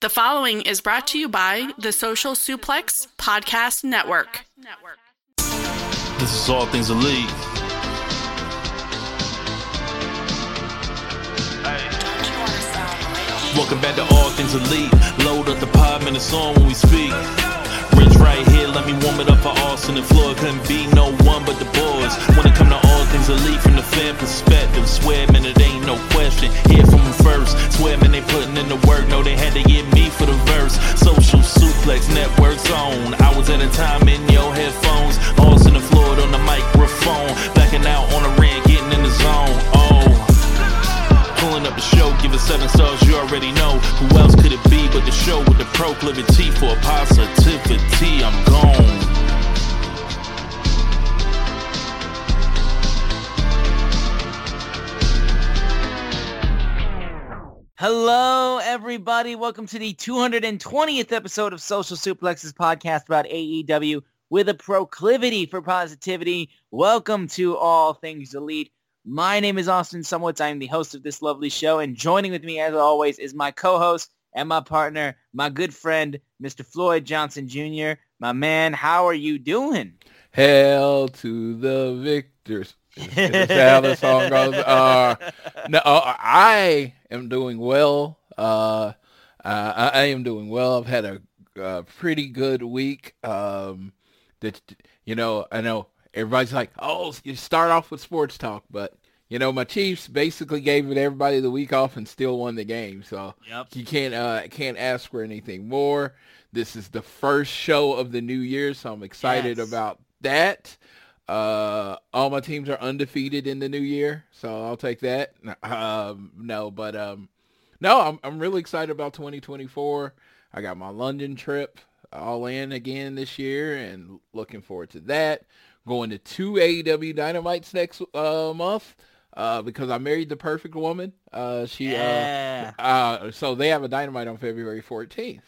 The following is brought to you by the Social Suplex Podcast Network. This is All Things Elite. Welcome back to All Things Elite. Load up the pod, man, it's on when we speak. Right here, let me warm it up for Austin and Floyd. Couldn't be no one but the boys. When it come to all things elite from the fan perspective, swear man, it ain't no question. Hear from them first. Swear man, they putting in the work. No, they had to get me for the verse. Social suplex network zone. Hours at a time in your headphones. Austin and Floyd on the microphone. Backing out on the rant, getting in the zone. Oh. Pulling up the show, give it seven stars, you already know. Who else could it be but the show with the proclivity for positivity? I'm gone. Hello, everybody. Welcome to the 220th episode of Social Suplexes podcast about AEW with a proclivity for positivity. Welcome to All Things Elite. My name is Austin Szumowicz. I'm the host of this lovely show, and joining with me, as always, is my co-host and my partner, my good friend, Mr. Floyd Johnson Jr. My man, how are you doing? Hail to the victors. That's how the song goes. Uh, no, uh, I am doing well. Uh, I, I am doing well. I've had a, a pretty good week. Um, that you know, I know everybody's like, "Oh, you start off with sports talk," but you know, my Chiefs basically gave it everybody the week off and still won the game. So Yep. you can't uh, can't ask for anything more. This is the first show of the new year, so I'm excited Yes. about that. Uh, all my teams are undefeated in the new year, so I'll take that. Um, no, but um, no, I'm I'm really excited about 2024. I got my London trip all in again this year, and looking forward to that. Going to two AEW Dynamites next uh, month uh, because I married the perfect woman. Uh, she Yeah. uh, uh, so they have a Dynamite on February 14th,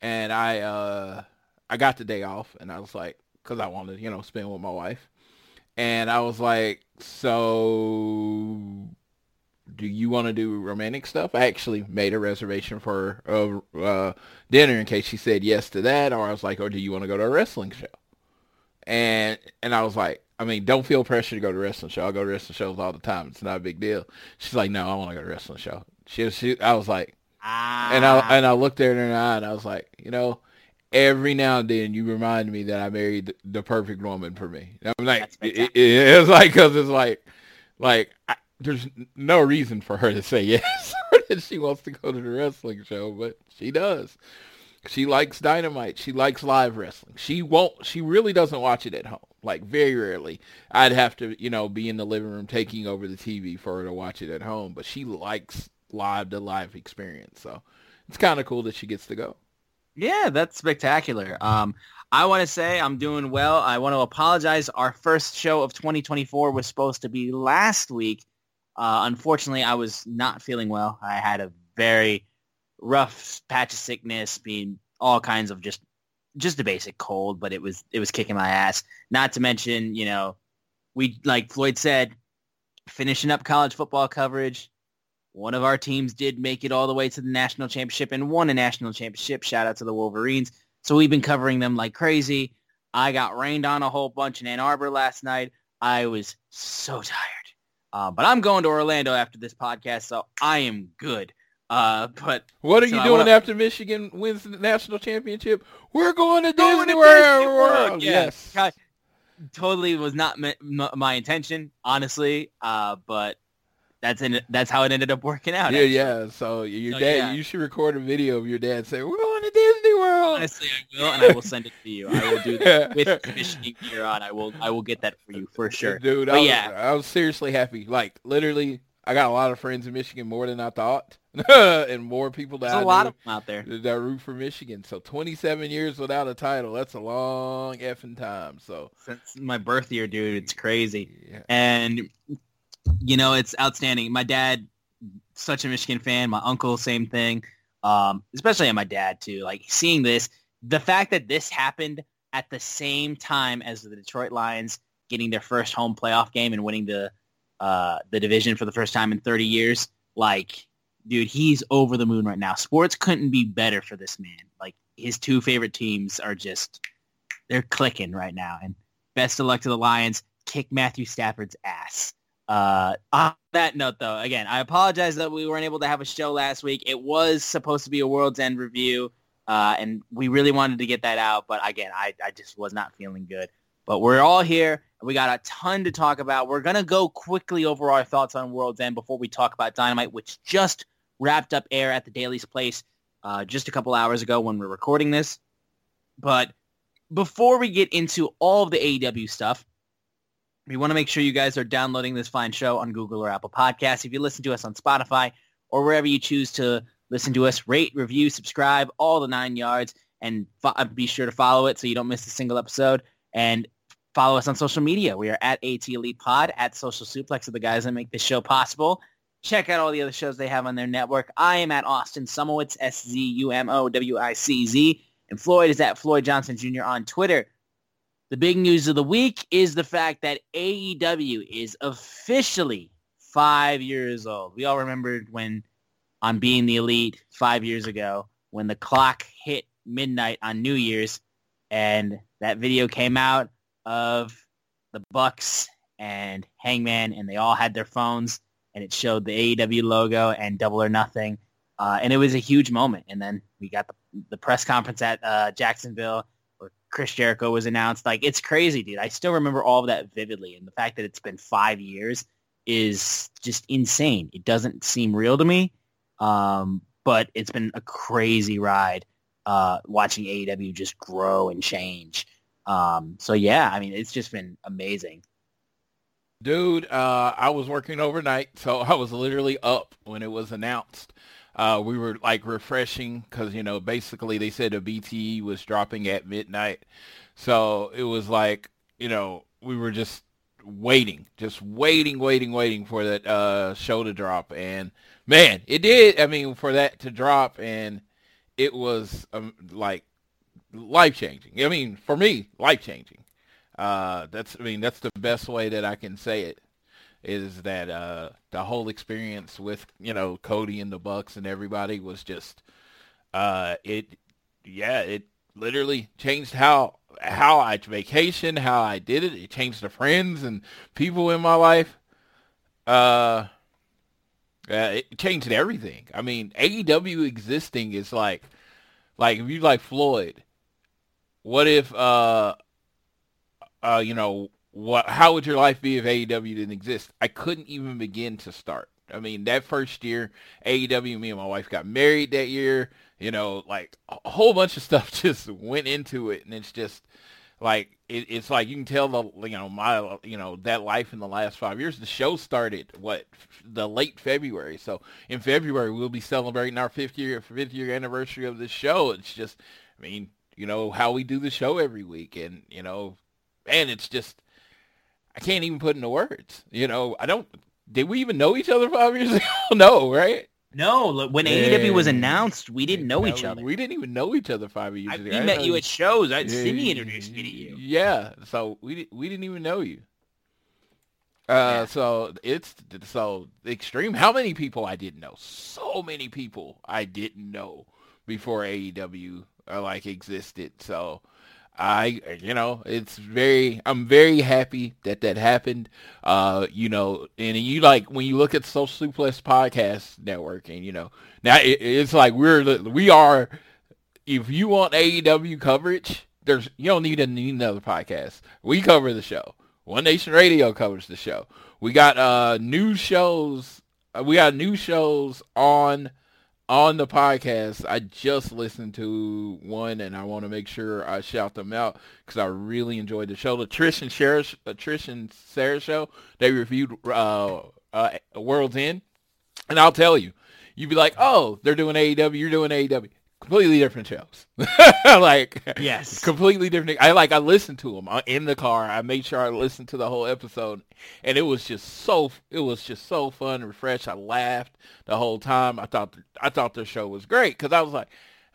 and I uh, I got the day off, and I was like, because I wanted you know spend with my wife, and I was like, so do you want to do romantic stuff? I actually made a reservation for uh, uh, dinner in case she said yes to that, or I was like, or do you want to go to a wrestling show? And and I was like, I mean, don't feel pressure to go to wrestling show. I go to wrestling shows all the time. It's not a big deal. She's like, no, I want to go to wrestling show. She, she I was like, Ah. and I and I looked at her in the eye and I was like, you know, every now and then you remind me that I married the, the perfect woman for me. I'm like, it, it- it's like because it's like, like I, there's no reason for her to say yes that she wants to go to the wrestling show, but she does. She likes dynamite. She likes live wrestling. She won't. She really doesn't watch it at home. Like very rarely, I'd have to, you know, be in the living room taking over the TV for her to watch it at home. But she likes live to live experience. So it's kind of cool that she gets to go. Yeah, that's spectacular. Um, I want to say I'm doing well. I want to apologize. Our first show of 2024 was supposed to be last week. Uh, unfortunately, I was not feeling well. I had a very rough patch of sickness, being all kinds of just just a basic cold, but it was it was kicking my ass. Not to mention, you know, we like Floyd said, finishing up college football coverage. One of our teams did make it all the way to the national championship and won a national championship. Shout out to the Wolverines. So we've been covering them like crazy. I got rained on a whole bunch in Ann Arbor last night. I was so tired. Uh, but I'm going to Orlando after this podcast, so I am good. Uh, but What are So you doing wanna- after Michigan wins the national championship? We're going to Going Disney to World. Disney World, yeah. Yes. God, totally was not my intention, honestly. Uh, but that's in, that's how it ended up working out. Yeah, actually. yeah. So your dad, yeah. you should record a video of your dad saying, "We're going to Disney World." Honestly, I will, and I will send it to you. I will do that with Michigan gear on. I will I will get that for you for sure. dude. But I was, yeah. I was seriously happy. Like literally, I got a lot of friends in Michigan more than I thought, and more people that There's I a lot knew of them out there. that root for Michigan. So 27 years without a title, that's a long effing time. So Since my birth year, dude, it's crazy. yeah. And you know, it's outstanding. My dad, such a Michigan fan. My uncle, same thing. Um, especially my dad too. Like seeing this, the fact that this happened at the same time as the Detroit Lions getting their first home playoff game and winning the uh, the division for the first time in 30 years. Like dude, he's over the moon right now. Sports couldn't be better for this man. Like his two favorite teams are just they're clicking right now. And best of luck to the Lions. Kick Matthew Stafford's ass. Uh, on that note, though, again, I apologize that we weren't able to have a show last week. It was supposed to be a World's End review, uh, and we really wanted to get that out. But again, I, I just was not feeling good. But we're all here, we got a ton to talk about. We're going to go quickly over our thoughts on World's End before we talk about Dynamite, which just wrapped up air at the Daily's Place uh, just a couple hours ago when we're recording this. But before we get into all of the AEW stuff, we want to make sure you guys are downloading this fine show on Google or Apple Podcasts. If you listen to us on Spotify or wherever you choose to listen to us, rate, review, subscribe, all the nine yards, and fo- uh, be sure to follow it so you don't miss a single episode. And follow us on social media. We are at AT Elite Pod, at Social Suplex of the guys that make this show possible. Check out all the other shows they have on their network. I am at Austin Szumowicz, S-Z-U-M-O-W-I-C-Z. And Floyd is at Floyd Johnson Jr. on Twitter. The big news of the week is the fact that AEW is officially five years old. We all remembered when on Being the Elite five years ago when the clock hit midnight on New Year's and that video came out of the Bucks and Hangman and they all had their phones and it showed the AEW logo and Double or Nothing. Uh, and it was a huge moment. And then we got the, the press conference at uh, Jacksonville where Chris Jericho was announced. Like, it's crazy, dude. I still remember all of that vividly. And the fact that it's been five years is just insane. It doesn't seem real to me, um, but it's been a crazy ride uh, watching AEW just grow and change. Um, so, yeah, I mean, it's just been amazing. Dude, uh, I was working overnight, so I was literally up when it was announced. Uh, we were like refreshing because, you know, basically they said a BTE was dropping at midnight. So it was like, you know, we were just waiting, just waiting, waiting, waiting for that uh, show to drop. And man, it did. I mean, for that to drop and it was um, like life changing. I mean, for me, life changing. Uh, that's, I mean, that's the best way that I can say it is that uh, the whole experience with you know Cody and the Bucks and everybody was just uh, it yeah it literally changed how how I vacation how I did it. It changed the friends and people in my life. Uh, it changed everything. I mean AEW existing is like like if you like Floyd what if uh uh you know what how would your life be if AEW didn't exist? I couldn't even begin to start. I mean, that first year, AEW, me and my wife got married that year. You know, like a whole bunch of stuff just went into it, and it's just like it, it's like you can tell the you know my you know that life in the last five years. The show started what the late February, so in February we'll be celebrating our fifth year fifth year anniversary of the show. It's just, I mean, you know how we do the show every week, and you know, and it's just I can't even put into words. You know, I don't. Did we even know each other five years ago? no, right? No, look, when AEW was announced, we didn't know each other. We didn't even know each other five years I, ago. we I met you at shows. I, Sydney introduced me to you. Yeah, so we we didn't even know you. Uh, Yeah. so it's so extreme. How many people I didn't know? So many people I didn't know before AEW uh, like existed. So I, you know, it's very. I'm very happy that that happened. Uh, you know, and you like when you look at Social Suplex Podcast Network, and you know, now it, it's like we're we are if you want AEW coverage, there's you don't need, need another podcast. We cover the show. One Nation Radio covers the show. We got uh new shows. uh, We got new shows on on the podcast. I just listened to one, and I want to make sure I shout them out because I really enjoyed the show. The Trish and Sarah, uh, Trish and Sarah show. They reviewed uh, uh World's End, and I'll tell you, you'd be like, oh, they're doing AEW, you're doing AEW. Completely different shows. like Yes. completely different. I like I listened to them in the car. I made sure I listened to the whole episode, and it was just so it was just so fun, and refreshed. I laughed the whole time. I thought I thought their show was great because I was like,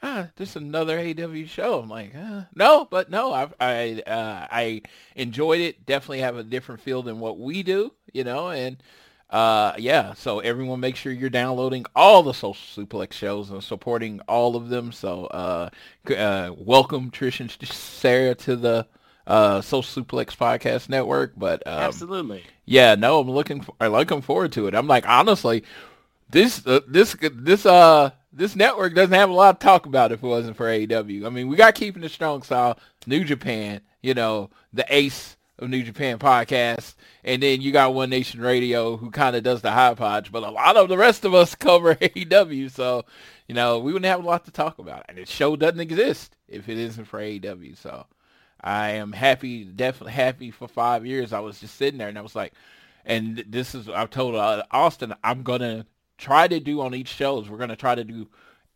ah, this is another AW show. I'm like, uh, no, but no, I I uh, I enjoyed it. Definitely have a different feel than what we do, you know, and uh, yeah, so everyone make sure you're downloading all the Social Suplex shows and supporting all of them. So uh, uh, welcome Trish and Sarah to the uh, Social Suplex Podcast Network. But um, Absolutely. yeah, no, I'm looking for, I'm looking forward to it. I'm like honestly, this uh, this this uh this network doesn't have a lot to talk about if it wasn't for AEW. I mean, we got keeping the strong style, New Japan, you know, the ace of New Japan podcast, and then you got One Nation Radio who kind of does the high podge, but a lot of the rest of us cover AEW, so you know we wouldn't have a lot to talk about, and the show doesn't exist if it isn't for AEW. So I am happy, definitely happy for five years. I was just sitting there and I was like, and this is I've told uh, Austin I'm gonna try to do on each shows. We're gonna try to do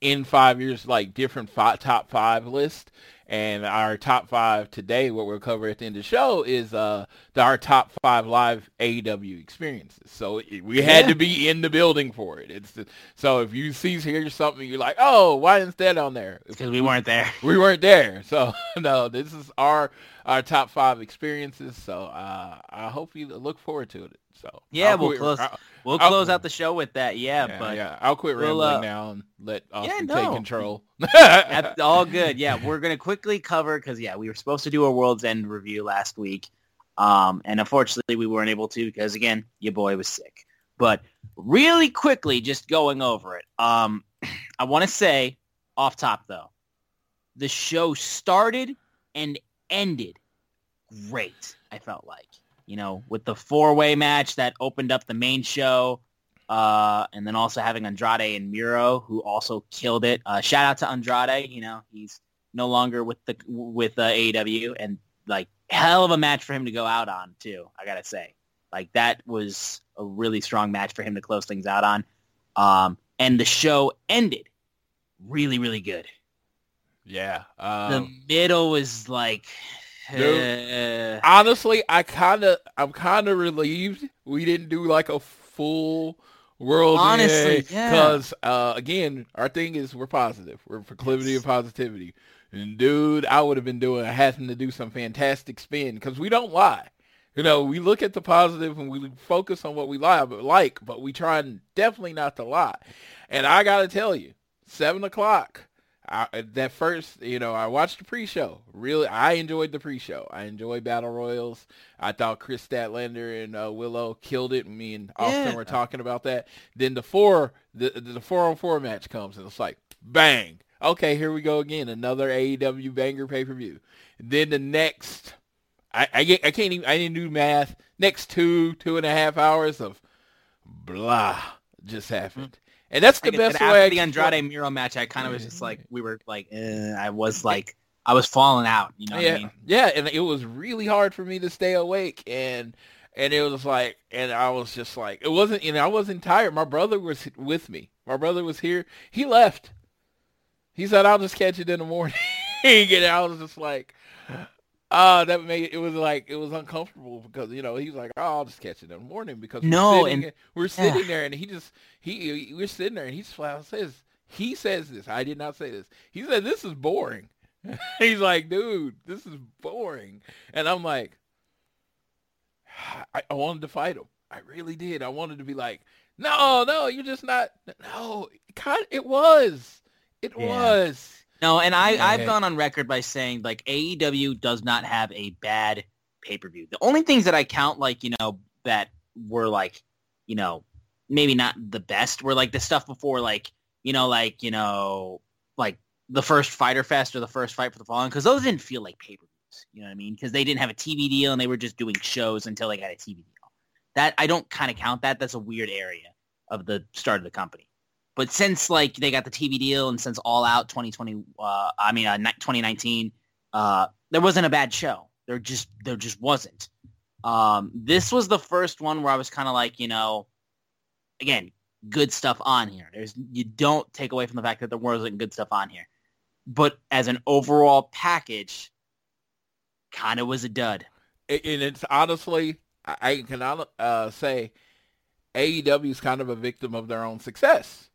in five years like different five, top five list and our top five today, what we'll cover at the end of the show, is uh, the, our top five live AEW experiences. So it, we had Yeah. to be in the building for it. It's the, so if you see hear something, you're like, oh, why isn't that on there? Because we weren't there. we weren't there. So no, this is our our top five experiences. So uh, I hope you look forward to it. So Yeah, I'll we'll quit- close. I'll- We'll I'll- close out the show with that. Yeah, yeah, but yeah, I'll quit we'll, rambling uh, now and let Austin no. take control. That's all good. Yeah, we're gonna quickly cover because yeah, we were supposed to do a World's End review last week, um, and unfortunately we weren't able to because again, your boy was sick. But really quickly, just going over it. Um, I want to say off top though, the show started and ended great. I felt like you know with the four way match that opened up the main show. Uh, and then also having Andrade and Miro, who also killed it. Uh, shout out to Andrade. You know, he's no longer with the with uh, AEW, and like hell of a match for him to go out on too. I gotta say, like that was a really strong match for him to close things out on. Um, and the show ended really, really good. yeah. the Um, middle was like, Dude. honestly, I kind of, I'm kind of relieved we didn't do like a full world. Honestly, yeah. Because uh, again, our thing is we're positive. We're proclivity of positivity. And dude, I would have been doing having to do some fantastic spin because we don't lie. You know, we look at the positive and we focus on what we lie, but like, but we try and definitely not to lie. And I got to tell you, seven o'clock. I, that first, you know, I watched the pre-show. Really, I enjoyed the pre-show. I enjoyed Battle Royals. I thought Kris Statlander and uh, Willow killed it. Me and Austin Yeah. were talking about that. Then the four, the the four on four match comes, and it's like bang. Okay, here we go again. Another AEW banger pay-per-view. Then the next, I I, get, I can't even. I didn't do math. Next two two and a half hours of blah just happened. And that's the like I said, best way. after I the Andrade Miro match, I kind of was just like, we were like, eh, I was like, I was falling out. You know what yeah, I mean? yeah, and it was really hard for me to stay awake, and and it was like, and I was just like, it wasn't, you know, I wasn't tired. My brother was with me. My brother was here. He left. He said, "I'll just catch it in the morning." and I was just like, uh, that made it was like it was uncomfortable because you know he was like, "Oh, I'll just catch it in the morning," because we're No, sitting, and- we're sitting there, and he just he we're sitting there, and he flat says he says this. I did not say this. He said this is boring. He's like, dude, this is boring, and I'm like, I, I wanted to fight him. I really did. I wanted to be like, no, no, you're just not. No, it it was. It Yeah. was. No, and I, I've gone on record by saying like AEW does not have a bad pay per view. The only things that I count like you know that were like you know maybe not the best were like the stuff before like you know like you know like the first Fyter Fest or the first Fight for the Fallen because those didn't feel like pay per views. You know what I mean? Because they didn't have a TV deal and they were just doing shows until they got a TV deal. That I don't kind of count that. That's a weird area of the start of the company. But since like they got the TV deal and since All Out 2020, uh, I mean uh, 2019, uh, there wasn't a bad show. There just there just wasn't. Um, this was the first one where I was kind of like, you know, again, good stuff on here. There's you don't take away from the fact that there wasn't good stuff on here, but as an overall package, kind of was a dud. and it's honestly, I, I can uh, say AEW is kind of a victim of their own success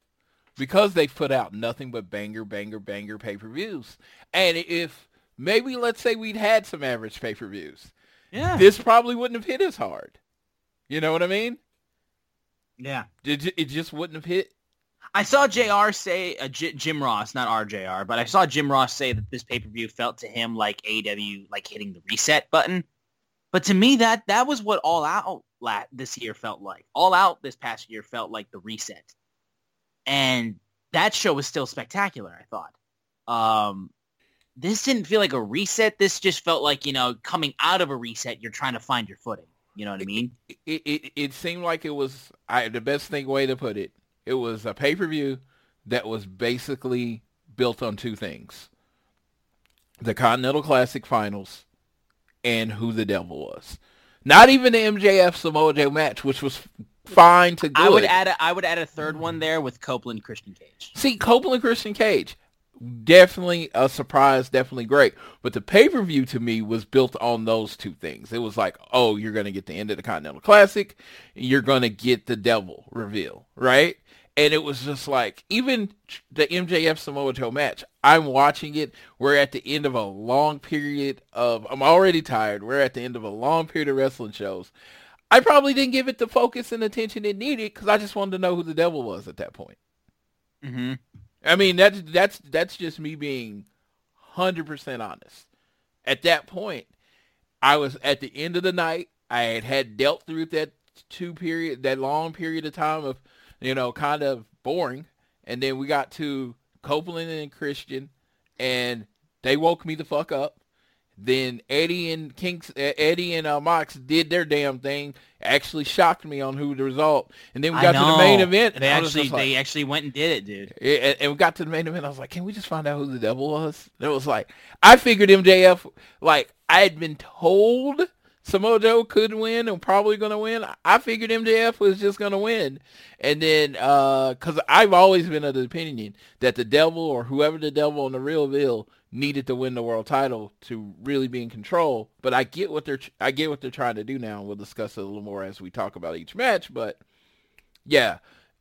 because they've put out nothing but banger, banger, banger pay-per-views. And if maybe let's say we'd had some average pay-per-views, Yeah. this probably wouldn't have hit as hard. You know what I mean? Yeah. It, it just wouldn't have hit. I saw JR say, uh, J- Jim Ross, not RJR, but I saw Jim Ross say that this pay-per-view felt to him like AW, like hitting the reset button. But to me, that that was what All Out la- this year felt like. All Out this past year felt like the reset. And that show was still spectacular, I thought. Um, this didn't feel like a reset. This just felt like, you know, coming out of a reset, you're trying to find your footing. You know what I mean? It it, it seemed like it was I, the best thing way to put it. It was a pay per view that was basically built on two things: the Continental Classic Finals and who the devil was. Not even the MJF Samoa Joe match, which was fine to good. I would add a, I would add a third one there with Copeland Christian Cage. See, Copeland Christian Cage, definitely a surprise, definitely great. But the pay-per-view to me was built on those two things. It was like, oh, you're going to get the end of the Continental Classic. You're going to get the devil reveal, right? And it was just like, even the MJF Samoa Joe match, I'm watching it. We're at the end of a long period of, I'm already tired. We're at the end of a long period of wrestling shows. I probably didn't give it the focus and attention it needed because I just wanted to know who the devil was at that point. Mm-hmm. I mean, that's that's that's just me being hundred percent honest. At that point, I was at the end of the night. I had had dealt through that two period, that long period of time of, you know, kind of boring, and then we got to Copeland and Christian, and they woke me the fuck up. Then Eddie and Kinks, Eddie and uh, Mox did their damn thing. Actually shocked me on who the result. And then we got to the main event. They actually like, they actually went and did it, dude. And, and, we got to the main event. I was like, can we just find out who the devil was? And it was like I figured MJF. Like I had been told Samoa Joe could win and probably going to win. I figured MJF was just going to win. And then, because uh, I've always been of the opinion that the devil or whoever the devil on the real deal needed to win the world title to really be in control. But I get what they're I get what they're trying to do now. We'll discuss it a little more as we talk about each match. But yeah,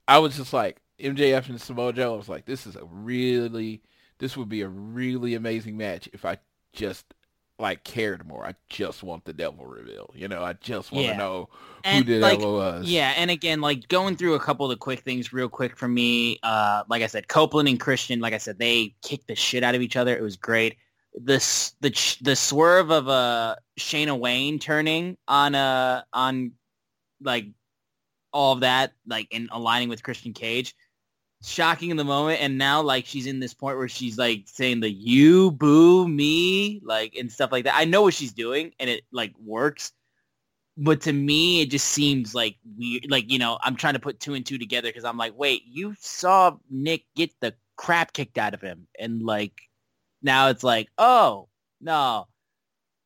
I was just like MJF and Samoa Joe. I was like, this is a really this would be a really amazing match if I just like cared more. I just want the devil reveal. You know, I just want to yeah. know who and, the like, devil was. Yeah, and again, like going through a couple of the quick things real quick for me. Uh, like I said, Copeland and Christian, like I said, they kicked the shit out of each other. It was great. This the the swerve of a uh, Shayna Wayne turning on uh on like all of that, like in aligning with Christian Cage shocking in the moment and now like she's in this point where she's like saying the you boo me like and stuff like that i know what she's doing and it like works but to me it just seems like weird like you know i'm trying to put two and two together because i'm like wait you saw nick get the crap kicked out of him and like now it's like oh no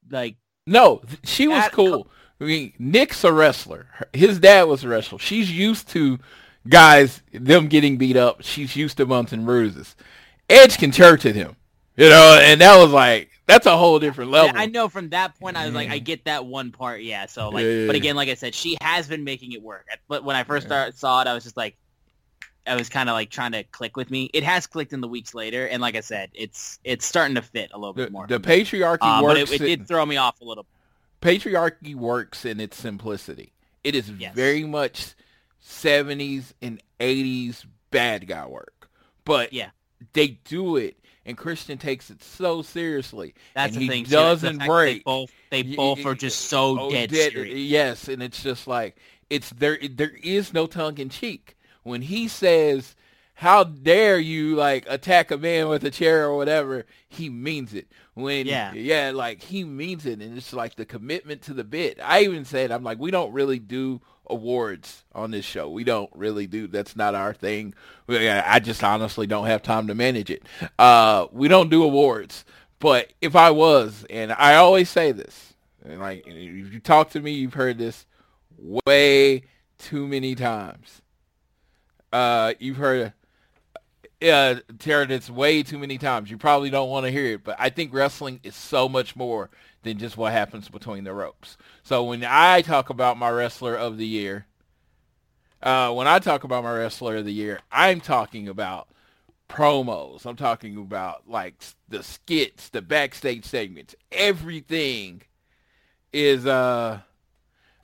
like no she was cool I mean, Nick's a wrestler. His dad was a wrestler. She's used to guys, them getting beat up, she's used to bumps and bruises. Edge can church at him, you know, and that was like that's a whole different level. I know from that point, I was like, I get that one part, yeah. So like, yeah, but again, like I said, she has been making it work. But when I first started, saw it, I was just like, I was kind of like trying to click with me. It has clicked in the weeks later, and like I said, it's it's starting to fit a little bit more. The patriarchy uh, works. But it, it, did throw me off a little. Patriarchy works in its simplicity. It is yes. very much 70s and 80s bad guy work. But yeah, they do it and Christian takes it so seriously. That's and the he thing. doesn't the break. They both, they both are just so oh, dead, dead serious. Yes, and it's just like it's there. There is no tongue in cheek when he says, "How dare you like attack a man with a chair or whatever?" He means it. When yeah, yeah, like he means it, and it's like the commitment to the bit. I even said, "I'm like, we don't really do." Awards on this show. We don't really do. That's not our thing. I just honestly don't have time to manage it. Uh, we don't do awards. But if I was, and I always say this, and like if you talk to me, you've heard this way too many times. Uh, you've heard uh, this way too many times. You probably don't want to hear it, but I think wrestling is so much more than just what happens between the ropes. So when I talk about my wrestler of the year, uh, when I talk about my wrestler of the year, I'm talking about promos. I'm talking about like the skits, the backstage segments, everything is uh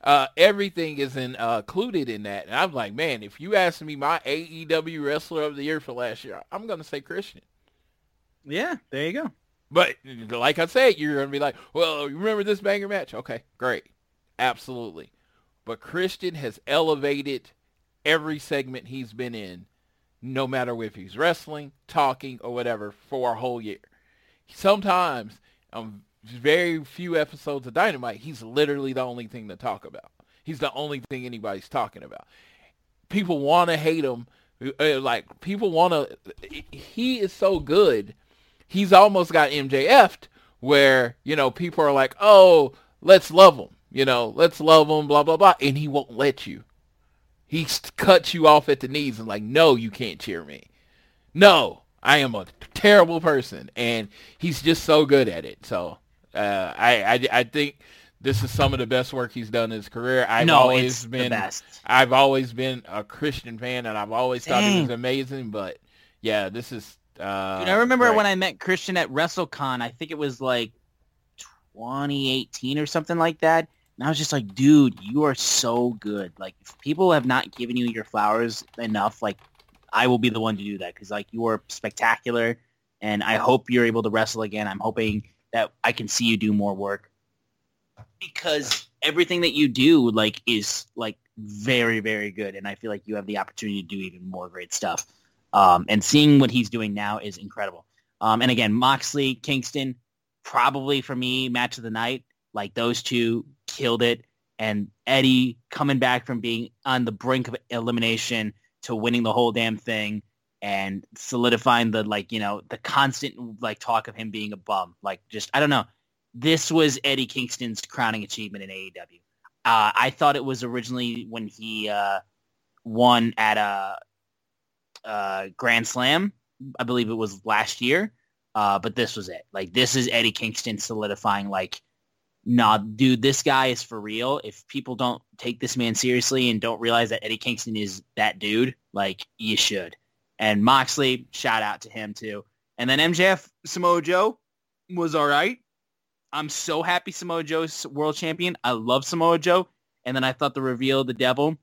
uh, everything is in, uh, included in that. And I'm like, man, if you ask me my AEW wrestler of the year for last year, I'm gonna say Christian. Yeah, there you go. But like I said, you're gonna be like, well, you remember this banger match? Okay, great, absolutely. But Christian has elevated every segment he's been in, no matter if he's wrestling, talking, or whatever, for a whole year. Sometimes, um, very few episodes of Dynamite, he's literally the only thing to talk about. He's the only thing anybody's talking about. People want to hate him. Uh, like people want to. He is so good. He's almost got MJF'd where you know people are like, oh, let's love him. You know, let's love him. Blah blah blah, and he won't let you. He cuts you off at the knees and like, no, you can't cheer me. No, I am a terrible person, and he's just so good at it. So uh, I, I, I think this is some of the best work he's done in his career. I've No, always it's the been best. I've always been a Christian fan, and I've always thought he was amazing. But yeah, this is. Uh, Dude, I remember great. when I met Christian at WrestleCon. I think it was like 2018 or something like that. And I was just like, dude, you are so good. Like, if people have not given you your flowers enough, like, I will be the one to do that because, like, you are spectacular. And I hope you're able to wrestle again. I'm hoping that I can see you do more work because everything that you do, like, is, like, very, very good. And I feel like you have the opportunity to do even more great stuff. Um, and seeing what he's doing now is incredible. Um, and again, Moxley, Kingston, probably for me, match of the night. Like those two killed it. And Eddie coming back from being on the brink of elimination to winning the whole damn thing and solidifying the like, you know, the constant like talk of him being a bum. Like just I don't know. This was Eddie Kingston's crowning achievement in AEW. Uh, I thought it was originally when he uh, won at a uh, Grand Slam. I believe it was last year. Uh, but this was it. Like this is Eddie Kingston solidifying like, nah, dude, this guy is for real. If people don't take this man seriously and don't realize that Eddie Kingston is that dude, like you should. And Moxley, shout out to him too. And then MJF Samoa Joe was all right. I'm so happy Samoa Joe's world champion. I love Samoa Joe. And then I thought the reveal of the devil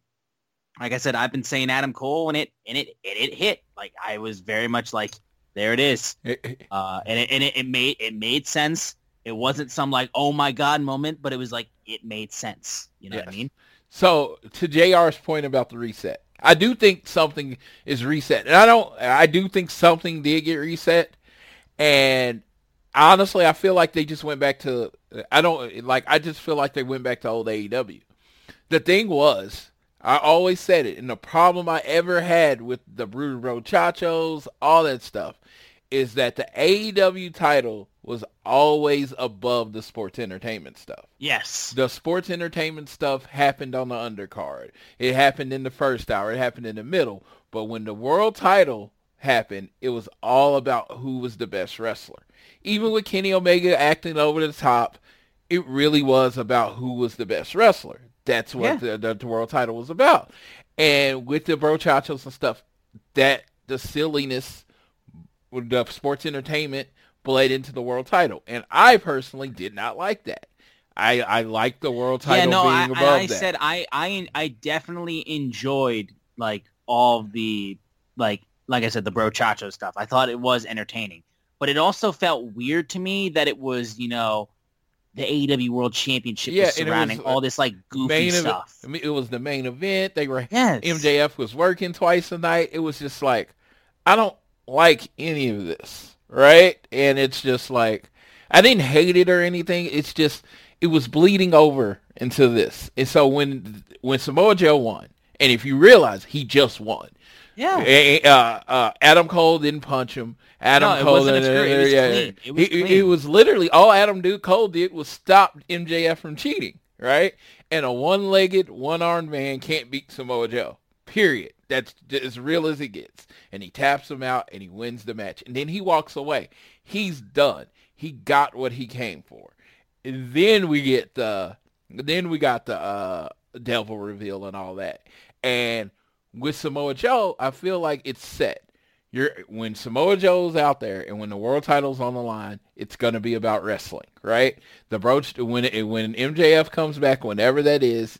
like I said, I've been saying Adam Cole, and it and it and it hit. Like I was very much like, there it is, uh, and it and it, it made it made sense. It wasn't some like oh my god moment, but it was like it made sense. You know what I mean? So to JR's point about the reset, I do think something is reset, and I don't. I do think something did get reset, and honestly, I feel like they just went back to. I don't like. I just feel like they went back to old AEW. The thing was, I always said it, and the problem I ever had with the Brutal Brochachos, all that stuff, is that the AEW title was always above the sports entertainment stuff Yes. the sports entertainment stuff happened on the undercard. It happened in the first hour. It happened in the middle. But when the world title happened, it was all about who was the best wrestler. Even with Kenny Omega acting over the top, it really was about who was the best wrestler. That's what the, the, the world title was about. And with the brochachos and stuff, that the silliness the sports entertainment bled into the world title. And I personally did not like that. I, I like the world title yeah, no, being I, above and I that. said I, I I definitely enjoyed like all the like like I said the bro chacho stuff. I thought it was entertaining, but it also felt weird to me that it was you know the AEW World Championship Yeah, was surrounding was, all this like goofy main stuff. I mean, it was the main event. They were Yes. MJF was working twice a night. It was just like I don't like any of this, right? And it's just like I didn't hate it or anything. It's just it was bleeding over into this. And so when when Samoa Joe won, and if you realize he just won, Yeah. Uh, uh, Adam Cole didn't punch him. Adam No, it Cole wasn't didn't-. It was yeah, clean. It was he- he- was literally all Adam Duke Cole did was stop MJF from cheating, right? And a one-legged, one-armed man can't beat Samoa Joe. Period. That's as real as it gets. And he taps him out and he wins the match. And then he walks away. He's done. He got what he came for. And then we get the then we got the uh devil reveal and all that. And with Samoa Joe, I feel like it's set. you're when Samoa Joe's out there and when the world title's on the line, it's gonna be about wrestling, right? The broach when when MJF comes back, whenever that is,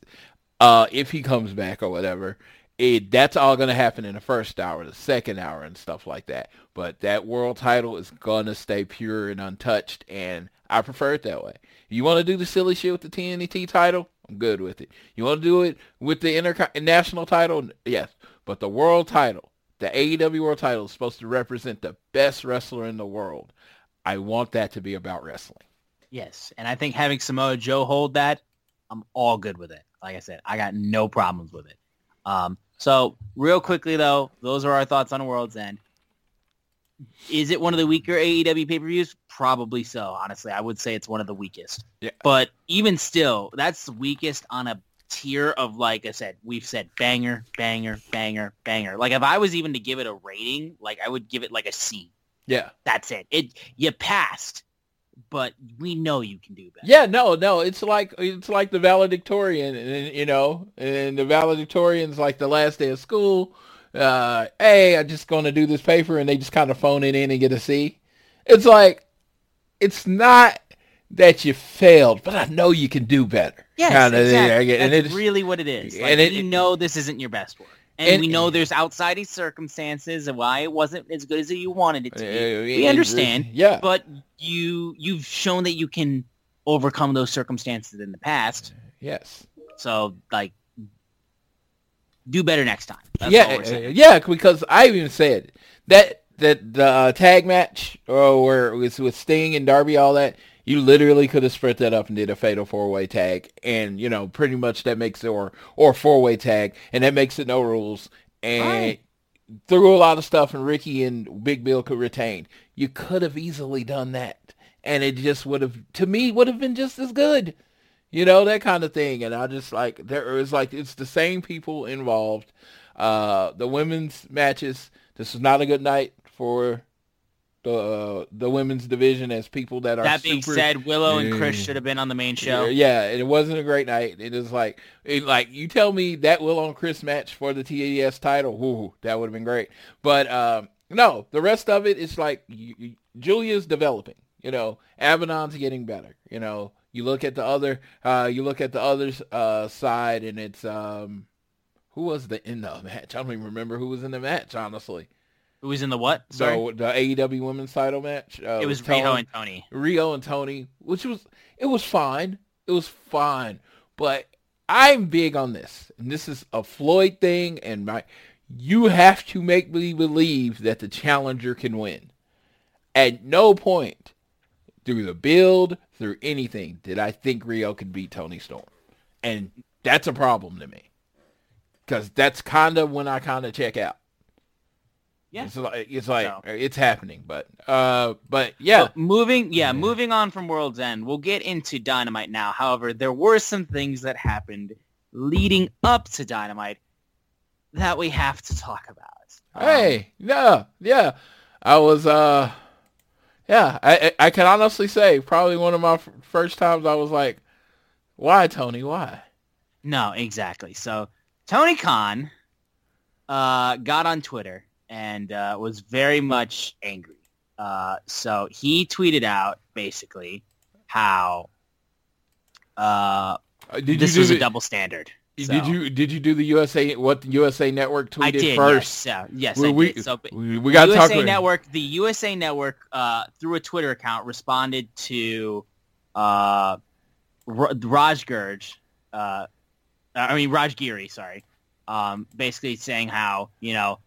uh, if he comes back or whatever, it that's all gonna happen in the first hour, the second hour, and stuff like that. But that world title is gonna stay pure and untouched, and I prefer it that way. You want to do the silly shit with the TNT title? I'm good with it. You want to do it with the international title? Yes. But the world title, the AEW world title is supposed to represent the best wrestler in the world. I want that to be about wrestling. Yes. And I think having Samoa Joe hold that, I'm all good with it. Like I said, I got no problems with it. Um, so real quickly though, those are our thoughts on World's End. Is it one of the weaker AEW pay-per-views? Probably so. Honestly, I would say it's one of the weakest. Yeah. But even still, that's the weakest on a tier of like I said, we've said banger, banger, banger, banger. Like if I was even to give it a rating, like I would give it like a C. Yeah. That's it. It you passed, but we know you can do better. Yeah, no, no. It's like it's like the valedictorian, and you know, and the valedictorian's like the last day of school. Uh, hey, I'm just going to do this paper, and they just kind of phone it in and get a C. It's like it's not that you failed, but I know you can do better. Yes, Kinda, exactly. and That's it's- really what it is. Like, and it- we know this isn't your best work. And, And- we know there's outside circumstances and why it wasn't as good as you wanted it to be. We understand. Yeah. But you you've shown that you can overcome those circumstances in the past. yes. So like do better next time. That's all yeah, we're uh, yeah, because I even said that that the uh, tag match or where it was with Sting and Darby, all that. You literally could have spread that up and did a fatal four way tag, and you know pretty much that makes it or or four way tag, and that makes it no rules, and Right. threw a lot of stuff, and Ricky and Big Bill could retain. You could have easily done that, and it just would have to me would have been just as good you know that kind of thing and i just like there is like it's the same people involved uh the women's matches this is not a good night for the uh, the women's division as people that are That being super, said, Willow and Kris should have been on the main show. yeah it wasn't a great night. It is like it, like you tell me that will on chris match for the tas title whoo, that would have been great. But um no the rest of it is like you, you, julia's developing you know Abadon's getting better you know you look at the other uh you look at the other uh side and it's um who was the in the match i don't even remember who was in the match honestly Who was in the what? Sorry. so the aew women's title match uh, it was Toni- Riho and Toni. Riho and Toni, which was it was fine. It was fine. But I'm big on this. And this is a Floyd thing and my you have to make me believe that the challenger can win. At no point through the build, through anything, did I think Riho could beat Toni Storm. And that's a problem to me. Cause that's kind of when I kind of check out. Yeah. It's like it's like So- it's happening, but uh, but yeah, But moving, yeah, moving on from World's End, we'll get into Dynamite now. However, there were some things that happened leading up to Dynamite that we have to talk about. Um, Hey, yeah, yeah. I was, uh, yeah, I, I can honestly say probably one of my f- first times I was like, why, Tony, why? no, exactly. So Tony Khan uh, got on Twitter and uh, was very much angry. Uh, so he tweeted out basically how uh, Uh, Did this was do a double standard. Did you did you do the USA what the USA Network tweeted I did. first? Yes, yeah, yes, we, did. So, we, we got USA Network, the USA Network, uh, through a Twitter account, responded to uh, Raj Gurj, uh, I mean Raj Giri, sorry, um, basically saying how you know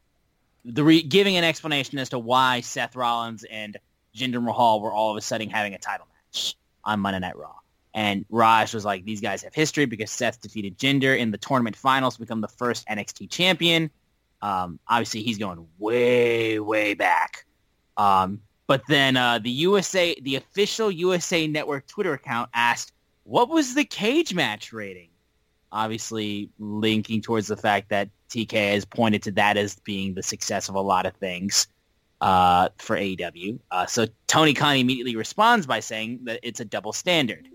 the re- giving an explanation as to why Seth Rollins and Jinder Mahal were all of a sudden having a title match on Monday Night Raw. And Raj was like, these guys have history because Seth defeated Jinder in the tournament finals to become the first NXT champion. Um, obviously, he's going way, way back. Um, but then uh, the USA, the official USA Network Twitter account asked, what was the cage match rating? Obviously, linking towards the fact that TK has pointed to that as being the success of a lot of things uh, for AEW. Uh, so Tony Khan immediately responds by saying that it's a double standard.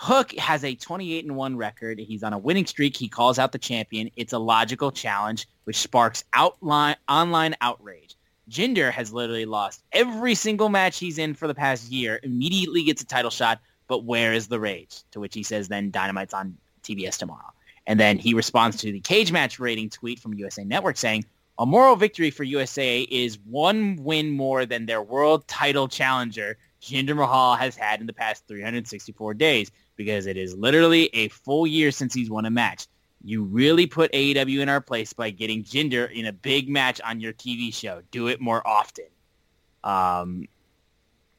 Hook has a 28 and 1 record. He's on a winning streak. He calls out the champion. It's a logical challenge which sparks outline online outrage. Jinder has literally lost every single match he's in for the past year, immediately gets a title shot, but where is the rage? To which he says then Dynamite's on TBS tomorrow. And then he responds to the cage match rating tweet from USA Network saying, a moral victory for USA is one win more than their world title challenger Jinder Mahal has had in the past 364 days because it is literally a full year since he's won a match. You really put AEW in our place by getting Jinder in a big match on your TV show. Do it more often. Um,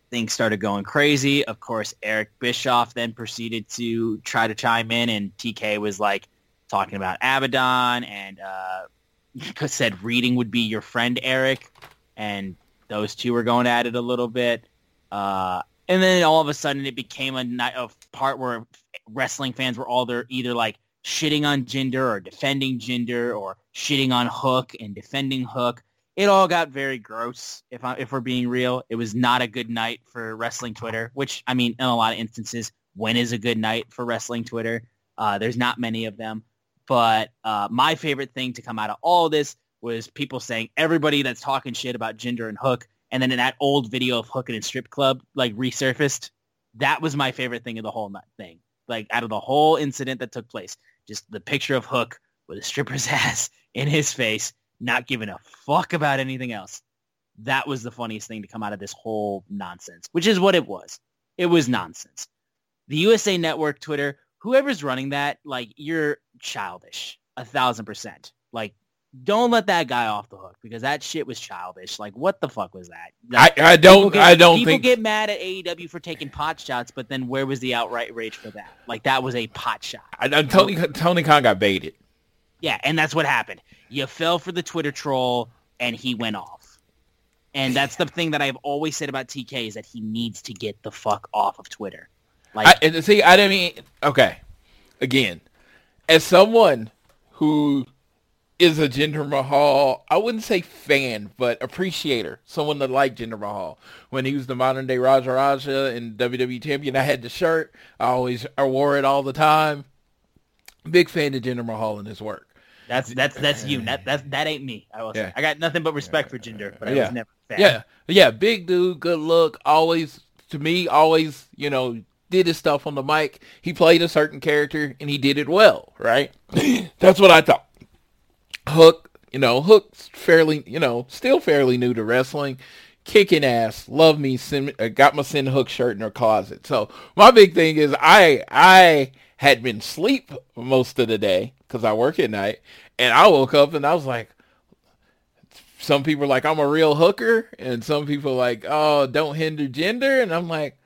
things started going crazy. Of course, Eric Bischoff then proceeded to try to chime in, and TK was like talking about Abadon and uh, said reading would be your friend Eric, and those two were going at it a little bit. Uh, and then all of a sudden, it became a, night of part where wrestling fans were all there either like shitting on Jinder or defending Jinder or shitting on Hook and defending Hook. It all got very gross. If I, if we're being real, it was not a good night for wrestling Twitter. Which I mean, in a lot of instances, when is a good night for wrestling Twitter? Uh, there's not many of them. But uh, my favorite thing to come out of all this was people saying everybody that's talking shit about Jinder and Hook, and then in that old video of Hook and strip club like resurfaced. That was my favorite thing of the whole thing. Like out of the whole incident that took place, just the picture of Hook with a stripper's ass in his face, not giving a fuck about anything else. That was the funniest thing to come out of this whole nonsense, which is what it was. It was nonsense. The USA Network Twitter, whoever's running that, like you're childish, a thousand percent. Like, don't let that guy off the hook because that shit was childish. Like, what the fuck was that? Like, I, I don't get, I don't people think get mad at AEW for taking pot shots, but then where was the outright rage for that? Like, that was a pot shot. I, I, Tony Tony Khan got baited. Yeah, and that's what happened. You fell for the Twitter troll, and he went off. And that's the thing that I've always said about TK is that he needs to get the fuck off of Twitter. Like, I, and see, I didn't mean okay. Again, as someone who is a Jinder Mahal, I wouldn't say fan, but appreciator, someone that liked Jinder Mahal. When he was the modern day Raja Raja and WWE champion, I had the shirt. I always I wore it all the time. Big fan of Jinder Mahal and his work. that's that's that's you. That that that ain't me. I will say. Yeah. I got nothing but respect for Jinder, but I Yeah. was never a fan. Yeah, yeah, big dude, good look, always to me, always you know did his stuff on the mic. He played a certain character and he did it well, right? That's what I thought. Hook, you know, Hook's fairly, you know, still fairly new to wrestling. Kicking ass, love me. Send, uh, got my Sin Hook shirt in her closet. So my big thing is I I had been sleep most of the day because I work at night, and I woke up and I was like, some people are like, I'm a real hooker, and some people are like, oh, don't hinder Jinder, and I'm like,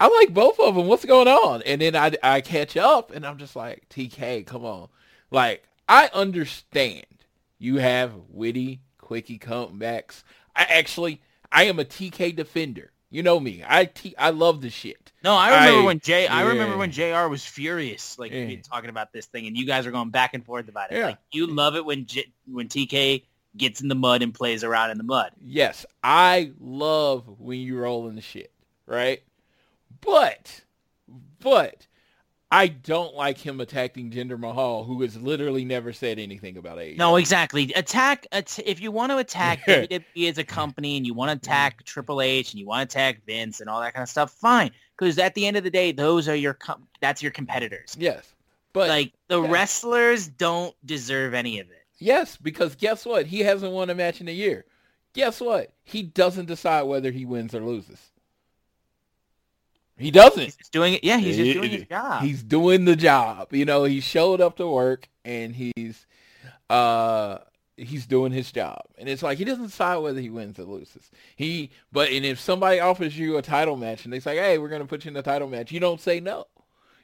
I like both of them. What's going on? And then I, I catch up, and I'm just like, TK, come on. Like, I understand you have witty, quickie comebacks. I actually, I am a TK defender. You know me. I t- I love the shit. No, I remember I- when Jay. I remember when Jr. was furious, like Yeah. talking about this thing, and you guys are going back and forth about it. Yeah. Like you love it when J- when TK gets in the mud and plays around in the mud. Yes, I love when you roll in the shit, right? But, but, I don't like him attacking Jinder Mahal, who has literally never said anything about. AEW. No, exactly. Attack att- if you want to attack WWE as a company and you want to attack Triple H and you want to attack Vince and all that kind of stuff. Fine, because at the end of the day, those are your com- that's your competitors. Yes, but like the yeah. wrestlers don't deserve any of it. yes, because guess what? He hasn't won a match in a year. Guess what? He doesn't decide whether he wins or loses. He doesn't. He's doing it. Yeah, he's just doing his job. He's doing the job. You know, he showed up to work and he's uh he's doing his job. And it's like he doesn't decide whether he wins or loses. He but and if somebody offers you a title match and they say, Hey, we're gonna put you in a title match, you don't say no.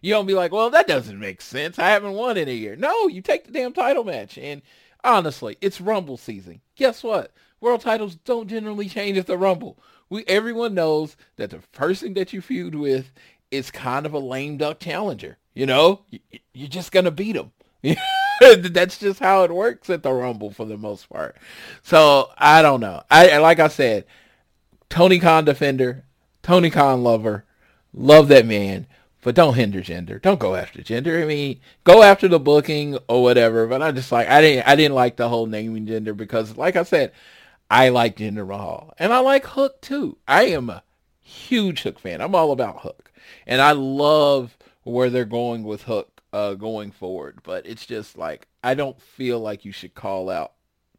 You don't be like, Well, that doesn't make sense. I haven't won in a year. No, you take the damn title match. And honestly, it's rumble season. Guess what? World titles don't generally change at the rumble. We everyone knows that the person that you feud with is kind of a lame duck challenger. You know, You- you're just gonna beat him. That's just how it works at the Rumble for the most part. So I don't know. I like I said, Tony Khan defender, Tony Khan lover, love that man, but don't hinder Jinder. Don't go after Jinder. I mean, go after the booking or whatever. But I just like I didn't I didn't like the whole naming Jinder because, like I said, I like Jinder Mahal. And I like Hook too. I am a huge Hook fan. I'm all about Hook. And I love where they're going with Hook uh, going forward. But it's just like, I don't feel like you should call out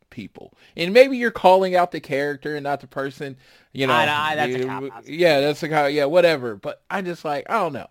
people. And maybe you're calling out the character and not the person, you know. I- I- that's a cop yeah, that's a cop. Yeah, whatever. But I just like, I don't know.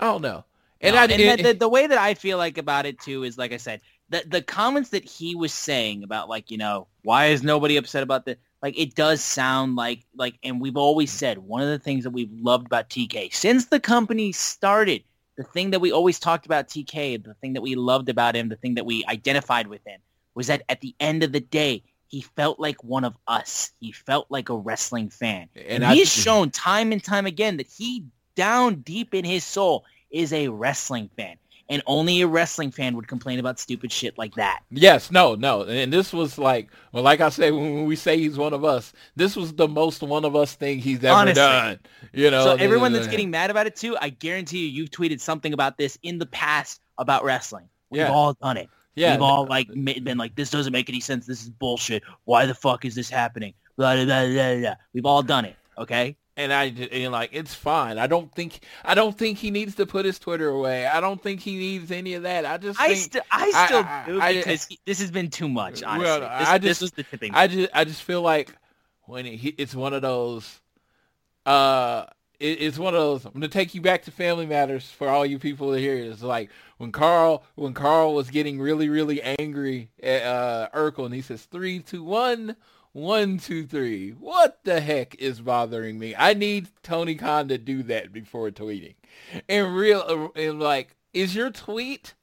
I don't know. And No, I and it- the, the way that I feel like about it too is like I said, the the comments that he was saying about like you know why is nobody upset about this? Like it does sound like like, and we've always said one of the things that we've loved about TK since the company started. The thing that we always talked about TK, the thing that we loved about him, the thing that we identified with him was that at the end of the day, he felt like one of us. He felt like a wrestling fan. And And, I he's shown time and time again that he down deep in his soul is a wrestling fan. And only a wrestling fan would complain about stupid shit like that. Yes, no, no. And this was like, well, like I said, when we say he's one of us, this was the most one of us thing he's ever Honestly. done. You know, so everyone that's getting mad about it too, I guarantee you, you've tweeted something about this in the past about wrestling. We've Yeah. all done it. yeah, We've all like been like, this doesn't make any sense. This is bullshit. Why the fuck is this happening? Blah, blah, blah, blah, blah. We've all done it. Okay. And I and like it's fine. I don't think I don't think he needs to put his Twitter away. I don't think he needs any of that. I just I, st- I still I- do I- because he- this has been too much. Well, Honestly, this, I this was the tipping. I just I just feel like when it, he- it's one of those uh it, it's one of those I'm gonna take you back to Family Matters for all you people to hear. It's like when Carl when Carl was getting really really angry at uh Urkel and he says three two one one two three. What the heck is bothering me? I need Tony Khan to do that before tweeting. And real uh, and like is your tweet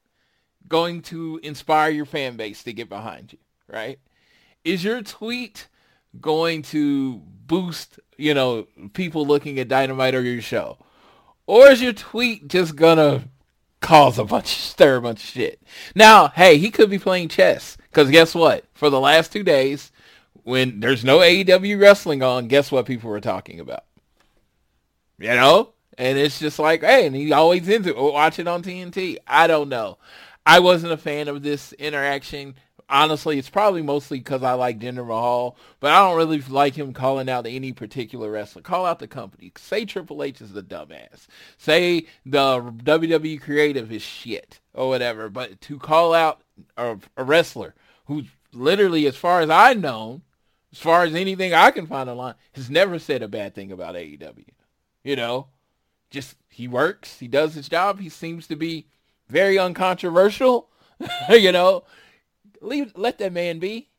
going to inspire your fan base to get behind you, right? Is your tweet going to boost, you know, people looking at Dynamite or your show? Or is your tweet just gonna cause a bunch, stir a bunch of shit? Now, hey, he could be playing chess. Because guess what? For the last two days, when there's no AEW wrestling on, guess what people were talking about? You know? And it's just like, hey, and he always into oh, watch it on TNT. I don't know. I wasn't a fan of this interaction. Honestly, it's probably mostly because I like Jinder Mahal, but I don't really like him calling out any particular wrestler. Call out the company. Say Triple H is the dumbass. Say the WWE creative is shit or whatever. But to call out a, a wrestler who's literally, as far as I know, as far as anything I can find online, has never said a bad thing about AEW. You know, just he works, he does his job, he seems to be very uncontroversial. you know, leave let that man be.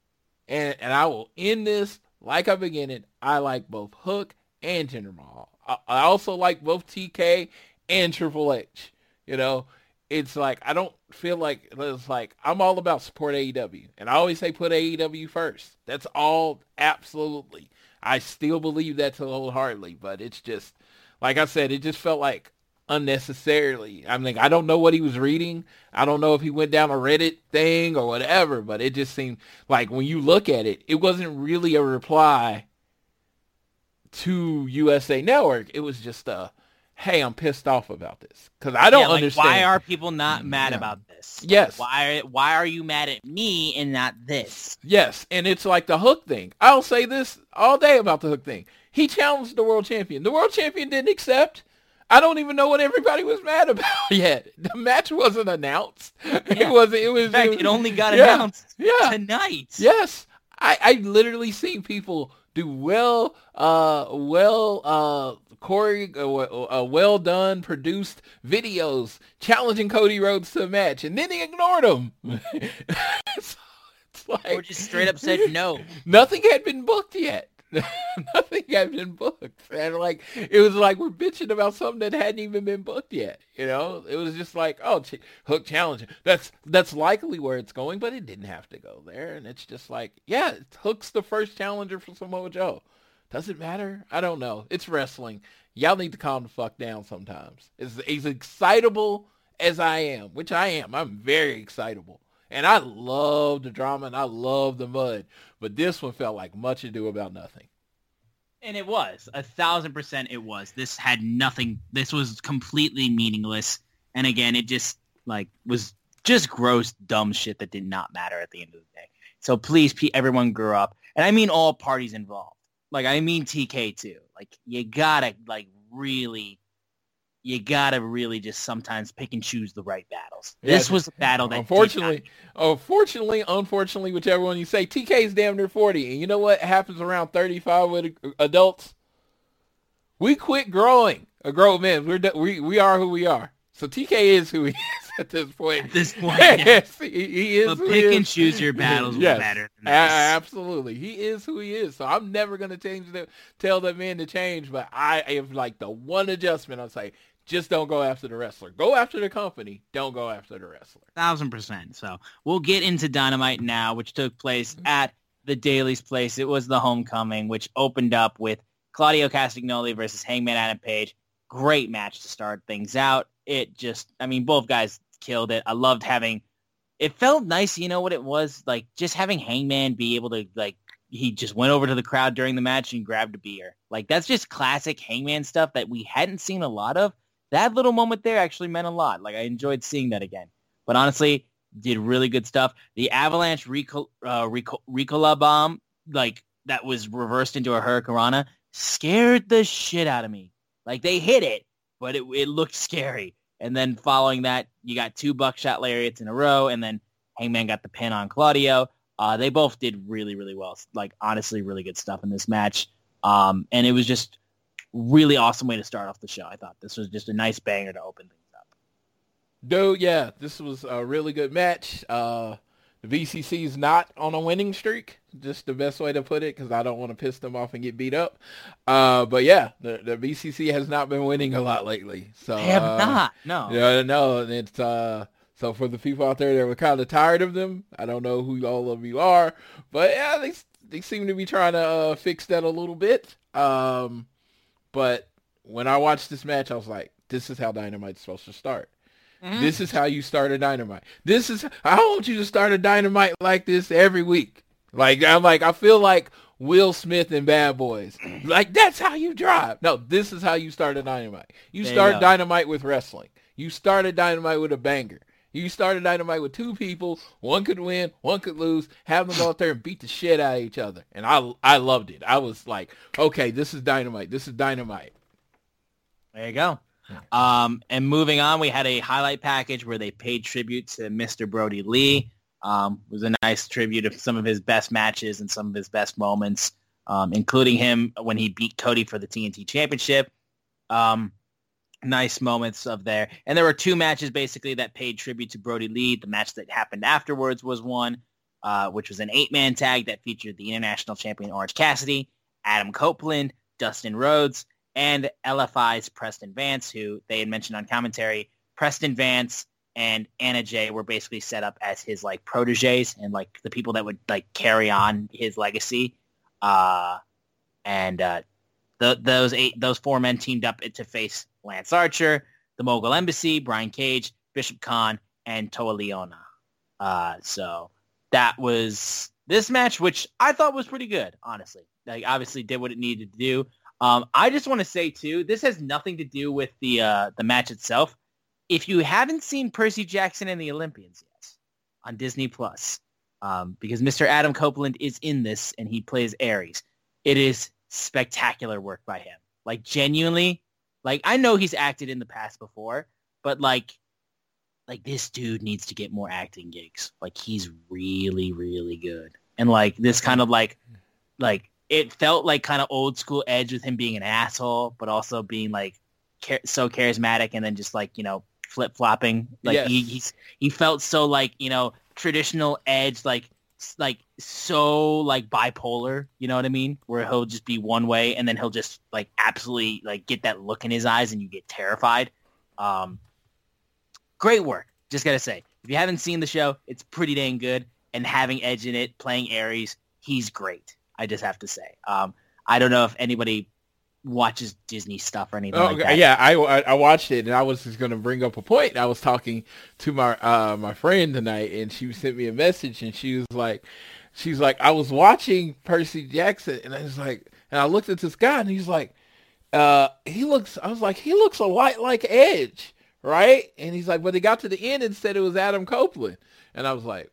And and I will end this like I began it. I like both Hook and Jinder Mahal. I, I also like both TK and Triple H. You know, it's like I don't feel like it's like I'm all about support AEW, and I always say put AEW first. That's all absolutely. I still believe that to wholeheartedly, but it's just like I said, it just felt like unnecessarily. I mean, I don't know what he was reading. I don't know if he went down a Reddit thing or whatever, but it just seemed like when you look at it, it wasn't really a reply to USA Network. It was just a, hey, I'm pissed off about this because I don't Yeah, like, understand. Why are people not mad Yeah. about this? Yes. Why why are you mad at me and not this? Yes, and it's like the Hook thing. I'll say this all day about the Hook thing. He challenged the world champion. The world champion didn't accept. I don't even know what everybody was mad about yet. The match wasn't announced. It wasn't. It was. In fact, was- it only got yeah, announced Yeah. tonight. Yes, I I literally seen people do well, uh, well, uh, Corey, uh, uh, well done, produced videos challenging Cody Rhodes to a match, and then he ignored him. so it's like Or just straight up said no. nothing had been booked yet. nothing had been booked. And like it was like we're bitching about something that hadn't even been booked yet. You know, it was just like, oh, ch- Hook challenge. That's that's likely where it's going, but it didn't have to go there. And it's just like, yeah, Hook's the first challenger for Samoa Joe. Does it matter? I don't know. It's wrestling. Y'all need to calm the fuck down sometimes. As, as excitable as I am, which I am, I'm very excitable. And I love the drama and I love the mud. But this one felt like much ado about nothing. And it was. A thousand percent it was. This had nothing this was completely meaningless. And again, it just like was just gross, dumb shit that did not matter at the end of the day. So please, everyone grew up. and I mean all parties involved. Like I mean TK too. Like you gotta like really, you gotta really just sometimes pick and choose the right battles. Yeah, this was a battle that unfortunately, did unfortunately, oh, unfortunately, whichever one you say, TK is damn near forty, and you know what happens around thirty-five with adults? We quit growing. Uh, a grown man. We're we we are who we are. So TK is who he is at this point. At this point, yeah. yes, he, he is. But pick he and choose your battles Yes. better than A- absolutely, he is who he is. So I'm never gonna change the tell the man to change. But I am like the one adjustment. I'll say, just don't go after the wrestler. Go after the company. Don't go after the wrestler. thousand percent. So we'll get into Dynamite now, which took place Mm-hmm. at the Daily's place. It was the homecoming, which opened up with Claudio Castagnoli versus Hangman Adam Page. Great match to start things out. It just, I mean, both guys killed it. I loved having. It felt nice, you know what it was like, just having Hangman be able to like. He just went over to the crowd during the match and grabbed a beer. Like that's just classic Hangman stuff that we hadn't seen a lot of. That little moment there actually meant a lot. Like I enjoyed seeing that again. But honestly, did really good stuff. The Avalanche Ricola, uh, Rico, bomb, like that was reversed into a Hurricanrana, scared the shit out of me. Like they hit it, but it, it looked scary. And then following that, you got two buckshot lariats in a row, and then Hangman got the pin on Claudio. Uh, they both did really, really well. Like honestly, really good stuff in this match. Um, and it was just really awesome way to start off the show. I thought this was just a nice banger to open things up. Dude, yeah, this was a really good match. Uh, the VCC is not on a winning streak. Just the best way to put it, because I don't want to piss them off and get beat up. Uh, but yeah, the, the VCC has not been winning a lot lately. So They have uh, not. No. Yeah, no, it's uh. So for the people out there that were kind of tired of them, I don't know who all of you are, but yeah, they they seem to be trying to uh, fix that a little bit. Um, but when I watched this match, I was like, this is how Dynamite's supposed to start. This is how you start a Dynamite. This is I want you to start a Dynamite like this every week. Like I'm like I feel like Will Smith and Bad Boys. Like that's how you drive. No, this is how you start a Dynamite. You start. Dynamite with wrestling. You start a Dynamite with a banger. You start a Dynamite with two people. One could win, one could lose. Have them go out there and beat the shit out of each other. And I I loved it. I was like, okay, this is Dynamite. This is Dynamite. There you go. Um, and moving on, we had a highlight package where they paid tribute to Mr. Brody Lee. Um, it was a nice tribute of some of his best matches and some of his best moments, um, including him when he beat Cody for the TNT Championship. Um, nice moments of there. And there were two matches basically that paid tribute to Brody Lee. The match that happened afterwards was one, uh, which was an eight-man tag that featured the international champion Orange Cassidy, Adam Copeland, Dustin Rhodes, and LFI's Preston Vance, who they had mentioned on commentary. Preston Vance and Anna Jay were basically set up as his like proteges and like the people that would like carry on his legacy. Uh, and uh, the, those eight, those four men teamed up to face Lance Archer, the Mogul Embassy, Brian Cage, Bishop Kaun, and Toa Liona. Uh, so that was this match, which I thought was pretty good, honestly. Like obviously did what it needed to do. Um, I just want to say too, this has nothing to do with the uh, the match itself. If you haven't seen Percy Jackson and the Olympians yet on Disney Plus, um, because Mr. Adam Copeland is in this and he plays Ares, it is spectacular work by him. Like genuinely, like I know he's acted in the past before, but like like this dude needs to get more acting gigs. Like he's really, really good. And like this kind of like like it felt like kind of old school edge with him being an asshole, but also being like so charismatic and then just like, you know, flip flopping. Like Yes. he he's he felt so like, you know, traditional edge, like like so like bipolar, you know what I mean? Where he'll just be one way and then he'll just like absolutely like get that look in his eyes and you get terrified. Um great work. Just gotta say, if you haven't seen the show, it's pretty dang good. And having Edge in it, playing Ares, he's great. I just have to say. Um, I don't know if anybody watches Disney stuff or anything Oh, like that. yeah, I, I watched it and I was just gonna bring up a point. I was talking to my uh my friend tonight and she sent me a message and she was like, she's like, I was watching Percy Jackson and I was like, and I looked at this guy and he's like, uh, he looks. I was like, he looks a lot like Edge, right? And he's like, but they got to the end and said it was Adam Copeland, and I was like,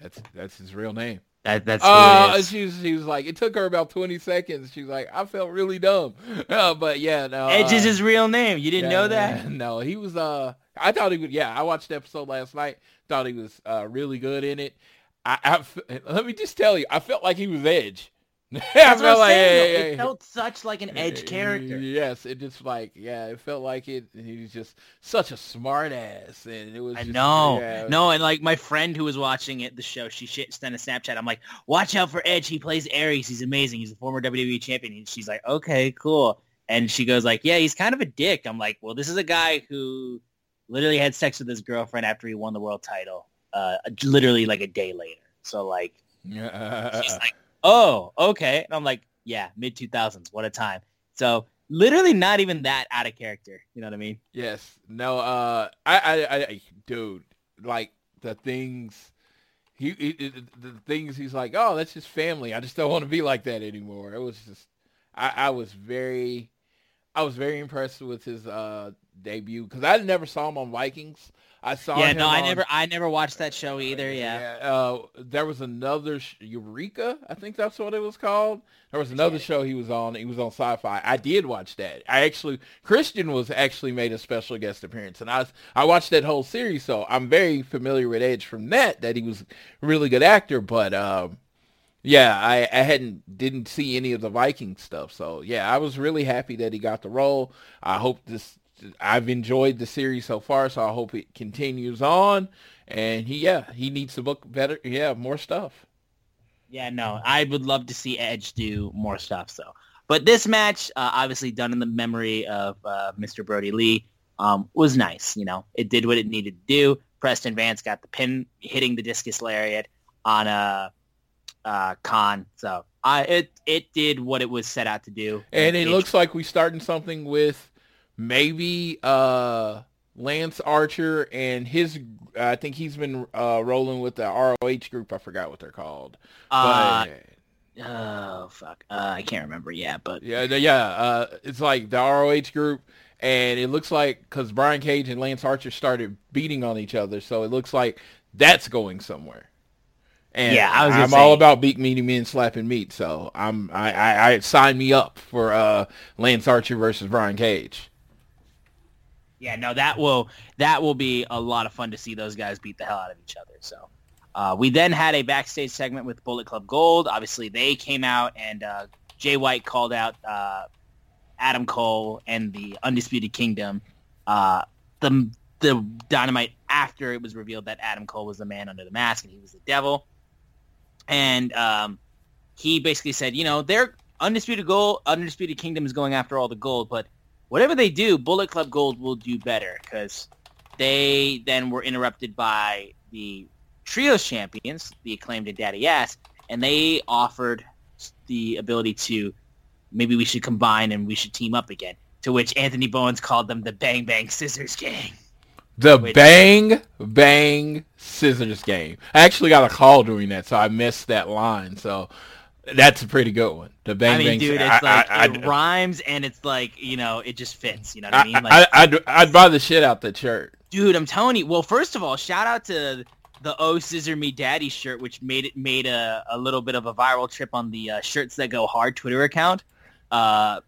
that's that's his real name. That that's Uh, she was, she was like, it took her about 20 seconds. She was like, I felt really dumb. Uh, but yeah, no. Edge is uh, his real name. You didn't yeah, know that? No, he was, uh, I thought he would, yeah, I watched the episode last night. Thought he was, uh, really good in it. I, I f- let me just tell you, I felt like he was Edge. I That's what felt like, saying. yeah, yeah, It felt such like an Edge character. Yes, it just like yeah, it felt like it. He was just such a smart ass, and it was. I just, know. yeah. No, and like my friend who was watching it, the show, she shit sent a Snapchat. I'm like, watch out for Edge. He plays Ares. He's amazing. He's a former WWE champion. And she's like, okay, cool. And she goes like, yeah, he's kind of a dick. I'm like, well, this is a guy who literally had sex with his girlfriend after he won the world title, uh, literally like a day later. So like, Yeah. she's like, oh, okay. And I'm like, yeah, mid 2000s. What a time. So literally not even that out of character. You know what I mean? Yes. No. Uh. I. I. I dude. Like the things. He, he. The things he's like. Oh, that's just family. I just don't want to be like that anymore. It was just. I. I was very. I was very impressed with his uh debut because I never saw him on Vikings. I saw yeah, no, I never, I never watched that show either. Yeah. Uh, there was another sh- Eureka, I think that's what it was called. There was another show he was on. He was on Sci-Fi. I did watch that. I actually Christian was actually made a special guest appearance, and I I watched that whole series. So I'm very familiar with Edge from that. That he was a really good actor, but um, yeah, I, I hadn't didn't see any of the Viking stuff. So yeah, I was really happy that he got the role. I hope this. I've enjoyed the series so far, so I hope it continues on. And he, yeah, he needs to book better. Yeah, more stuff. Yeah, no, I would love to see Edge do more stuff. So, but this match, uh, obviously done in the memory of uh, Mr. Brody Lee, um, was nice. You know, it did what it needed to do. Preston Vance got the pin, hitting the discus lariat on a uh, Kaun. So, I it it did what it was set out to do. And it looks like we starting something with maybe uh, Lance Archer and his. I think he's been uh, rolling with the ROH group. I forgot what they're called. Uh, But- oh fuck, uh, I can't remember. Yeah, but Yeah, yeah. Uh, it's like the ROH group, and it looks like because Brian Cage and Lance Archer started beating on each other, so it looks like that's going somewhere. And Yeah, I was I'm all about beat meaty men slapping meat, so I'm I, I, I sign me up for uh, Lance Archer versus Brian Cage. Yeah, no, that will that will be a lot of fun to see those guys beat the hell out of each other. So uh, we then had a backstage segment with Bullet Club Gold. Obviously, they came out and uh, Jay White called out uh, Adam Cole and the Undisputed Kingdom. Uh, the the Dynamite after it was revealed that Adam Cole was the man under the mask and he was the devil, and um, he basically said, you know, their Undisputed Gold, Undisputed Kingdom is going after all the gold, but whatever they do, Bullet Club Gold will do better because they then were interrupted by the trios champions, the acclaimed and Daddy Ass, and they offered the ability to maybe we should combine and we should team up again. To which Anthony Bowens called them the Bang Bang Scissors Gang. The Which- Bang Bang Scissors game. I actually got a call doing that, so I missed that line. So that's a pretty good one. The Bang I mean, Bang. dude, I- it's like I- it I- rhymes and it's like you know it just fits. You know what I, I, mean? Like, I, I'd, I'd buy the shit out that shirt. dude, I'm telling you. Well, first of all, shout out to the "Oh Scissor Me Daddy" shirt, which made it made a, a little bit of a viral trip on the uh, Shirts That Go Hard Twitter account. Uh,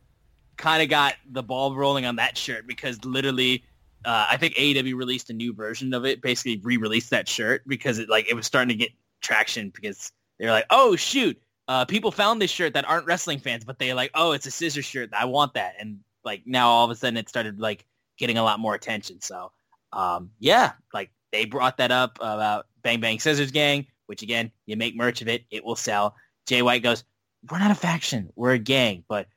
kind of got the ball rolling on that shirt because literally, uh, I think AEW released a new version of it, basically re-released that shirt because it like it was starting to get traction because they were like, oh shoot, uh, people found this shirt that aren't wrestling fans, but they like, oh, it's a scissor shirt. I want that, and like now all of a sudden it started like getting a lot more attention. So um, yeah, like they brought that up about Bang Bang Scissors Gang, which again, you make merch of it, it will sell. Jay White goes, we're not a faction, we're a gang, but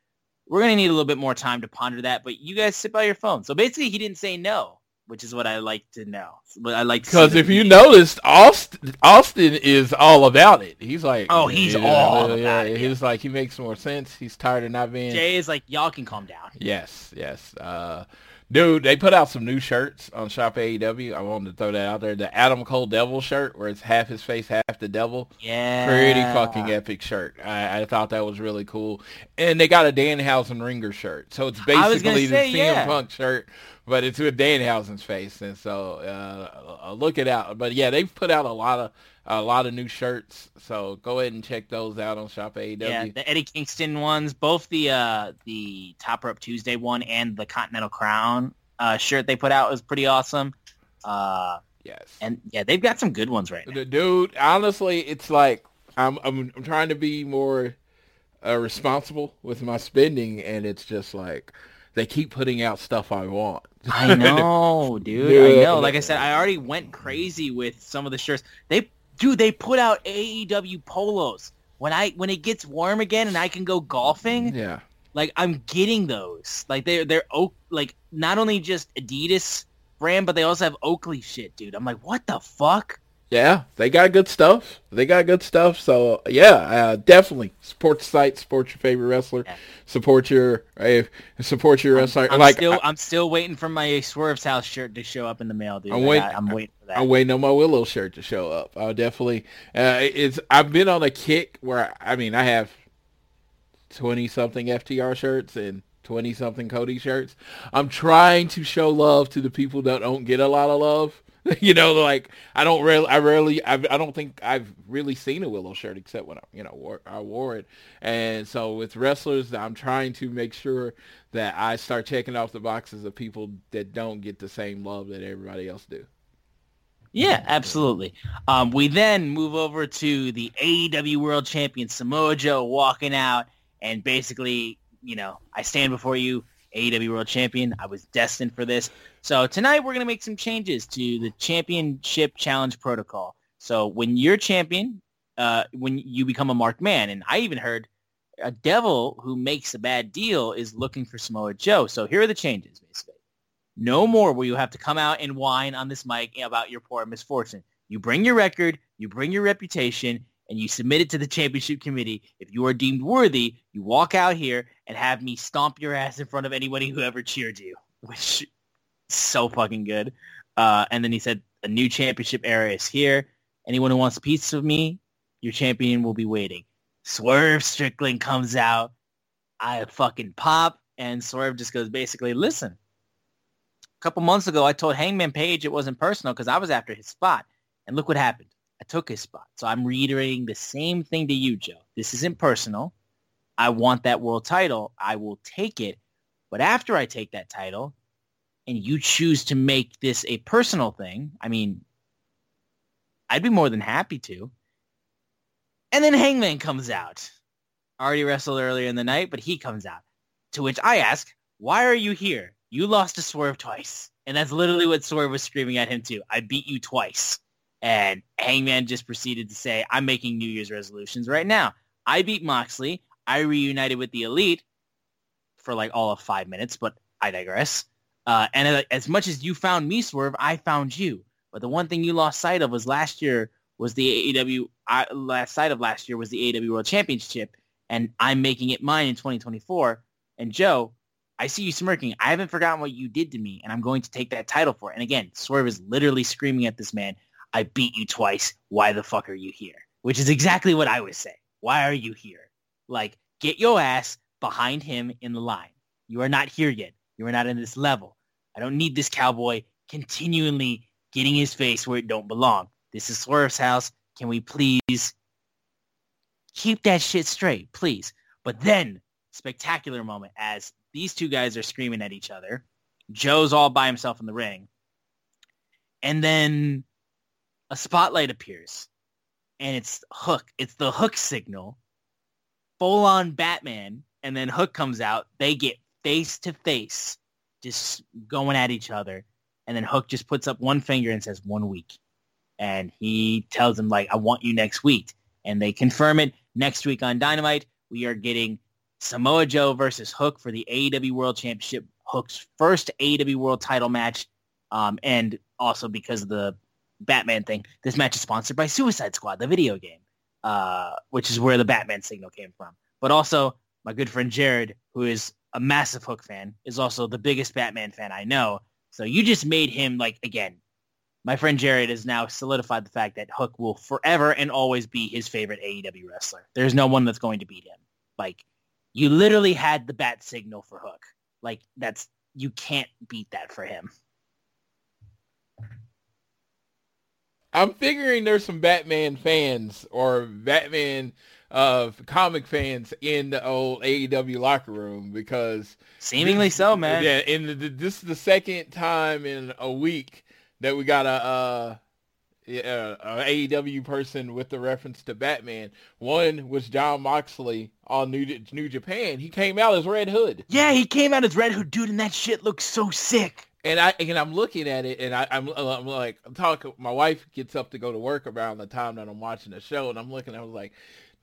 we're gonna need a little bit more time to ponder that. But you guys sit by your phone. So basically, he didn't say no, which is what I like to know. But I like to Because if you noticed, Austin, Austin is all about it. He's like, Oh, he's yeah, all yeah, about it, yeah. He's like, he makes more sense. He's tired of not being. Jay is like, y'all can calm down. Yes, yes. Uh, dude, they put out some new shirts on Shop AEW. I wanted to throw that out there. The Adam Cole Devil shirt, where it's half his face, half the devil. Yeah, Pretty fucking epic shirt. I, I thought that was really cool. And they got a Danhausen Ringer shirt. So it's I was gonna basically the say, CM yeah. Punk shirt, but it's with Danhausen's face. And so uh, look it out. But yeah, they've put out a lot of a lot of new shirts. So go ahead and check those out on Shop AEW. Yeah, the Eddie Kingston ones, both the uh, the Top Rope Tuesday one and the Continental Crown uh, shirt they put out was pretty awesome. Uh, yes, and yeah, they've got some good ones right now. Dude, honestly, it's like I'm I'm, I'm trying to be more uh, responsible with my spending, and it's just like they keep putting out stuff I want. I know, dude. Yeah. I know. Like I said, I already went crazy with some of the shirts. They, dude, they put out AEW polos. When I when it gets warm again and I can go golfing, yeah, like I'm getting those. Like they're they're oak like not only just Adidas brand, but they also have Oakley shit, dude. I'm like, what the fuck? Yeah, they got good stuff. They got good stuff. So yeah, uh, definitely support the site, support your favorite wrestler, yeah. support your uh, support your wrestler. I'm, like still, I, am still waiting for my Swerve's House shirt to show up in the mail, dude. I'm waiting. I'm waiting for that. I'm waiting on my Willow shirt to show up. I'll definitely. Uh, it's I've been on a kick where I mean I have twenty something FTR shirts and 20 something Cody shirts. I'm trying to show love to the people that don't get a lot of love. you know, like I don't really, I rarely, I've, I don't think I've really seen a Willow shirt except when I, you know, wore, I wore it. And so with wrestlers, I'm trying to make sure that I start checking off the boxes of people that don't get the same love that everybody else do. Yeah, absolutely. Um, we then move over to the AEW World Champion Samoa Joe walking out and basically, you know, I stand before you, AEW World Champion. I was destined for this. So tonight we're going to make some changes to the championship challenge protocol. So when you're champion, uh, when you become a marked man, and I even heard a devil who makes a bad deal is looking for Samoa Joe. So here are the changes, basically. No more will you have to come out and whine on this mic about your poor misfortune. You bring your record, you bring your reputation, and you submit it to the championship committee. If you are deemed worthy, you walk out here and have me stomp your ass in front of anybody who ever cheered you, which so fucking good. Uh, and then he said, a new championship era is here. Anyone who wants a piece of me, your champion will be waiting. Swerve Strickland comes out. I fucking pop. And Swerve just goes, basically, listen. A couple months ago, I told Hangman Page it wasn't personal because I was after his spot. And look what happened. I took his spot. So I'm reiterating the same thing to you, Joe. This isn't personal. I want that world title. I will take it. But after I take that title, and you choose to make this a personal thing, I mean, I'd be more than happy to. And then Hangman comes out. Already wrestled earlier in the night, but he comes out. To which I ask, why are you here? You lost to Swerve twice. And that's literally what Swerve was screaming at him too. I beat you twice. And Hangman just proceeded to say, I'm making New Year's resolutions right now. I beat Moxley. I reunited with the Elite for like all of five minutes, but I digress. Uh, and as much as you found me, Swerve, I found you. But the one thing you lost sight of was last year was the AEW, I, last sight of last year was the AEW World Championship. And I'm making it mine in 2024. And Joe, I see you smirking. I haven't forgotten what you did to me, and I'm going to take that title for it. And again, Swerve is literally screaming at this man, I beat you twice. Why the fuck are you here? Which is exactly what I would say. Why are you here? Like, get your ass behind him in the line. You are not here yet. You are not in this level. I don't need this cowboy continually getting his face where it don't belong. This is Swerve's house. Can we please keep that shit straight, please? But then, spectacular moment as these two guys are screaming at each other. Joe's all by himself in the ring. And then a spotlight appears. And it's Hook. It's the Hook signal. Full on Batman. And then Hook comes out. They get face to face just going at each other. And then Hook just puts up one finger and says one week. And he tells him like, I want you next week. And they confirm it next week on Dynamite. We are getting Samoa Joe versus Hook for the AEW World Championship. Hook's first AEW World title match. Um, and also because of the Batman thing, this match is sponsored by Suicide Squad, the video game, uh, which is where the Batman signal came from. But also my good friend Jared, who is a massive Hook fan, is also the biggest Batman fan I know. So you just made him like again. My friend Jared has now solidified the fact that Hook will forever and always be his favorite AEW wrestler. There's no one that's going to beat him. Like you literally had the bat signal for Hook. Like that's you can't beat that for him. I'm figuring there's some Batman fans or Batman uh, comic fans in the old AEW locker room because seemingly this, so, man. Yeah, in the, this is the second time in a week that we got a, uh, AEW person with the reference to Batman. One was Jon Moxley on New New Japan. He came out as Red Hood. Yeah, he came out as Red Hood, dude, and that shit looks so sick. And I and I'm looking at it, and I, am I'm, I'm like, I'm talking. My wife gets up to go to work around the time that I'm watching the show, and I'm looking. At I was like,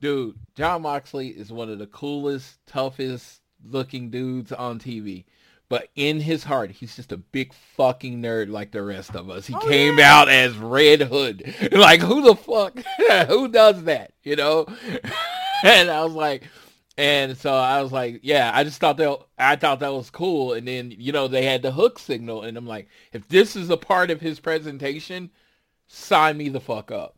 dude, Jon Moxley is one of the coolest, toughest looking dudes on TV. But in his heart, he's just a big fucking nerd like the rest of us. He oh, came yeah. out as Red Hood. Like, who the fuck? who does that? You know? and I was like, and so I was like, yeah, I just thought that I thought that was cool. And then you know they had the hook signal, and I'm like, if this is a part of his presentation, sign me the fuck up.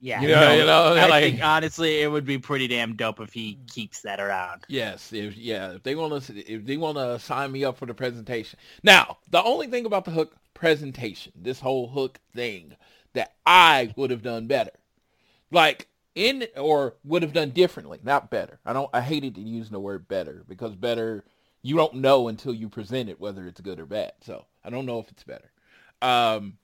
Yeah, you know, no, you know I like, think honestly, it would be pretty damn dope if he keeps that around. Yes, if yeah, if they want to, if they want to sign me up for the presentation. Now, the only thing about the hook presentation, this whole hook thing, that I would have done better, like in or would have done differently, not better. I don't I hated to use the word better because better you don't know until you present it whether it's good or bad. So I don't know if it's better. Um,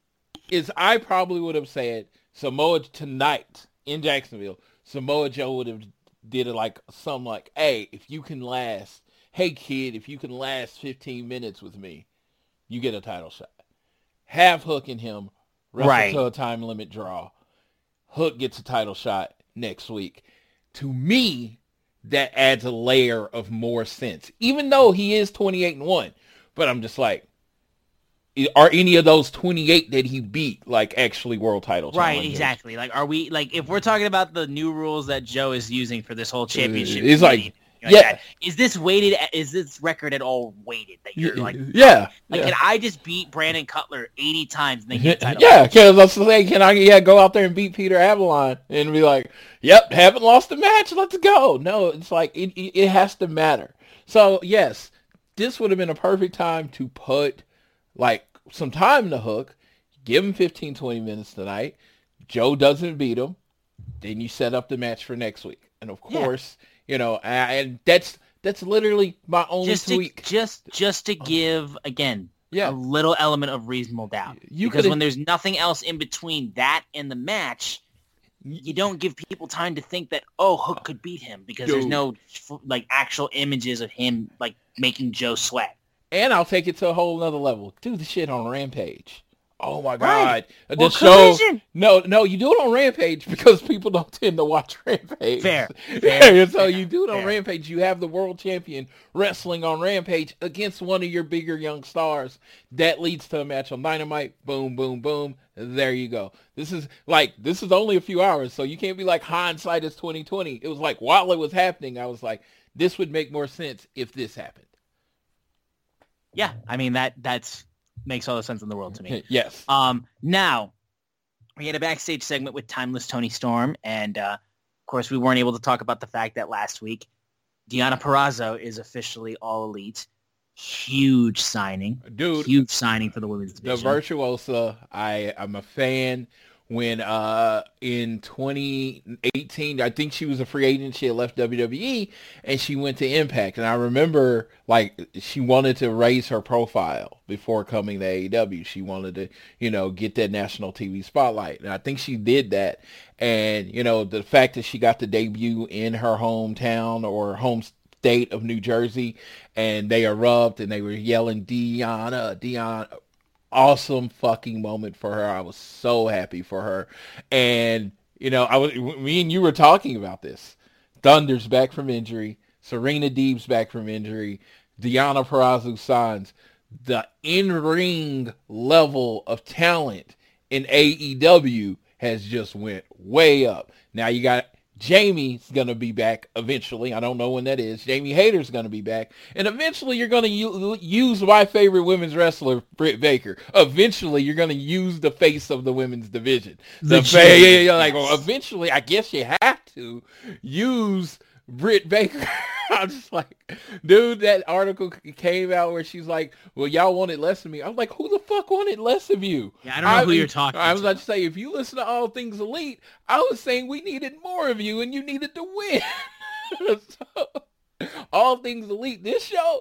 is I probably would have said Samoa tonight in Jacksonville. Samoa Joe would have did it like some like, hey, if you can last, hey kid, if you can last 15 minutes with me, you get a title shot. Have Hook in him, wrestle right. to a time limit draw. Hook gets a title shot next week. To me, that adds a layer of more sense. Even though he is 28 and 1, but I'm just like are any of those 28 that he beat like actually world titles? Right, exactly. Like are we like if we're talking about the new rules that Joe is using for this whole championship? It's like like yeah. That. Is this weighted? Is this record at all weighted? That you're like, yeah. Like, yeah. can I just beat Brandon Cutler 80 times and then get title? Yeah, because let's say, can I yeah go out there and beat Peter Avalon and be like, yep, haven't lost a match, let's go. No, it's like it, it has to matter. So yes, this would have been a perfect time to put like some time in the hook. Give him 15, 20 minutes tonight. Joe doesn't beat him. Then you set up the match for next week. And of course. Yeah you know, and that's that's literally my only just tweak. To, just just to give again yeah. a little element of reasonable doubt. You because when there's nothing else in between that and the match, you don't give people time to think that oh Hook could beat him because Dude. there's no like actual images of him like making Joe sweat. And I'll take it to a whole other level. Do the shit on Rampage. Oh my god! Right. The well, show. Collision. No, no, you do it on Rampage because people don't tend to watch Rampage. Fair. Fair. so you do it on Fair. Rampage. You have the world champion wrestling on Rampage against one of your bigger young stars. That leads to a match on Dynamite. Boom, boom, boom. There you go. This is like this is only a few hours, so you can't be like hindsight is twenty twenty. It was like while it was happening, I was like, this would make more sense if this happened. Yeah, I mean that that's makes all the sense in the world to me. yes. Um, now, we had a backstage segment with Timeless Toni Storm, and uh, of course, we weren't able to talk about the fact that last week, Deonna Purrazzo is officially All Elite. Huge signing, dude. Huge signing for the women's division. The virtuosa. I I'm a fan when uh in 2018 I think she was a free agent. She had left WWE and she went to Impact. And I remember like she wanted to raise her profile before coming to AEW she wanted to you know get that national TV spotlight. And I think she did that. And you know the fact that she got to debut in her hometown or home state of New Jersey and they erupted and they were yelling Deonna Deonna awesome fucking moment for her. I was so happy for her. And, you know, I was me and you were talking about this. Thunder's back from injury. Serena Deeb's back from injury. Deonna Purrazzo signs. The in-ring level of talent in AEW has just went way up. Now you got Jamie's going to be back eventually. I don't know when that is. Jamie Hayter's going to be back. And eventually you're going to u- use my favorite women's wrestler, Britt Baker. Eventually you're going to use the face of the women's division. The, the fa- yeah, yeah, like well, eventually I guess you have to use Britt Baker. I'm just like, dude, that article came out where she's like, well, y'all wanted less of me. I'm like, who the fuck wanted less of you? Yeah, I don't know who you're talking I was about to say, if you listen to All Things Elite, I was saying we needed more of you and you needed to win. so, All Things Elite, this show,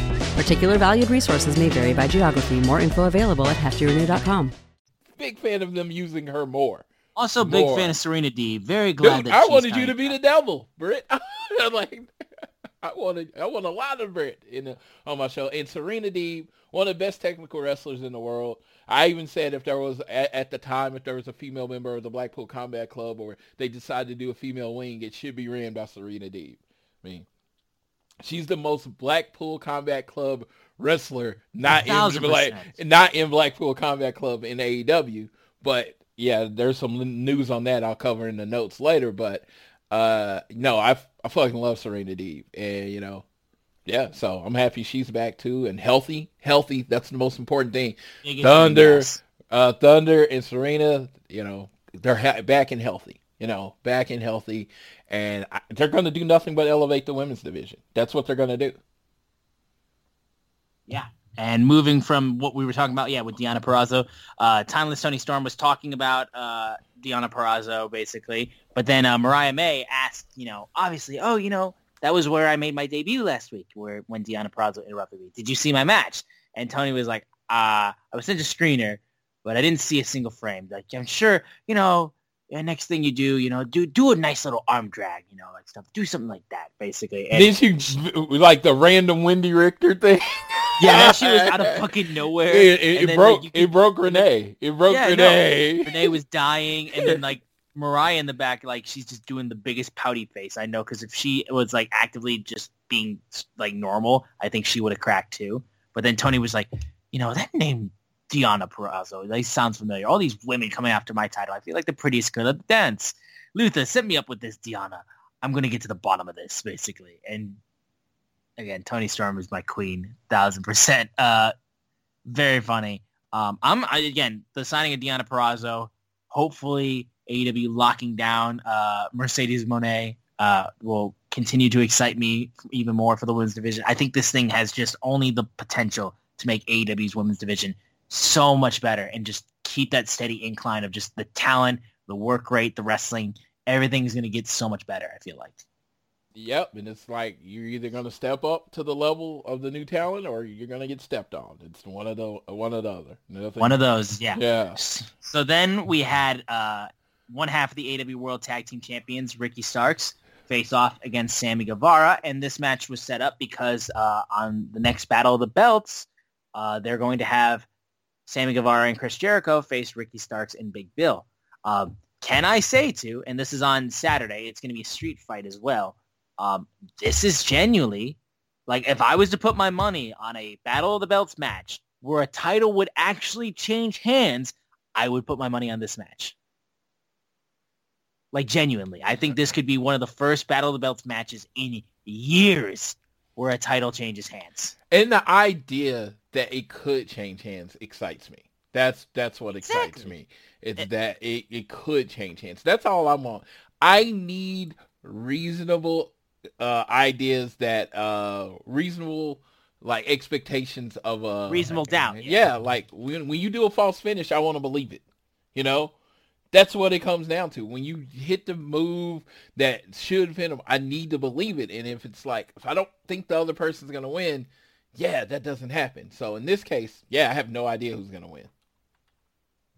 Particular valued resources may vary by geography. More info available at heftyrenew.com. big fan of them using her more. Also, big More. fan of Serena D. Very glad Dude, that I she's wanted you to be the devil, Britt. I'm like, I wanted, I want a lot of Britt in the, on my show. And Serena Deeb, one of the best technical wrestlers in the world. I even said if there was at, at the time, if there was a female member of the Blackpool Combat Club, or they decided to do a female wing, it should be ran by Serena Deeb. I mean, she's the most Blackpool Combat Club wrestler, not in like, not in Blackpool Combat Club in AEW, but yeah, there's some news on that I'll cover in the notes later. But uh, no, I I fucking love Serena Deeb, and you know, yeah. So I'm happy she's back too and healthy. Healthy, that's the most important thing. Biggest Thunder, uh, Thunder and Serena, you know, they're ha- back and healthy. You know, back and healthy, and I, they're going to do nothing but elevate the women's division. That's what they're going to do. Yeah. And moving from what we were talking about, yeah, with Deonna Purrazzo, uh, Timeless Toni Storm was talking about uh, Deonna Purrazzo, basically. But then uh, Mariah May asked, you know, obviously, oh, you know, that was where I made my debut last week, where when Deonna Purrazzo interrupted me. Did you see my match? And Toni was like, uh, I was sent a screener, but I didn't see a single frame. Like, I'm sure, you know, yeah, next thing you do, you know, do do a nice little arm drag, you know, like stuff. Do something like that, basically. And Did you like the random Wendi Richter thing? yeah, that she was out of fucking nowhere. It, it- And it broke. like, could- it broke Renee. It broke Yeah. Renee. Renee was dying, and then like Mariah in the back, like she's just doing the biggest pouty face. I know because if she was like actively just being like normal, I think she would have cracked too. But then Toni was like, you know, that name Deonna Purrazzo, that sounds familiar. All these women coming after my title. I feel like the prettiest girl at the dance. Luther, set me up with this Diana. I'm gonna get to the bottom of this basically. And again, Toni Storm is my queen, thousand percent. Uh, very funny. Um, I'm I, again the signing of Deonna Purrazzo. Hopefully, AEW locking down uh, Mercedes Moné uh, will continue to excite me even more for the women's division. I think this thing has just only the potential to make AEW's women's division so much better and just keep that steady incline of just the talent, the work rate, the wrestling. Everything's going to get so much better. I feel like. Yep, and it's like you're either going to step up to the level of the new talent, or you're going to get stepped on. It's one of the one of the other. Nothing- One of those, yeah. Yeah. So then we had uh, one half of the AW World Tag Team Champions, Ricky Starks, face off against Sammy Guevara, and this match was set up because uh, on the next Battle of the Belts, uh, they're going to have Sammy Guevara and Chris Jericho face Ricky Starks and Big Bill. Um, can I say to, and this is on Saturday, it's going to be a street fight as well. Um, this is genuinely, like if I was to put my money on a Battle of the Belts match where a title would actually change hands, I would put my money on this match. Like genuinely, I think this could be one of the first Battle of the Belts matches in years where a title changes hands. And the idea that it could change hands excites me. That's that's what excites me. It's It- that it, it could change hands. That's all I want. I need reasonable uh ideas that uh reasonable like expectations of a Reasonable doubt, Yeah, yeah. like when when you do a false finish, I want to believe it. You know? That's what it comes down to. When you hit the move that should fit them, I need to believe it. And if it's like, if I don't think the other person's going to win, yeah, that doesn't happen. So in this case, yeah, I have no idea who's going to win.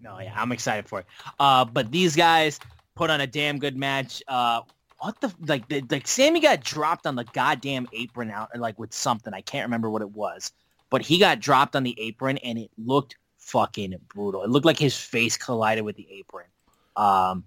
No, yeah, I'm excited for it. Uh, but these guys put on a damn good match. Uh, what the like? The, like Sammy got dropped on the goddamn apron out, like with something. I can't remember what it was, but he got dropped on the apron, and it looked fucking brutal. It looked like his face collided with the apron. Um,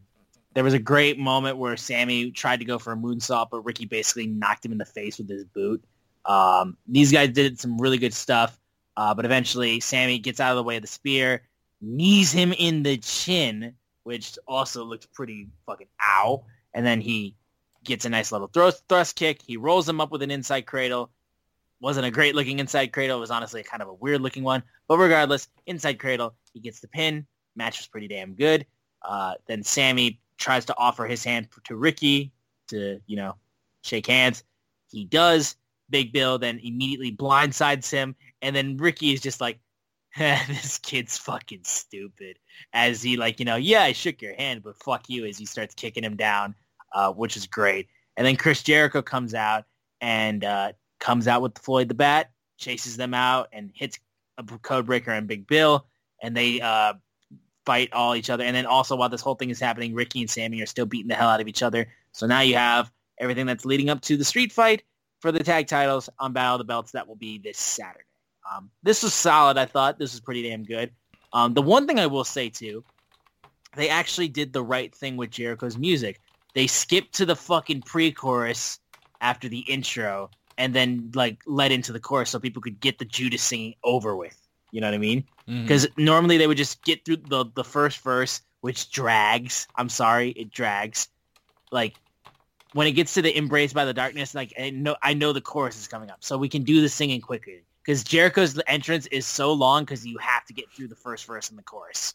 there was a great moment where Sammy tried to go for a moonsault, but Ricky basically knocked him in the face with his boot. Um, these guys did some really good stuff, uh, but eventually Sammy gets out of the way of the spear, knees him in the chin, which also looks pretty fucking ow. And then he gets a nice little thrust, thrust kick. He rolls him up with an inside cradle. Wasn't a great looking inside cradle. It was honestly kind of a weird looking one. But regardless, inside cradle, he gets the pin. Match was pretty damn good. Uh, then Sammy tries to offer his hand to Ricky to, you know, shake hands. He does. Big Bill then immediately blindsides him. And then Ricky is just like, this kid's fucking stupid. As he like, you know, yeah, I shook your hand, but fuck you as he starts kicking him down, uh, which is great. And then Chris Jericho comes out and uh, comes out with Floyd the Bat, chases them out and hits a Codebreaker and Big Bill. And they uh, fight all each other. And then also while this whole thing is happening, Ricky and Sammy are still beating the hell out of each other. So now you have everything that's leading up to the street fight for the tag titles on Battle of the Belts. That will be this Saturday. Um, this was solid. I thought this was pretty damn good. Um, the one thing I will say too, they actually did the right thing with Jericho's music. They skipped to the fucking pre-chorus after the intro and then like led into the chorus so people could get the Judas singing over with. You know what I mean? Because mm-hmm. normally they would just get through the the first verse, which drags. I'm sorry, it drags. Like when it gets to the embrace by the darkness, like I know I know the chorus is coming up, so we can do the singing quickly because Jericho's entrance is so long because you have to get through the first verse and the chorus.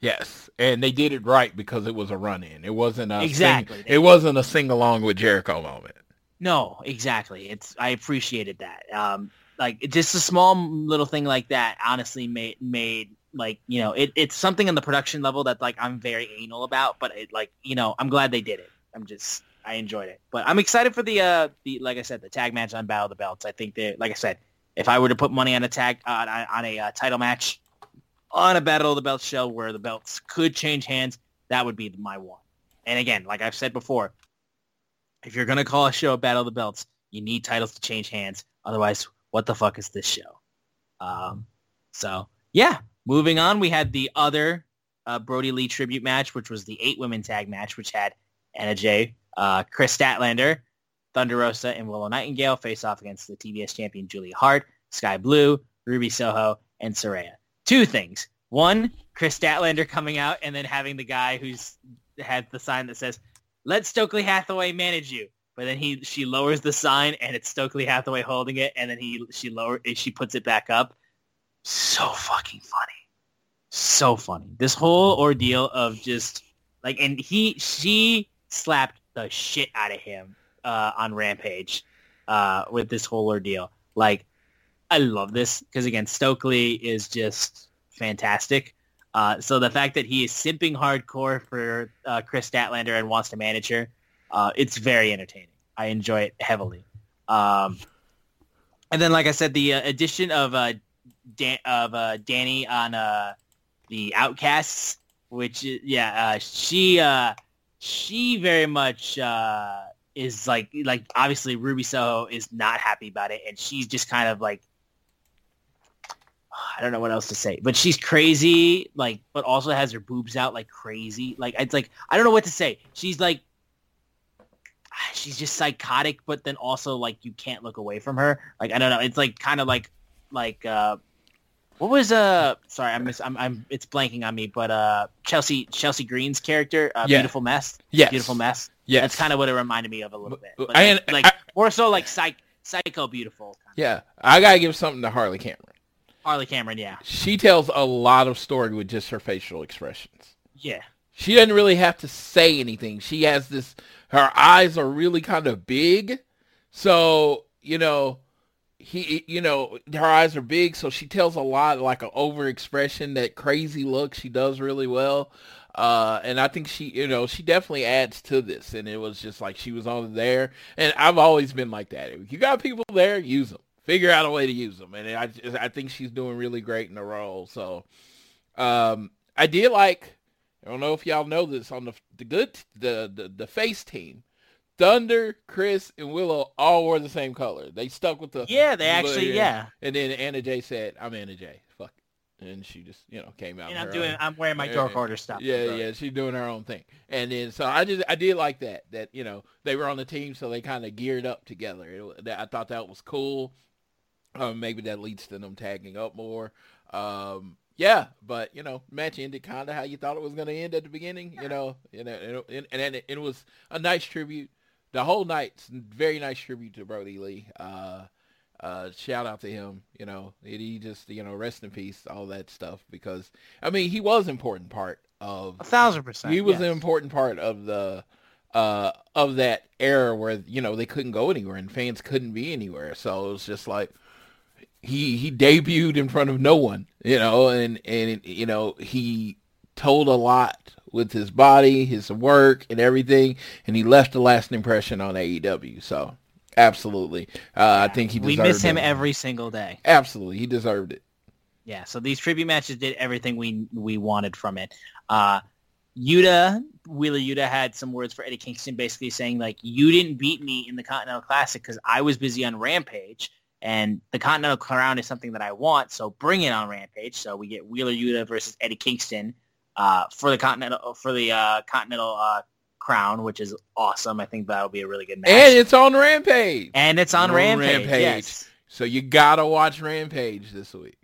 Yes, and they did it right because it was a run in. It wasn't a exactly. Sing, it wasn't a sing along with Jericho moment. No, exactly. It's I appreciated that. Um, like just a small little thing like that honestly made made like you know it, it's something on the production level that like I'm very anal about, but it like you know I'm glad they did it. I'm just I enjoyed it, but I'm excited for the uh the like I said the tag match on Battle of the Belts. I think that like I said if I were to put money on a tag uh, on, a uh, title match on a Battle of the Belts show where the belts could change hands, that would be my one. And again, like I've said before, if you're gonna call a show a Battle of the Belts, you need titles to change hands. Otherwise, what the fuck is this show? Um, so yeah, moving on, we had the other uh, Brodie Lee tribute match, which was the eight women tag match, which had Anna Jay, uh, Kris Statlander, Thunder Rosa and Willow Nightingale face off against the TBS champion Julia Hart, Skye Blue, Ruby Soho, and Saraya. Two things. One, Kris Statlander coming out and then having the guy who's had the sign that says, let Stokely Hathaway manage you. But then he she lowers the sign and it's Stokely Hathaway holding it and then he she lower she puts it back up. So fucking funny. So funny. This whole ordeal of just like and he she slapped the shit out of him uh, on Rampage uh, with this whole ordeal. Like, I love this because again, Stokely is just fantastic. Uh, so the fact that he is simping hardcore for uh, Kris Statlander and wants to manage her, uh, it's very entertaining. I enjoy it heavily. Um, and then, like I said, the uh, addition of uh, Dan- of uh, Danny on the Outcasts, which yeah, she she very much is like like obviously Ruby Soho is not happy about it, and she's just kind of like I don't know what else to say, but she's crazy, like, but also has her boobs out like crazy. Like it's like I don't know what to say. She's like she's just psychotic, but then also like you can't look away from her. Like I don't know, it's like kind of like like uh what was uh sorry I'm, I'm I'm it's blanking on me but uh Chelsea Chelsea Green's character uh, yeah. beautiful mess? Yes. beautiful mess? Yeah that's kind of what it reminded me of a little bit. But I, like, like I, more so like psych, psycho beautiful yeah. I gotta give something to Harley Cameron. Harley Cameron yeah. She tells a lot of story with just her facial expressions. Yeah. She doesn't really have to say anything. She has this her eyes are really kind of big so you know he you know her eyes are big so she tells a lot like an over expression that crazy look she does really well uh, and I think she, you know, she definitely adds to this. And it was just like she was on there. And I've always been like that. If you got people there, use them. Figure out a way to use them. And I, I think she's doing really great in the role. So um, I did like, I don't know if y'all know this on the the good the the, the face team. Thunder, Kris, and Willow all wore the same color. They stuck with the yeah. They actually yeah. And then Anna Jay said, "I'm Anna Jay. Fuck." and she just you know came out. And I'm doing. own- I'm wearing my Dark. Order stuff. Yeah, yeah, she's doing her own thing, and then so I just I did like that that you know they were on the team, so they kind of geared up together. It, that, I thought that was cool. Um, maybe that leads to them tagging up more. Um, yeah, but you know, match ended kind of how you thought it was going to end at the beginning. You know, you know, and, and, and it, it was a nice tribute. The whole night's very nice tribute to Brodie Lee. Uh, uh, shout out to him. You know, he he just you know rest in peace, all that stuff. Because I mean, he was an important part of A thousand percent. he was yes. an important part of the uh of that era where you know they couldn't go anywhere and fans couldn't be anywhere so it was just like he he debuted in front of no one you know and and you know he told a lot with his body his work and everything and he left a lasting impression on AEW so absolutely uh, I think he We miss him it. every single day. absolutely he deserved it Yeah, so these tribute matches did everything we we wanted from it. Uh, Yuta, Wheeler Yuta had some words for Eddie Kingston basically saying like, you didn't beat me in the Continental Classic because I was busy on Rampage and the Continental Crown is something that I want, so bring it on Rampage. So we get Wheeler Yuta versus Eddie Kingston uh, for the Continental for the uh, Continental uh, Crown, which is awesome. I think that'll be a really good match. and it's on Rampage And it's on On Rampage. Rampage. Yes. So you gotta watch Rampage this week.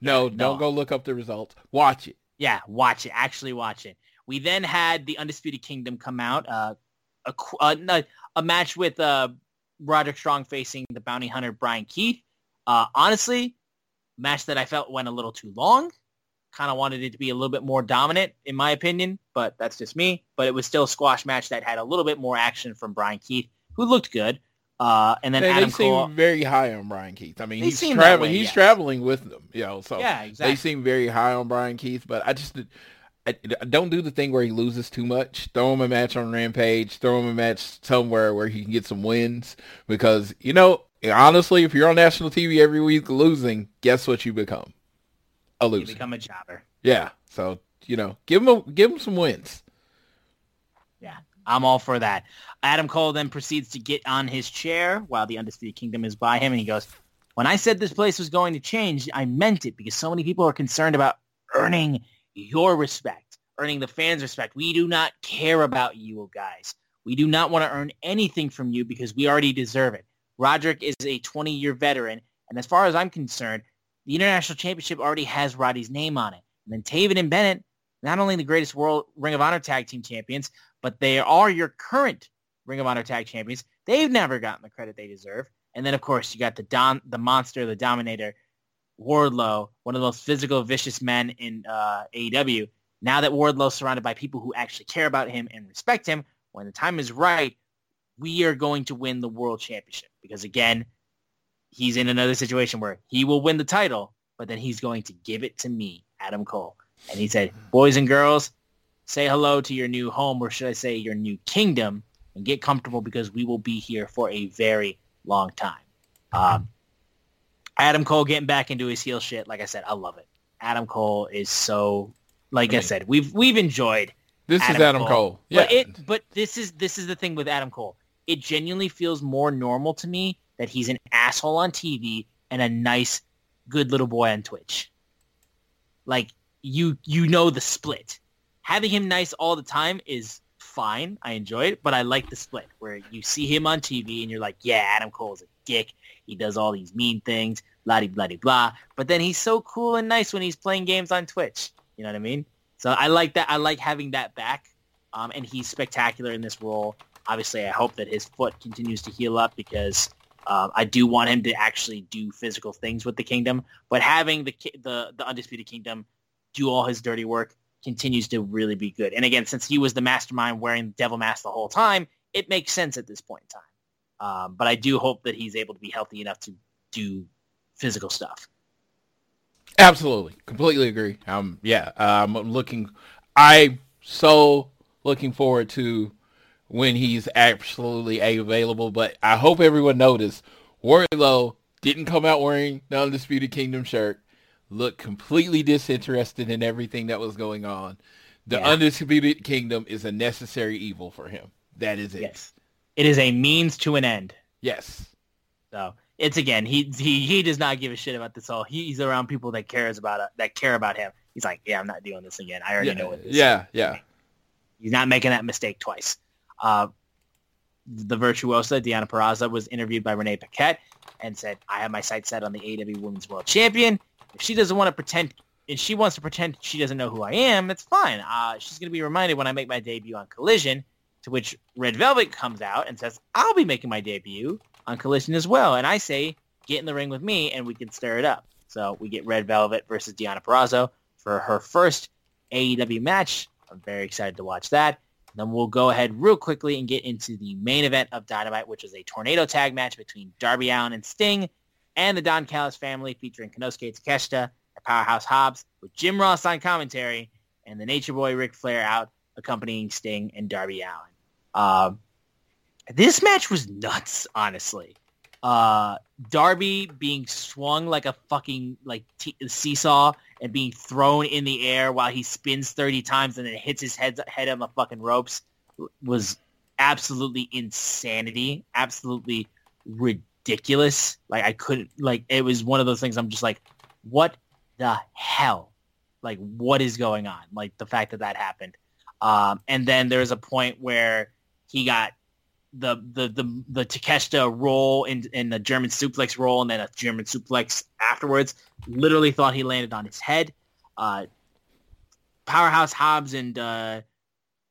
No, no. don't go look up the results. Watch it. Yeah, watch it. Actually watch it. We then had the Undisputed Kingdom come out. Uh, a, qu- uh, a match with uh, Roderick Strong facing the bounty hunter Brian Keith. Uh, honestly, match that I felt went a little too long. Kind of wanted it to be a little bit more dominant, in my opinion, but that's just me. But it was still a squash match that had a little bit more action from Brian Keith, who looked good. Uh, and then They, they Adam seem Cole. very high on Brian Keith. I mean, he's traveling. way, He's yes. traveling with them. You know, so Yeah, exactly. they seem very high on Brian Keith. But I just I, don't do the thing where he loses too much. Throw him a match on Rampage. Throw him a match somewhere where he can get some wins. Because you know, honestly, if you're on national TV every week losing, guess what you become? A You loser. become a jobber. Yeah. So you know, give him a, give him some wins. Yeah, I'm all for that. Adam Cole then proceeds to get on his chair while the Undisputed Kingdom is by him, and he goes, when I said this place was going to change, I meant it because so many people are concerned about earning your respect, earning the fans' respect. We do not care about you guys. We do not want to earn anything from you because we already deserve it. Roderick is a 20-year veteran, and as far as I'm concerned, the International Championship already has Roddy's name on it. And then Taven and Bennett, not only the greatest World Ring of Honor Tag Team Champions, but they are your current Ring of Honor Tag Champions. They've never gotten the credit they deserve. And then, of course, you got the Don, the monster, the Dominator, Wardlow, one of the most physical, vicious men in uh, AEW. Now that Wardlow's surrounded by people who actually care about him and respect him, when the time is right, we are going to win the World Championship. Because, again, he's in another situation where he will win the title, but then he's going to give it to me, Adam Cole. And he said, boys and girls, say hello to your new home, or should I say your new kingdom, and get comfortable because we will be here for a very long time. Um, Adam Cole getting back into his heel shit, like I said, I love it. Adam Cole is so, like I, mean- said, we've we've enjoyed This Adam is Adam Cole. Cole. Yeah. but it, but this is this is the thing with Adam Cole. It genuinely feels more normal to me that he's an asshole on TV and a nice, good little boy on Twitch. Like you, you know the split. Having him nice all the time is fine. I enjoy it, but I like the split where you see him on TV and you're like, yeah, Adam Cole's a dick. He does all these mean things, blah blah blah. But then he's so cool and nice when he's playing games on Twitch. You know what I mean? So I like that. I like having that back. Um, and he's spectacular in this role. Obviously, I hope that his foot continues to heal up because um, I do want him to actually do physical things with the kingdom. But having the the the undisputed kingdom do all his dirty work continues to really be good. And again, since he was the mastermind wearing the devil mask the whole time, it makes sense at this point in time. Um, but I do hope that he's able to be healthy enough to do physical stuff. Absolutely, completely agree. Um, yeah, I'm looking. I so looking forward to when he's absolutely available. But I hope everyone noticed Wardlow didn't come out wearing the Undisputed Kingdom shirt. Looked completely disinterested in everything that was going on. The Yeah. Undisputed Kingdom is a necessary evil for him. That is it. Yes, it is a means to an end. Yes. So it's again he he he does not give a shit about this all. He's around people that cares about it, that care about him. He's like, yeah, I'm not doing this again. I already Yeah, know what this. yeah, yeah. He's not making that mistake twice. Uh, the virtuosa Deonna Purrazzo was interviewed by Renee Paquette and said, "I have my sights set on the AEW Women's World Champion. If she doesn't want to pretend, if she wants to pretend she doesn't know who I am, that's fine. Uh, she's going to be reminded when I make my debut on Collision." To which Red Velvet comes out and says, "I'll be making my debut on Collision as well." And I say, "Get in the ring with me, and we can stir it up." So we get Red Velvet versus Deonna Purrazzo for her first AEW match. I'm very excited to watch that. Then we'll go ahead real quickly and get into the main event of Dynamite, which is a tornado tag match between Darby Allin and Sting and the Don Callis family featuring Konosuke Takeshita and Powerhouse Hobbs with Jim Ross on commentary and the Nature Boy Ric Flair out accompanying Sting and Darby Allin. Um, this match was nuts, honestly. Uh, Darby being swung like a fucking like t- seesaw and being thrown in the air while he spins 30 times and then hits his head head on the fucking ropes was absolutely insanity, absolutely ridiculous. Like I couldn't like it was one of those things I'm just like what the hell? Like what is going on? Like the fact that that happened. Um, and then there was a point where he got the the the the Takeshita roll in in the German suplex roll and then a German suplex afterwards. Literally thought he landed on his head. Uh, Powerhouse Hobbs and uh,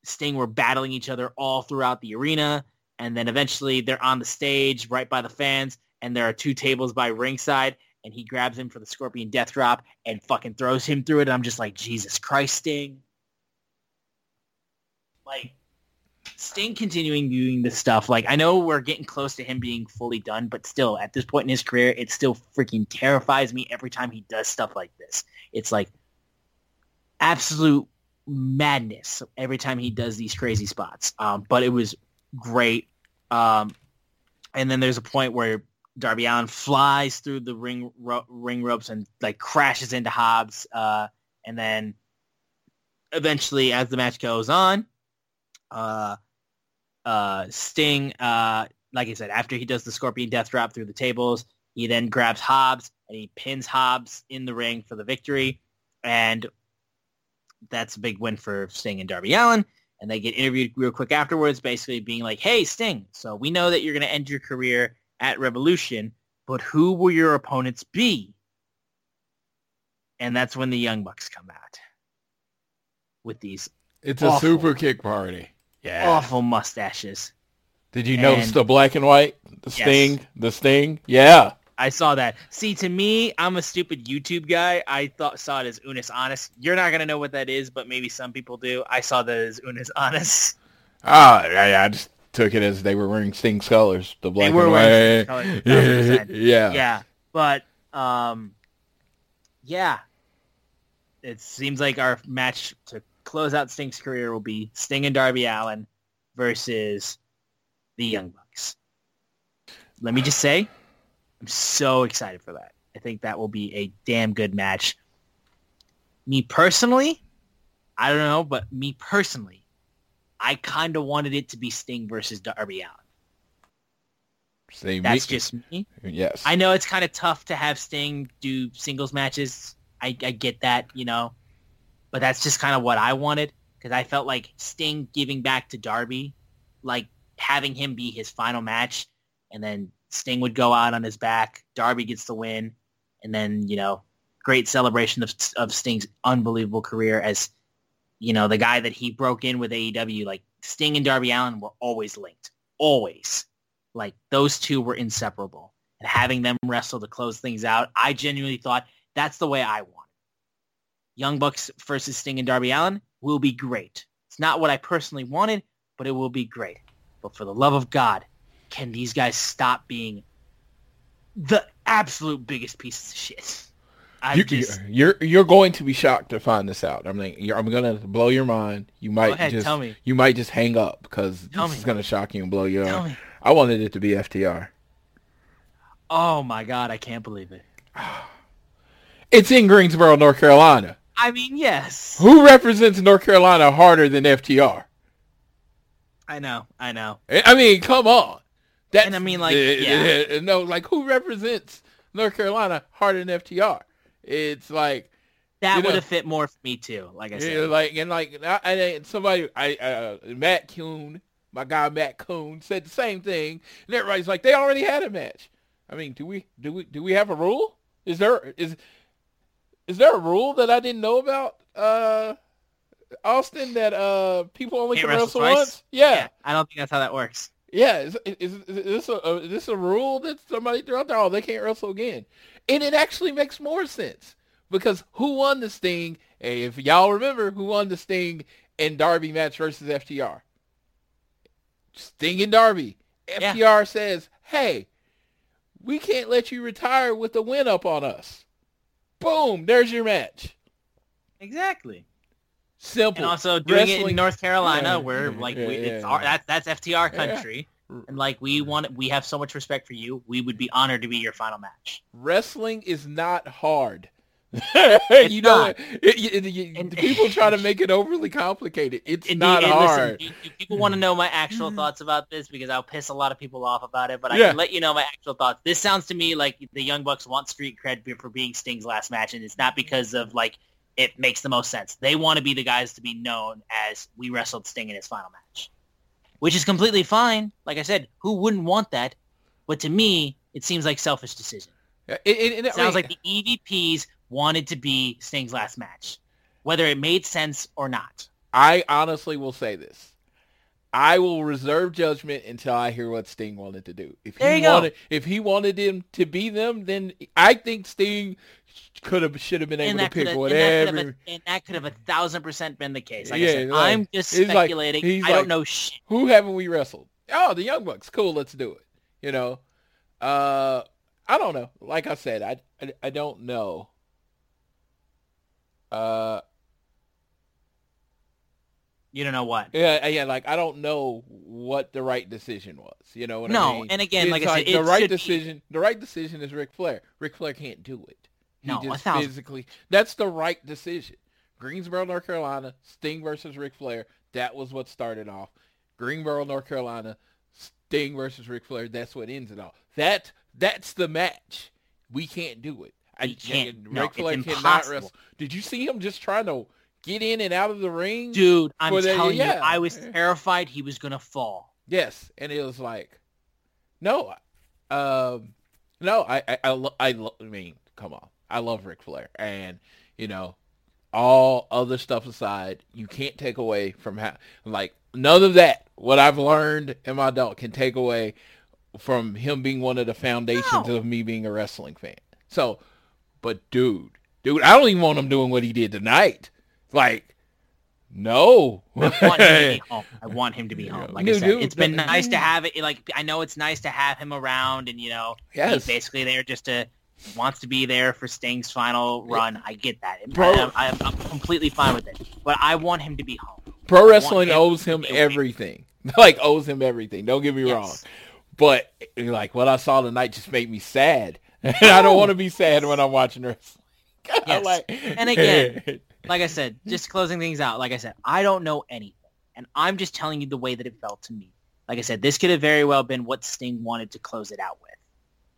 Sting were battling each other all throughout the arena, and then eventually they're on the stage right by the fans, and there are two tables by ringside, and he grabs him for the Scorpion Death Drop and fucking throws him through it. And I'm just like, Jesus Christ, Sting! Like Sting continuing doing this stuff, like I know we're getting close to him being fully done, but still at this point in his career, it still freaking terrifies me every time he does stuff like this. It's like absolute madness every time he does these crazy spots. Um, but it was great. Um, and then there's a point where Darby Allin flies through the ring ro- ring ropes and like crashes into Hobbs. Uh, and then eventually, as the match goes on, uh, uh, Sting, uh, like I said, after he does the Scorpion Death Drop through the tables, he then grabs Hobbs and he pins Hobbs in the ring for the victory. And that's a big win for Sting and Darby Allin. And they get interviewed real quick afterwards, basically being like, hey, Sting, so we know that you're going to end your career at Revolution, but who will your opponents be? And that's when the Young Bucks come out with these It's a super kick party. Yeah. awful mustaches. Did you notice the black and white? The Yes. sting? The sting? Yeah. I saw that. See, to me, I'm a stupid YouTube guy. I thought saw it as Unis Honest. You're not gonna know what that is, but maybe some people do. I saw that as Unis Honest. Ah, yeah, yeah, I just took it as they were wearing Sting's colors, the black were and wearing white. Colors, yeah. Yeah, but um, yeah, it seems like our match to close out Sting's career will be Sting and Darby Allin versus the Young Bucks. Let me just say, I'm so excited for that. I think that will be a damn good match. Me personally, I don't know, but me personally, I kind of wanted it to be Sting versus Darby Allin. See, That's me- just me. yes. I know it's kind of tough to have Sting do singles matches. I, I get that, you know, but that's just kind of what I wanted because I felt like Sting giving back to Darby, like having him be his final match, and then Sting would go out on his back, Darby gets the win, and then you know, great celebration of of Sting's unbelievable career as you know the guy that he broke in with AEW. Like Sting and Darby Allin were always linked, always. Like those two were inseparable and having them wrestle to close things out, I genuinely thought that's the way I want. Young Bucks versus Sting and Darby Allin will be great. It's not what I personally wanted, but it will be great. But for the love of God, can these guys stop being the absolute biggest pieces of shit? I You, just you're you're going to be shocked to find this out. I'm like, you're, I'm gonna blow your mind. You might ahead, just tell me. you might just hang up because this me. is gonna shock you and blow you Tell up. me. I wanted it to be FTR. oh my God, I can't believe it. It's in Greensboro, North Carolina. I mean, yes, Who represents North Carolina harder than FTR? I know, I know. I I mean, come on. That's, And I mean, like, uh, yeah. uh, no, like who represents North Carolina harder than FTR? It's like That know- would have fit more for me too. Like I Yeah, said, like and like I and somebody I uh, Matt Kuhn, my guy Matt Kuhn said the same thing, and everybody's like they already had a match. I mean, do we do we do we have a rule? Is there is is there a rule that I didn't know about? Uh, Austin that uh people only Can't can wrestle wrestle once. Yeah, I don't think that's how that works. yeah. Is, is, is this a is this a rule that somebody threw out there? Oh, they can't wrestle again, and it actually makes more sense because who won the Sting? If y'all remember, who won the Sting and Darby match versus FTR? Sting and Darby. Yeah. FTR says, "Hey, we can't let you retire with the win up on us." Boom! There's your match. Exactly. Simple. And also doing it in North Carolina, Yeah, where yeah, like yeah, we, it's yeah. our, that's that's FTR Yeah. country, and like we want we have so much respect for you. We would be honored to be your final match. wrestling is not hard. you know, not. it- it- it- And- people try to make it overly complicated. It's Indeed, not and hard. Listen, do, do people want to know my actual mm. thoughts about this? Because I'll piss a lot of people off about it, but I Yeah. can let you know my actual thoughts. This sounds to me like the Young Bucks want street cred for being Sting's last match, and it's not because of like it makes the most sense. They want to be the guys to be known as we wrestled Sting in his final match, which is completely fine. Like I said, who wouldn't want that? But to me, it seems like selfish decision. It, it- it- I Sounds mean, like the EVPs wanted to be Sting's last match, whether it made sense or not. I honestly will say this. I will reserve judgment until I hear what Sting wanted to do. If he you go. wanted, if he wanted him to be them, then I think Sting could have should have been able to pick have, and, that whatever. could have, and that could have a thousand percent been the case. Like Yeah, I said, like, I'm just he's like- speculating. I like- don't know shit. Who haven't we wrestled? Oh, the Young Bucks. Cool, let's do it. You know, uh, I don't know. Like I said, I I, I don't know. Uh, You don't know what. yeah, yeah. Like I don't know what the right decision was. You know what I No, mean? and again, It's like I said, the right should be- decision. The right decision is Ric Flair. Ric Flair can't do it. He No, just physically. That's the right decision. Greensboro, North Carolina, Sting versus Ric Flair. That was what started off. Greensboro, North Carolina, Sting versus Ric Flair. That's what ends it all. That that's the match. We can't do it. We can't. No, Ric it's Flair cannot impossible. wrestle. Did you see him just trying to get in and out of the ring? Dude, I'm telling yeah. you, I was terrified he was gonna fall. Yes, and it was like, no, um, no, I, I, I, lo- I, lo- I mean, come on, I love Ric Flair, and you know, all other stuff aside, you can't take away from how, like, none of that. What I've learned in my adult can take away from him being one of the foundations No. of me being a wrestling fan. So, but dude, dude, I don't even want him doing what he did tonight. Like, no. I want him to be home. I want him to be home. Like I Dude, said, dude, it's been nice to have it. Like I know it's nice to have him around, and you know, Yes. he's basically there just to wants to be there for Sting's final run. I get that. Bro- I'm, I'm, I'm completely fine with it. But I want him to be home. Pro wrestling him owes him everything. like owes him everything. Don't get me Yes. wrong. But like what I saw tonight just made me sad. And I don't want to be sad when I'm watching wrestling. Yes. like, And again, Like I said, just closing things out. Like I said, I don't know anything, and I'm just telling you the way that it felt to me. Like I said, this could have very well been what Sting wanted to close it out with.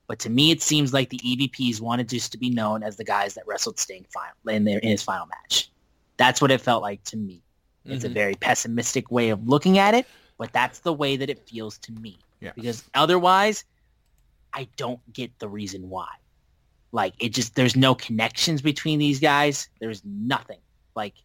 But to me, it seems like the EVPs wanted just to be known as the guys that wrestled Sting final in their in his final match. That's what it felt like to me. It's a Mhm. very pessimistic way of looking at it, but that's the way that it feels to me. Yeah. Because otherwise, I don't get the reason why. Like it just there's no connections between these guys. There's nothing. Like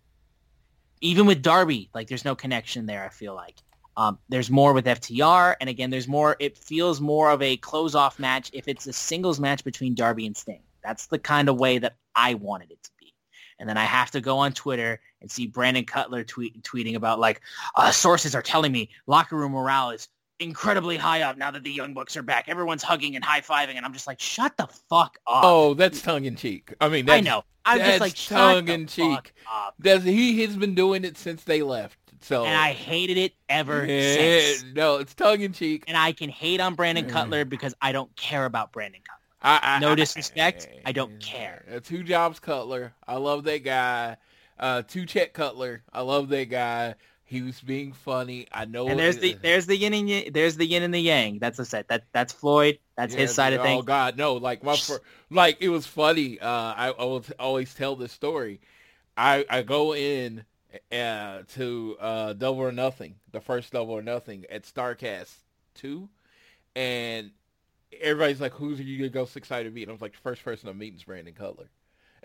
even with Darby, like there's no connection there. I feel like um, there's more with FTR, and again, there's more. It feels more of a close-off match if it's a singles match between Darby and Sting. That's the kind of way that I wanted it to be. And then I have to go on Twitter and see Brandon Cutler tweet, tweeting about like uh, sources are telling me locker room morale is incredibly high up now that the Young Bucks are back. Everyone's hugging and high fiving, and I'm just like, shut the fuck up. oh, that's tongue in cheek. I mean, that's, I know. I'm just like tongue in cheek. That's, he has been doing it since they left. So And I hated it ever Yeah, since. no, it's tongue in cheek. And I can hate on Brandon Cutler because I don't care about Brandon Cutler. I, I, No I- disrespect, I don't care. Two jobs Cutler. I love that guy. Uh, two check Cutler. I love that guy. He was being funny. I know. And there's it- the there's the yin and yang, there's the yin and the yang. That's a set. That that's Floyd. That's his side of things. Oh. God, no! Like my, like it was funny. Uh, I, I will always tell this story. I I go in uh, to uh, Double or Nothing, the first Double or Nothing at Starrcast two, and everybody's like, "Who's are you gonna go excited to meet?" And I was like, "The first person I'm meeting is Brandon Cutler."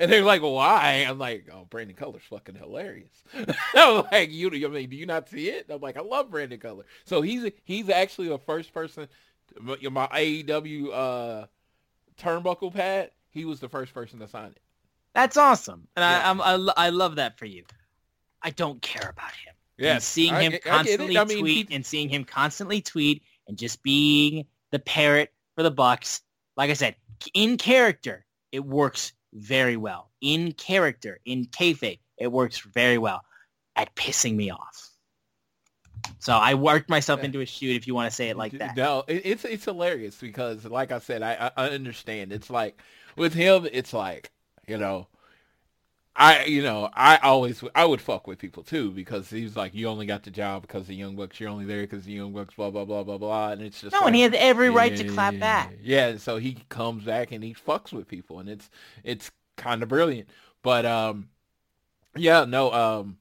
And they're like, "Why?" I'm like, "Oh, Brandon Cutler's fucking hilarious." I'm like, "You, I mean, do you not see it?" I'm like, "I love Brandon Cutler." So he's he's actually the first person. My AEW uh, turnbuckle pad. He was the first person to sign it. That's awesome, and Yeah. I I'm, I I love that for you. I don't care about him. and seeing him I constantly I mean, tweet he- and seeing him constantly tweet and just being the parrot for the Bucks. Like I said, in character, it works very well. In character, in kayfabe, it works very well. At pissing me off. So I worked myself into a shoot, if you want to say it like that. No, it's it's hilarious because, like I said, I, I I understand. It's like with him, it's like you know, I you know I always I would fuck with people too because he's like you only got the job because the Young Bucks. You're only there because the Young Bucks. Blah blah blah blah blah. And it's just No, like, and he has every right to clap back. Yeah, and so he comes back and he fucks with people, and it's it's kind of brilliant. But um, yeah, no, um,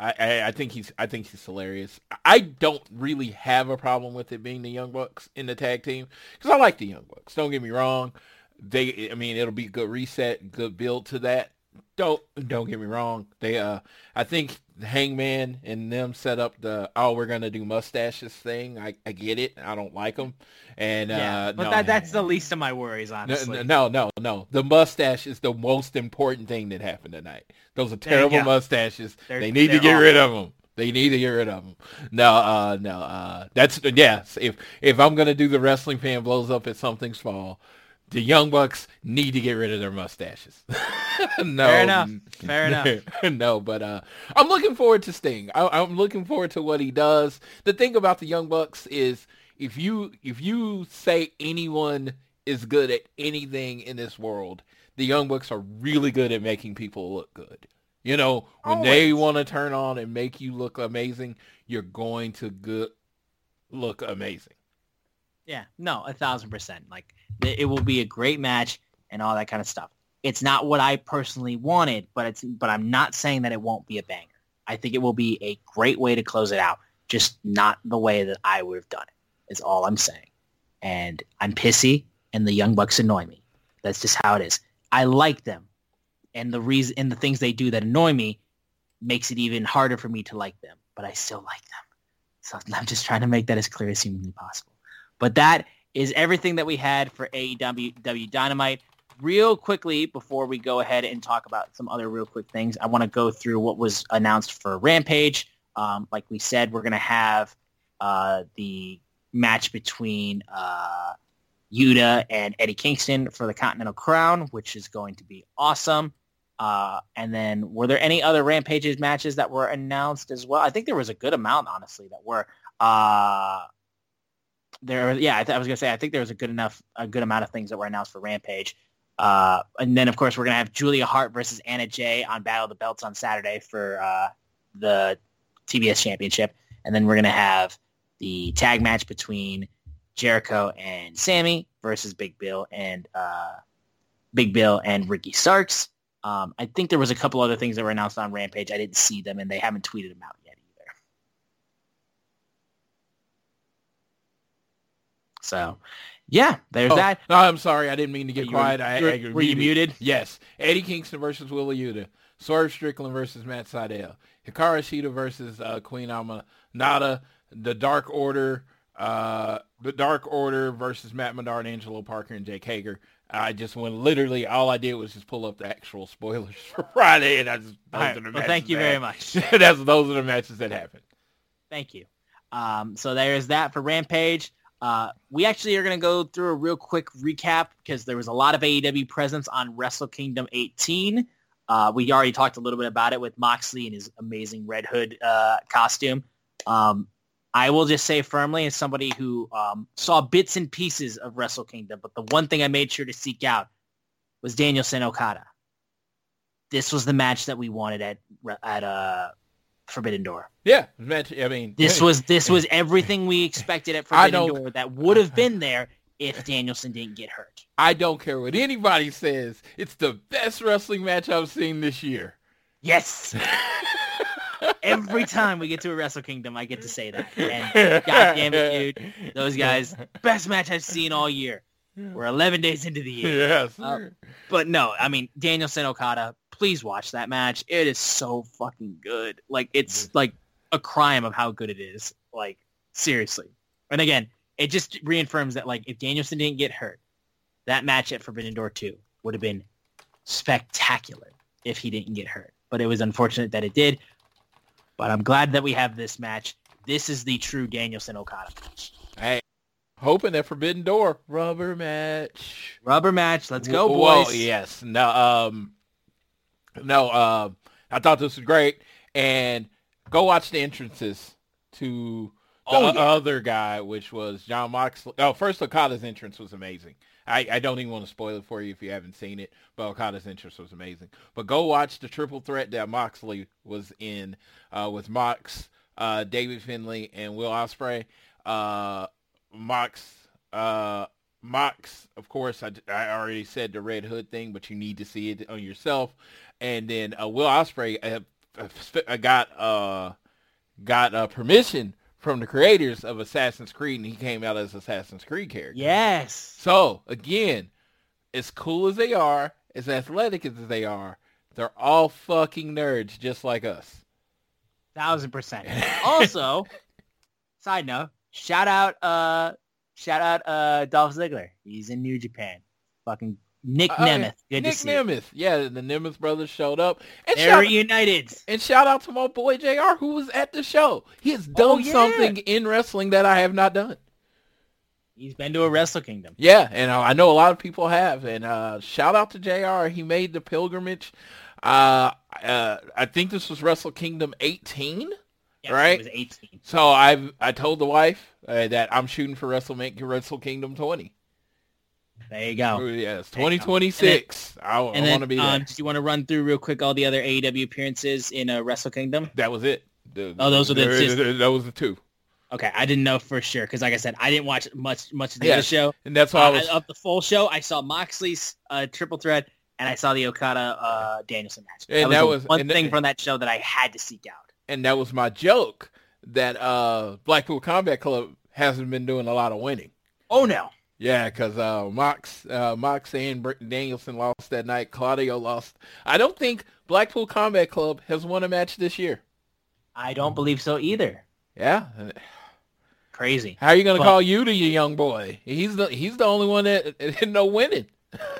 I, I I think he's I think he's hilarious. I don't really have a problem with it being the Young Bucks in the tag team because I like the Young Bucks. Don't get me wrong. They, I mean, it'll be good reset, good build to that. Don't don't get me wrong. They, uh, I think Hangman and them set up the oh we're gonna do mustaches thing. I, I get it. I don't like them, and Yeah, uh, but no, that, that's the least of my worries, no, honestly. no, no, no. The mustache is the most important thing that happened tonight. Those are terrible mustaches. They're- they need to get rid of them. They need to get rid of them. No, uh, no. Uh, that's yes. If if I'm gonna do the wrestling fan blows up at something small, the Young Bucks need to get rid of their mustaches. no, Fair enough. Fair enough. no, but uh, I'm looking forward to Sting. I, I'm looking forward to what he does. The thing about the Young Bucks is if you if you say anyone is good at anything in this world, the Young Bucks are really good at making people look good. You know, when they want to turn on and make you look amazing, you're going to good look amazing. Yeah, no, a thousand percent. Like it will be a great match and all that kind of stuff. It's not what I personally wanted, but it's but I'm not saying that it won't be a banger. I think it will be a great way to close it out, just not the way that I would have done it. Is all I'm saying. And I'm pissy, and the Young Bucks annoy me. That's just how it is. I like them, and the reason and the things they do that annoy me makes it even harder for me to like them. But I still like them. So I'm just trying to make that as clear as humanly possible. But that is everything that we had for AEW Dynamite. Real quickly, before we go ahead and talk about some other real quick things, I want to go through what was announced for Rampage. Um, like we said, we're going to have uh, the match between uh, Yuta and Eddie Kingston for the Continental Crown, which is going to be awesome. Uh, and then were there any other Rampages matches that were announced as well? I think there was a good amount, honestly, that were. Uh, there, yeah, I, th- I was gonna say I think there was a good enough, a good amount of things that were announced for Rampage. Uh, and then of course we're gonna have Julia Hart versus Anna Jay on Battle of the Belts on Saturday for uh, the TBS Championship, and then we're gonna have the tag match between Jericho and Sammy versus Big Bill and uh, Big Bill and Ricky Starks. Um, I think there was a couple other things that were announced on Rampage. I didn't see them, and they haven't tweeted them out yet either. So, yeah, there's Oh, that. No, I'm sorry. I didn't mean to get You quiet. I, I were you muted? Yes. Eddie Kingston versus Wheeler Yuta. Swerve Strickland versus Matt Sydal. Hikaru Shida versus uh, Queen Aminata. The Dark Order. Uh, the Dark Order versus Matt Menard, Angelo Parker, and Jake Hager. I just went literally all I did was just pull up the actual spoilers for Friday, and I just those right, are the well, thank you very much. That's those are the matches that happened. Thank you. Um, so there's that for Rampage. Uh, we actually are going to go through a real quick recap because there was a lot of AEW presence on Wrestle Kingdom 18. Uh, we already talked a little bit about it with Moxley and his amazing Red Hood uh, costume. Um, I will just say firmly, as somebody who um, saw bits and pieces of Wrestle Kingdom, but the one thing I made sure to seek out was Danielson Okada. This was the match that we wanted at at uh, Forbidden Door. Yeah. I mean, This was this was everything we expected at Forbidden Door that would have been there if Danielson didn't get hurt. I don't care what anybody says. It's the best wrestling match I've seen this year. Yes. Every time we get to a Wrestle Kingdom, I get to say that. And God damn it, dude, those guys, best match I've seen all year. We're 11 days into the year. Yes. Uh, But no, I mean, Danielson Okada, please watch that match. It is so fucking good. Like, it's like a crime of how good it is. Like, seriously. And again, it just reaffirms that, like, if Danielson didn't get hurt, that match at Forbidden Door 2 would have been spectacular if he didn't get hurt. But it was unfortunate that it did. But I'm glad that we have this match. This is the true Danielson Okada match. Hoping that Forbidden Door rubber match. Rubber match. Let's go, boys. Well, yes. No. Um. No. Um. I thought this was great, and go watch the entrances to the Oh, yeah. other guy, which was Jon Moxley. Oh, first Okada's entrance was amazing. I, I don't even want to spoil it for you if you haven't seen it, but Okada's entrance was amazing. But go watch the triple threat that Moxley was in uh, with Mox, uh, David Finlay, and Will Ospreay. Uh, Mox, uh, Mox, of course, I, I already said the Red Hood thing, but you need to see it on yourself. And then uh, Will Ospreay uh, uh, got uh, got uh, permission from the creators of Assassin's Creed, and he came out as Assassin's Creed character. Yes. So again, as cool as they are, as athletic as they are, they're all fucking nerds just like us. Thousand percent. Also, side note, shout out uh shout out uh Dolph Ziggler. He's in New Japan. Fucking Nick Oh, yeah. Nemeth. Good Nick to see. Nemeth. Yeah, the Nemeth brothers showed up. And They're shout, reunited. and shout out to my boy JR who was at the show. He has done Oh, yeah. something in wrestling that I have not done. He's been to a Wrestle Kingdom. Yeah, and uh, I know a lot of people have. And uh, shout out to JR. He made the pilgrimage. Uh, uh, I think this was Wrestle Kingdom 18. Yes, Right. He was 18. So I I told the wife uh, that I'm shooting for WrestleMania Wrestle Kingdom 20. There you go. Yes, There you go. 2026. I, I And want then, to be there. um, did you want to run through real quick all the other AEW appearances in uh, Wrestle Kingdom? that was it. The- Oh, those were the- just- there- that was the two. Okay, I didn't know for sure because, like I said, I didn't watch much much of the Yes. other show. And that's why I Uh, was of the full show, I saw Moxley's uh, triple threat, and I saw the Okada uh, Danielson match. And that that was, was- one thing that- from that show that I had to seek out. And that was my joke that uh Blackpool Combat Club hasn't been doing a lot of winning. Oh no! Yeah, because uh, Mox, uh, Mox and Danielson lost that night. Claudio lost. I don't think Blackpool Combat Club has won a match this year. I don't believe so either. Yeah. Crazy. How are you going to call you the young boy? He's the he's the only one that that no winning.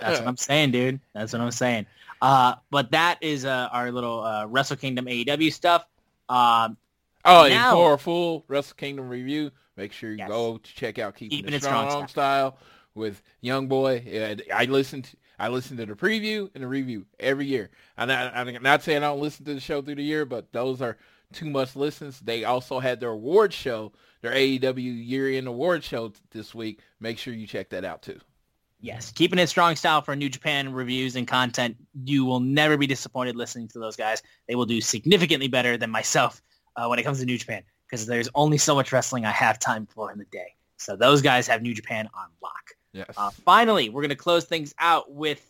That's what I'm saying, dude. That's what I'm saying. Uh, but that is uh, our little uh, Wrestle Kingdom AEW stuff. Um, Oh, and Now- for a full Wrestle Kingdom review, make sure you Yes. go to check out Keeping, Keeping It Strong Strong, style with Young Boy. I listened. To, I listen to the preview and the review every year. And I, I'm not saying I don't listen to the show through the year, but those are too much listens. They also had their award show, their AEW year-end award show this week. Make sure you check that out too. Yes, keeping it strong style for New Japan reviews and content. You will never be disappointed listening to those guys. They will do significantly better than myself uh, when it comes to New Japan because there's only so much wrestling I have time for in the day. So those guys have New Japan on lock. Yes. Uh, finally, we're going to close things out with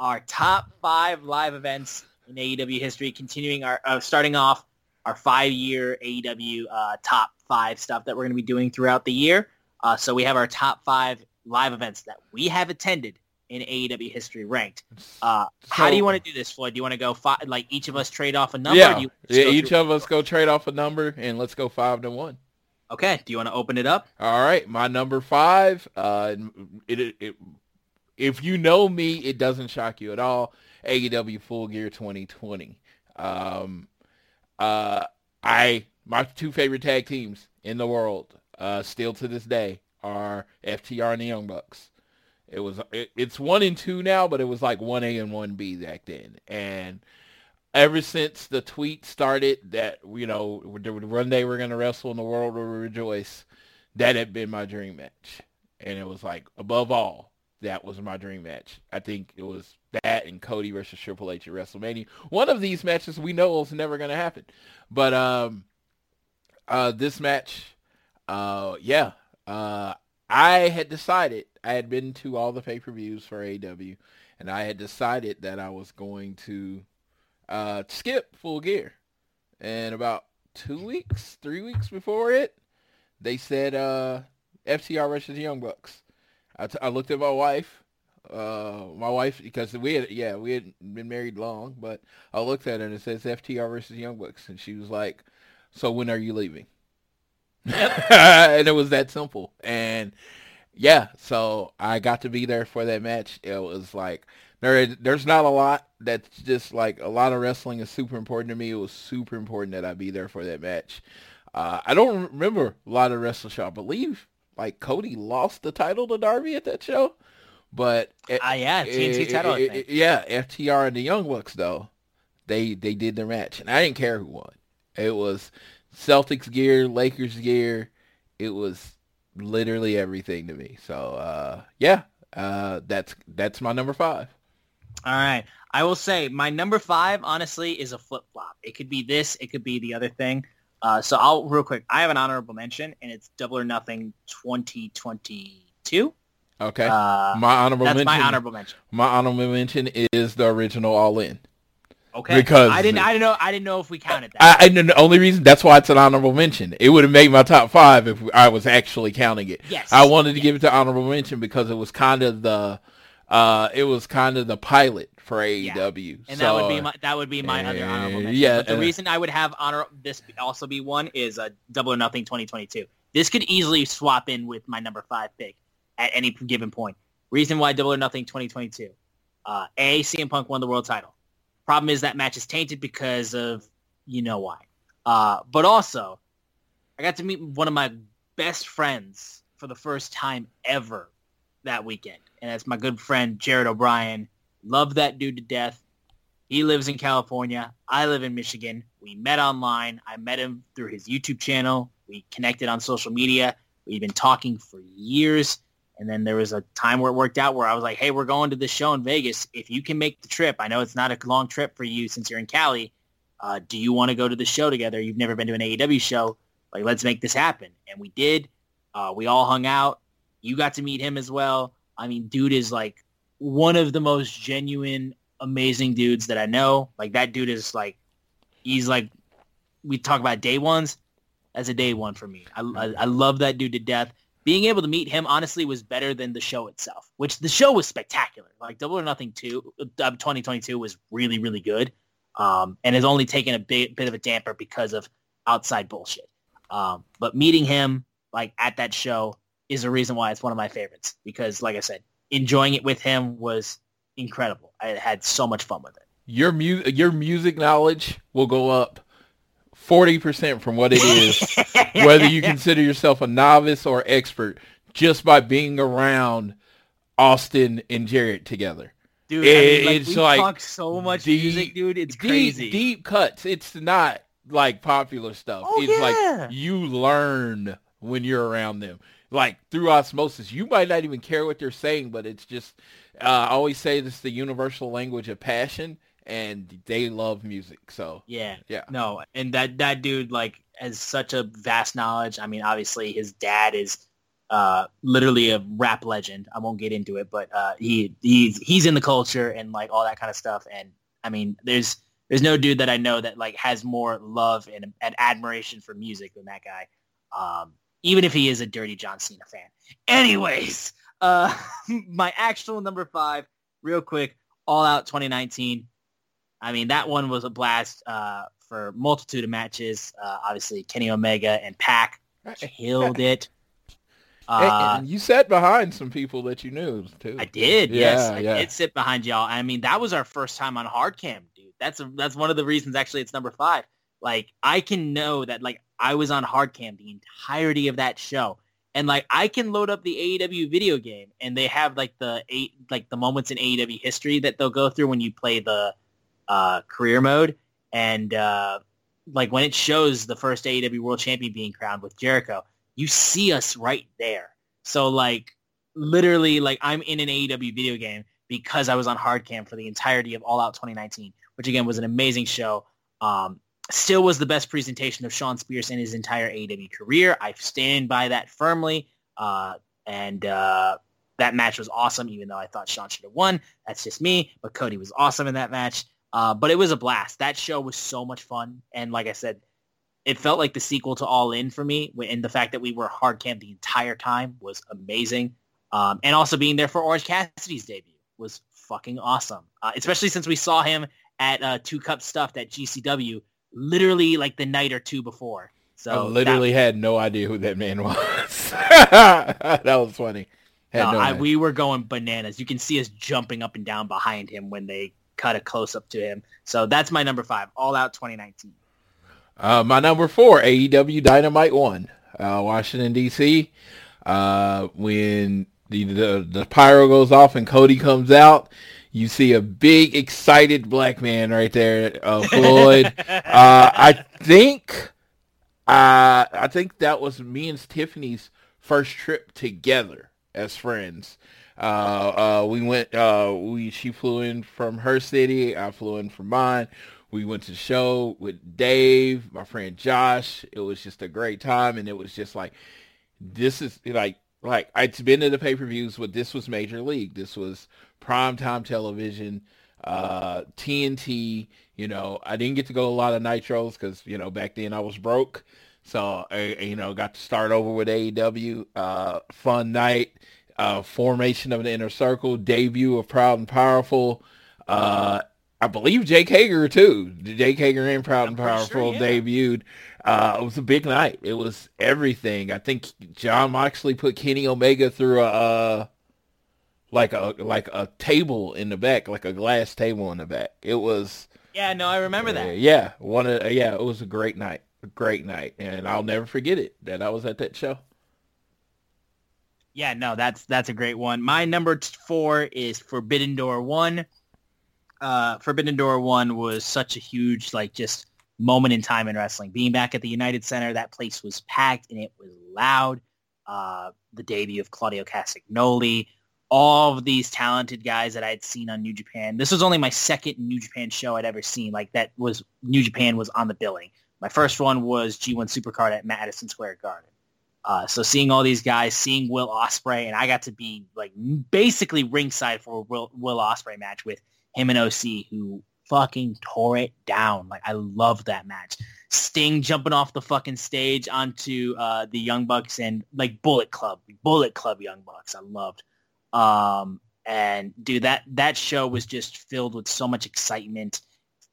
our top five live events in AEW history, continuing our, uh, starting off our five-year AEW uh, top five stuff that we're going to be doing throughout the year. Uh, so we have our top five live events that we have attended in AEW history ranked. Uh, how do you want to do this, Floyd? Do you want to go five, like each of us trade off a number? or yeah. yeah each of us go trade off a number and let's go five to one. Okay. Do you want to open it up? All right, my number five. Uh, it, it, it if you know me, it doesn't shock you at all. AEW Full Gear 2020. Um, uh, I my two favorite tag teams in the world, uh, still to this day, are FTR and the Young Bucks. It was it, it's one and two now, but it was like one A and one B back then, and ever since the tweet started that you know one day we're gonna wrestle and the world will rejoice, that had been my dream match, and it was like above all that was my dream match. I think it was that and Cody versus Triple H at WrestleMania. One of these matches we know is never to happen. But um, uh, this match, uh, yeah, uh, I had decided I had been to all the pay-per-views for AW, and I had decided that I was going to uh, skip Full Gear. And about two weeks, three weeks before it, they said uh, FTR versus Young Bucks. I, t- I looked at my wife, uh, my wife, because we had, yeah, we had been married long, but I looked at her and it says FTR versus Young Bucks, and she was like, "So when are you leaving?" and it was that simple. And yeah, so I got to be there for that match. It was like there, there's not a lot that's just like a lot of wrestling is super important to me. It was super important that I be there for that match. Uh, I don't remember a lot of wrestling show. I believe like Cody lost the title to Darby at that show, but uh, yeah, TNT title. It, it, yeah, FTR and the Young Bucks though, they they did the match, and I didn't care who won. It was Celtics gear, Lakers gear. It was literally everything to me. So uh, yeah, uh, that's that's my number five. All right. I will say my number five, honestly, is a flip flop. It could be this. It could be the other thing. Uh, so I'll real quick. I have an honorable mention, and it's Double or Nothing 2022. Okay. Uh, my honorable that's mention. my honorable mention. My honorable mention is the original All In. Okay. Because I didn't. I didn't know. I didn't know if we counted that. I, I the only reason that's why it's an honorable mention. It would have made my top five if I was actually counting it. Yes. I wanted to yes. give it to honorable mention because it was kind of the, uh, it was kind of the pilot for AEW. Yeah. And so, that would be my that would be my other honorable mention. Yeah. But the reason I would have honor this also be one is a Double or Nothing 2022. This could easily swap in with my number five pick at any given point. Reason why Double or Nothing 2022. Uh, a CM Punk won the world title. Problem is that match is tainted because of you know why. Uh, but also, I got to meet one of my best friends for the first time ever that weekend, and that's my good friend Jared O'Brien. Love that dude to death. He lives in California. I live in Michigan. We met online. I met him through his YouTube channel. We connected on social media. We've been talking for years. And then there was a time where it worked out where I was like, hey, we're going to this show in Vegas. If you can make the trip, I know it's not a long trip for you since you're in Cali. Uh, do you want to go to the show together? You've never been to an AEW show. Like, let's make this happen. And we did. Uh, we all hung out. You got to meet him as well. I mean, dude is like one of the most genuine, amazing dudes that I know. Like that dude is like, he's like, we talk about day ones. That's a day one for me. I, I, I love that dude to death being able to meet him honestly was better than the show itself, which the show was spectacular. Like Double or Nothing 2, uh, 2022 was really, really good. Um, and has only taken a bit, bit of a damper because of outside bullshit. Um, but meeting him like at that show is a reason why it's one of my favorites because like I said, enjoying it with him was incredible. I had so much fun with it. Your mu- your music knowledge will go up 40% from what it is, whether you consider yourself a novice or expert, just by being around Austin and Jared together. Dude, it, I mean, like, it's we like talk so much deep, music, dude. It's deep, crazy. Deep cuts. It's not like popular stuff. Oh, it's yeah. like you learn when you're around them. Like through osmosis, you might not even care what they're saying, but it's just. Uh, I always say this: the universal language of passion and they love music. So yeah, yeah, no, and that that dude like has such a vast knowledge. I mean, obviously his dad is uh, literally a rap legend. I won't get into it, but uh, he he's he's in the culture and like all that kind of stuff. And I mean, there's there's no dude that I know that like has more love and, and admiration for music than that guy. Um, even if he is a dirty John Cena fan. Anyways, uh, my actual number five, real quick, All Out 2019. I mean, that one was a blast uh, for multitude of matches. Uh, obviously, Kenny Omega and Pac killed it. Uh, and you sat behind some people that you knew too. I did. Yeah, yes, I yeah. did sit behind y'all. I mean, that was our first time on hard cam, dude. That's a, that's one of the reasons. Actually, it's number five. Like, I can know that like I was on hard cam the entirety of that show, and like I can load up the AEW video game, and they have like the eight like the moments in AEW history that they'll go through when you play the uh, career mode, and uh, like when it shows the first AEW World Champion being crowned with Jericho, you see us right there. So like literally like I'm in an AEW video game because I was on hard cam for the entirety of All Out 2019, which again was an amazing show. Um, still was the best presentation of Shawn Spears in his entire AEW career. I stand by that firmly. Uh, and uh, that match was awesome, even though I thought Shawn should have won. That's just me. But Cody was awesome in that match. Uh, but it was a blast. That show was so much fun. And like I said, it felt like the sequel to All In for me. And the fact that we were hard cam the entire time was amazing. Um, and also being there for Orange Cassidy's debut was fucking awesome. Uh, especially since we saw him at uh, Two Cup Stuffed at GCW literally like the night or two before. So I literally had no idea who that man was. that was funny. No, no I, we were going bananas. You can see us jumping up and down behind him when they cut a close up to him. So that's my number five, All Out 2019. Uh, my number four, AEW Dynamite One, uh, Washington D.C. Uh, when the, the the pyro goes off and Cody comes out, you see a big excited black man right there, uh, Floyd. uh, I think, uh, I think that was me and Tiffany's first trip together as friends. Uh, uh, we went, uh, we, she flew in from her city. I flew in from mine. We went to the show with Dave, my friend Josh. It was just a great time. And it was just like, this is like, like I'd been to the pay-per-views, but this was major league. This was primetime television, uh, TNT. You know, I didn't get to go a lot of nitros because you know back then I was broke. So I, you know, got to start over with AEW. Uh, fun night. Uh, formation of the inner circle. Debut of Proud and Powerful. Uh, I believe Jake Hager too. Jake Hager and Proud and Powerful sure, yeah. debuted. Uh, it was a big night. It was everything. I think Jon Moxley put Kenny Omega through a like a like a table in the back, like a glass table in the back. It was. Yeah, no, I remember that. Yeah, one of yeah, it was a great night, a great night, and I'll never forget it that I was at that show. Yeah, no, that's that's a great one. My number four is Forbidden Door one. Uh, Forbidden Door one was such a huge like just moment in time in wrestling. Being back at the United Center, that place was packed and it was loud. Uh, the debut of Claudio Castagnoli, all of these talented guys that I'd seen on New Japan. This was only my second New Japan show I'd ever seen. Like that was New Japan was on the billing. My first one was G1 Supercard at Madison Square Garden. Uh, so seeing all these guys, seeing Will Ospreay, and I got to be like basically ringside for a Will, Will Ospreay match with him and OC, who fucking tore it down. Like I love that match. Sting jumping off the fucking stage onto uh, the Young Bucks and like Bullet Club, Bullet Club Young Bucks. I loved. Um, and dude, that that show was just filled with so much excitement.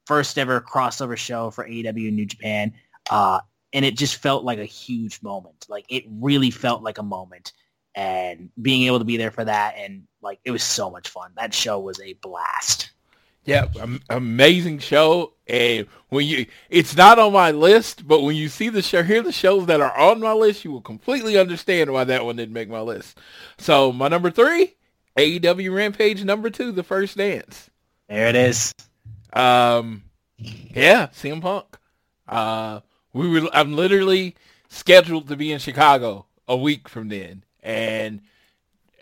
First ever crossover show for AEW New Japan, uh, and it just felt like a huge moment. Like it really felt like a moment, and being able to be there for that, and like it was so much fun. That show was a blast. Yeah, amazing show. And when you, it's not on my list, but when you see the show, hear the shows that are on my list, you will completely understand why that one didn't make my list. So my number three, AEW Rampage number two, The First Dance. There it is. Um, yeah, CM Punk. Uh, we were. I'm literally scheduled to be in Chicago a week from then, and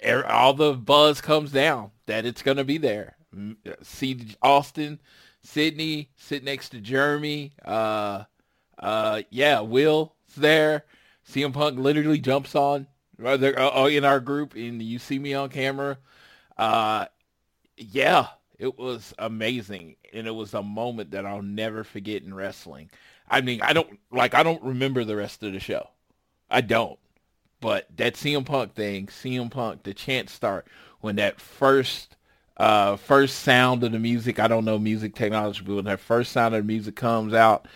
er, all the buzz comes down that it's going to be there see Austin, Sydney, sit next to Jeremy. Uh, uh, yeah, Will's there. CM Punk literally jumps on right there uh, uh, in our group, and you see me on camera. Uh, yeah, it was amazing, and it was a moment that I'll never forget in wrestling. I mean, I don't like I don't remember the rest of the show. I don't. But that CM Punk thing, CM Punk, the chant start when that first uh, first sound of the music. I don't know music technology, but when that first sound of the music comes out,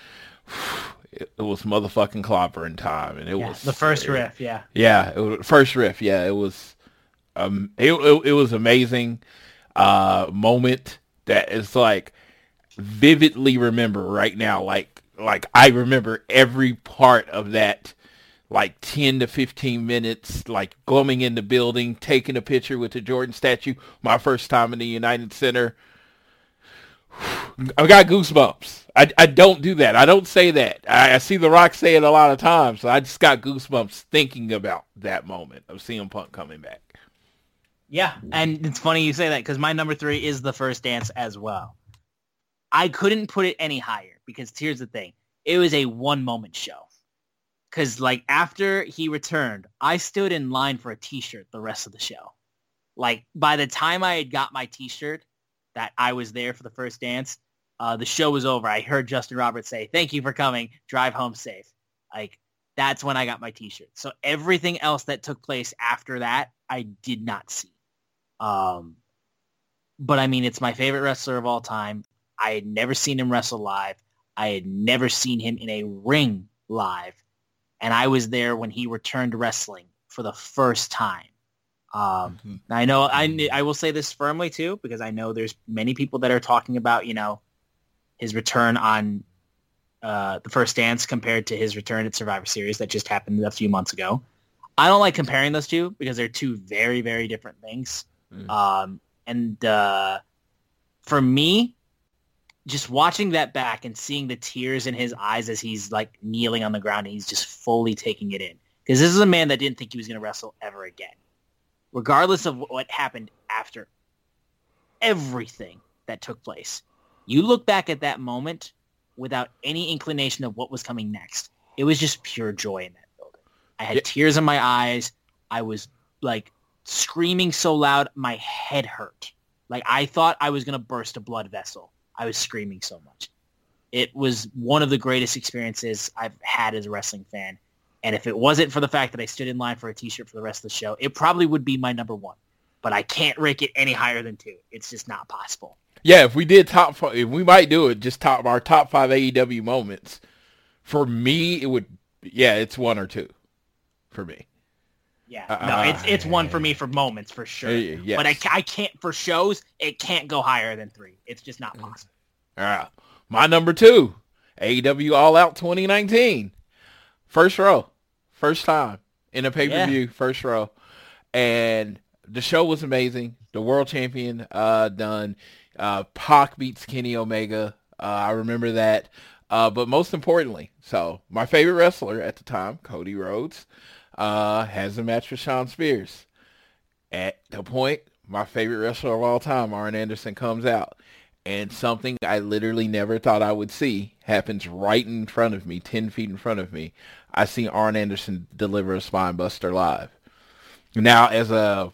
it, it was motherfucking clobbering time, and it yeah, was the first it, riff. Yeah, yeah, it was, first riff. Yeah, it was. Um, it, it, it was amazing uh, moment that is like vividly remember right now. Like like I remember every part of that like 10 to 15 minutes, like going in the building, taking a picture with the Jordan statue. My first time in the United Center. I got goosebumps. I, I don't do that. I don't say that. I, I see The Rock say it a lot of times. So I just got goosebumps thinking about that moment of CM Punk coming back. Yeah, and it's funny you say that because my number three is the first dance as well. I couldn't put it any higher because here's the thing. It was a one moment show. Cause like after he returned, I stood in line for a t-shirt the rest of the show. Like by the time I had got my t-shirt that I was there for the first dance, uh, the show was over. I heard Justin Roberts say, thank you for coming. Drive home safe. Like that's when I got my t-shirt. So everything else that took place after that, I did not see. Um, but I mean, it's my favorite wrestler of all time. I had never seen him wrestle live. I had never seen him in a ring live. And I was there when he returned to wrestling for the first time. Um, mm-hmm. I know I, I will say this firmly too, because I know there's many people that are talking about, you know, his return on uh, the first dance compared to his return at Survivor Series that just happened a few months ago. I don't like comparing those two because they're two very, very different things. Mm. Um, and uh, for me, just watching that back and seeing the tears in his eyes as he's like kneeling on the ground and he's just fully taking it in. Because this is a man that didn't think he was going to wrestle ever again. Regardless of what happened after everything that took place. You look back at that moment without any inclination of what was coming next. It was just pure joy in that building. I had yeah. tears in my eyes. I was like screaming so loud my head hurt. Like I thought I was going to burst a blood vessel I was screaming so much. It was one of the greatest experiences I've had as a wrestling fan. And if it wasn't for the fact that I stood in line for a t-shirt for the rest of the show, it probably would be my number one. But I can't rank it any higher than two. It's just not possible. Yeah, if we did top five, if we might do it, just top our top five AEW moments. For me, it would, yeah, it's one or two for me. Yeah, uh, no, it's it's one for me for moments for sure. Uh, yes. But I, I can't for shows. It can't go higher than three. It's just not possible. All right, my number two, AEW All Out 2019, first row, first time in a pay per view, yeah. first row, and the show was amazing. The world champion uh, done. Uh, Pac beats Kenny Omega. Uh, I remember that. Uh, but most importantly, so my favorite wrestler at the time, Cody Rhodes uh, has a match with Shawn Spears. At the point, my favorite wrestler of all time, Arn Anderson, comes out. And something I literally never thought I would see happens right in front of me, 10 feet in front of me. I see Arn Anderson deliver a spine buster live. Now, as a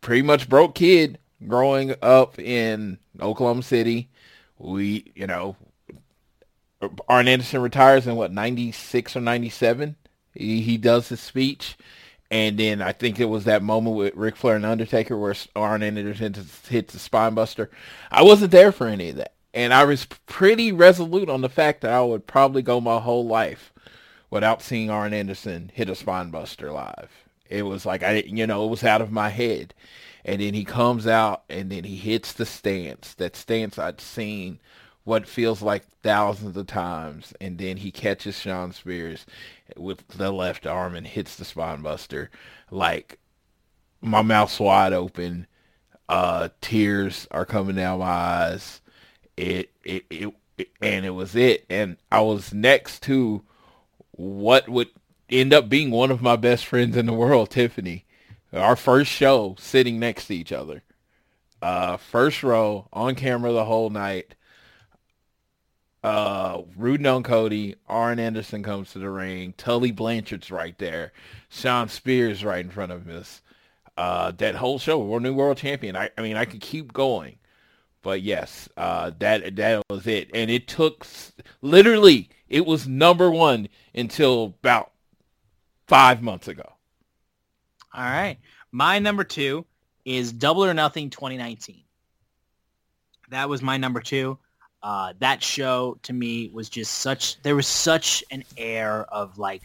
pretty much broke kid growing up in Oklahoma City, we, you know, Arn Anderson retires in what, 96 or 97? He, does his speech. And then I think it was that moment with Ric Flair and Undertaker where Arn Anderson hits the spinebuster. I wasn't there for any of that. And I was pretty resolute on the fact that I would probably go my whole life without seeing Arn Anderson hit a spinebuster live. It was like I, didn't, you know, it was out of my head. And then he comes out and then he hits the stance, that stance I'd seen what feels like thousands of times, and then he catches Shawn Spears with the left arm and hits the spine buster. Like my mouth's wide open, uh, tears are coming down my eyes. It, it, it, it, and it was it. And I was next to what would end up being one of my best friends in the world, Tiffany. Our first show, sitting next to each other. Uh, first row, on camera the whole night uh, rooting on Cody. Arn Anderson comes to the ring. Tully Blanchard's right there. Shawn Spears right in front of us. Uh, that whole show, we're new world champion. I, I mean, I could keep going, but yes, uh, that that was it. And it took literally, it was number one until about five months ago. All right, my number two is Double or Nothing 2019. That was my number two. Uh, that show to me was just such there was such an air of like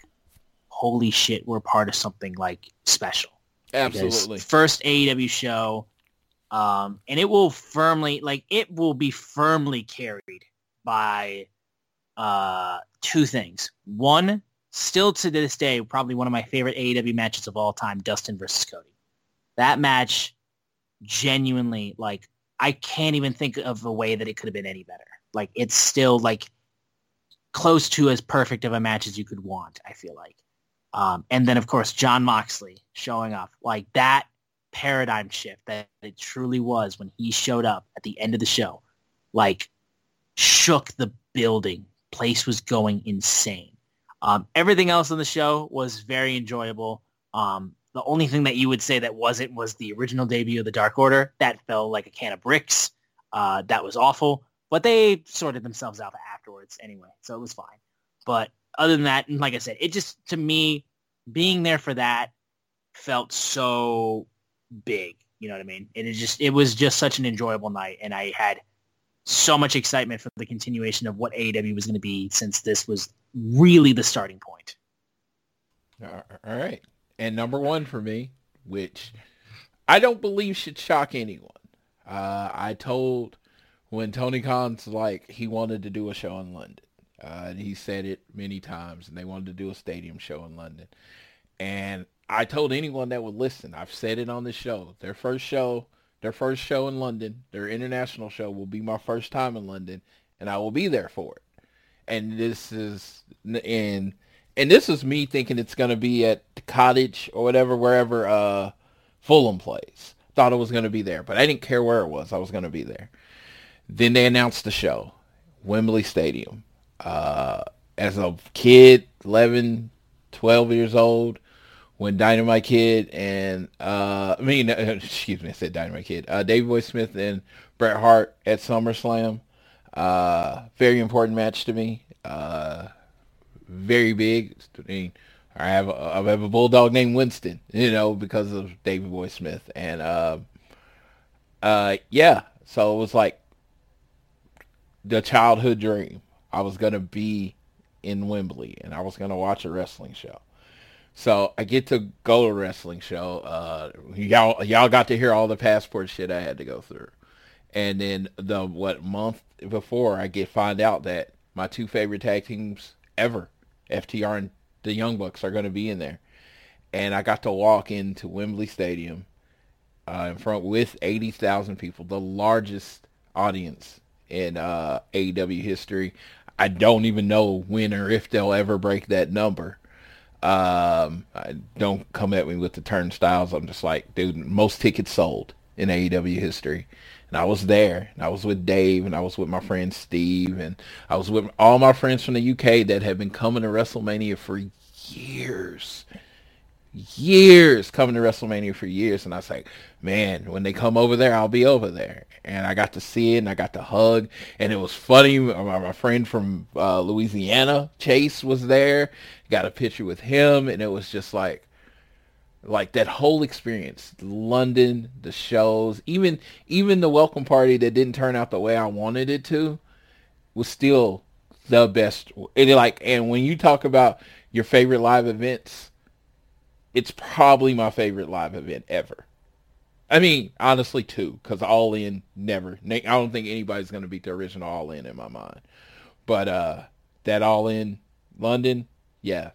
holy shit we're part of something like special. Absolutely. because first aew show um, and it will firmly like it will be firmly carried by uh, two things. One still to this day probably one of my favorite aew matches of all time dustin versus cody. That match genuinely like I can't even think of a way that it could have been any better. Like it's still like close to as perfect of a match as you could want. I feel like, um, and then of course Jon Moxley showing up like that paradigm shift that it truly was when he showed up at the end of the show, like shook the building. Place was going insane. Um, everything else on the show was very enjoyable. Um, the only thing that you would say that wasn't was the original debut of the Dark Order. That fell like a can of bricks. Uh, that was awful. But they sorted themselves out afterwards anyway, so it was fine. But other than that, like I said, it just to me being there for that felt so big. You know what I mean? And it just it was just such an enjoyable night, and I had so much excitement for the continuation of what AEW was going to be since this was really the starting point. All right. And number one for me, which I don't believe should shock anyone. Uh, I told when Tony Khan's like he wanted to do a show in London. Uh, and he said it many times, and they wanted to do a stadium show in London. And I told anyone that would listen, I've said it on the show. Their first show, their first show in London, their international show will be my first time in London, and I will be there for it. And this is and and this is me thinking it's gonna be at the cottage or whatever, wherever uh, Fulham plays. Thought it was gonna be there, but I didn't care where it was. I was gonna be there. Then they announced the show, Wembley Stadium. Uh, as a kid, 11, 12 years old, when Dynamite Kid and uh, I mean, excuse me, I said Dynamite Kid, uh, Davey Boy Smith and Bret Hart at SummerSlam. Uh, very important match to me. Uh, very big. I mean, I have a, I have a bulldog named Winston, you know, because of David Boy Smith, and uh, uh, yeah. So it was like the childhood dream. I was gonna be in Wembley, and I was gonna watch a wrestling show. So I get to go to a wrestling show. Uh, y'all, y'all got to hear all the passport shit I had to go through. And then the what month before I get find out that my two favorite tag teams ever, FTR and the Young Bucks, are going to be in there. And I got to walk into Wembley Stadium uh, in front with eighty thousand people, the largest audience in uh, AEW history. I don't even know when or if they'll ever break that number. Um, I don't come at me with the turnstiles. I'm just like, dude, most tickets sold in AEW history. And I was there, and I was with Dave, and I was with my friend Steve, and I was with all my friends from the UK that have been coming to WrestleMania for years years coming to WrestleMania for years, and I was like, man, when they come over there, I'll be over there. And I got to see it, and I got to hug, and it was funny. My, my friend from uh, Louisiana, Chase, was there. Got a picture with him, and it was just like, like that whole experience, London, the shows, even even the welcome party that didn't turn out the way I wanted it to, was still the best. And like, and when you talk about your favorite live events it's probably my favorite live event ever. I mean, honestly, too, because All In never. I don't think anybody's going to beat the original All In in my mind. But uh, that All In London, yeah,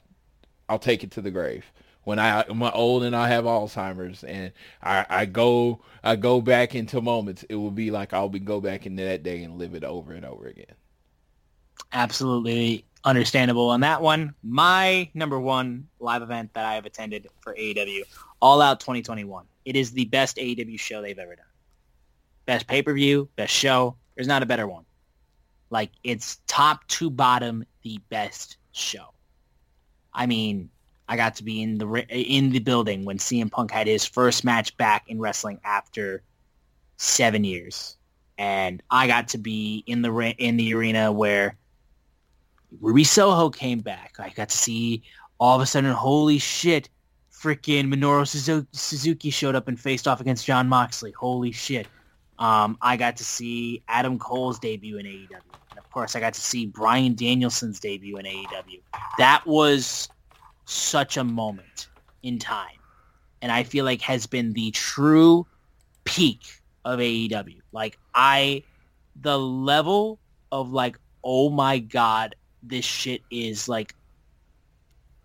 I'll take it to the grave. When I, am old and I have Alzheimer's, and I, I go, I go back into moments, it will be like I'll be go back into that day and live it over and over again. Absolutely understandable on that one. My number one live event that I have attended for AEW, All Out 2021. It is the best AEW show they've ever done. Best pay-per-view, best show. There's not a better one. Like it's top to bottom the best show. I mean, I got to be in the in the building when CM Punk had his first match back in wrestling after seven years, and I got to be in the in the arena where Ruby Soho came back. I got to see all of a sudden, holy shit, freaking Minoru Suzuki showed up and faced off against Jon Moxley. Holy shit. Um, I got to see Adam Cole's debut in AEW. And of course, I got to see Bryan Danielson's debut in AEW. That was such a moment in time. And I feel like has been the true peak of AEW. Like I, the level of like, oh my God, this shit is like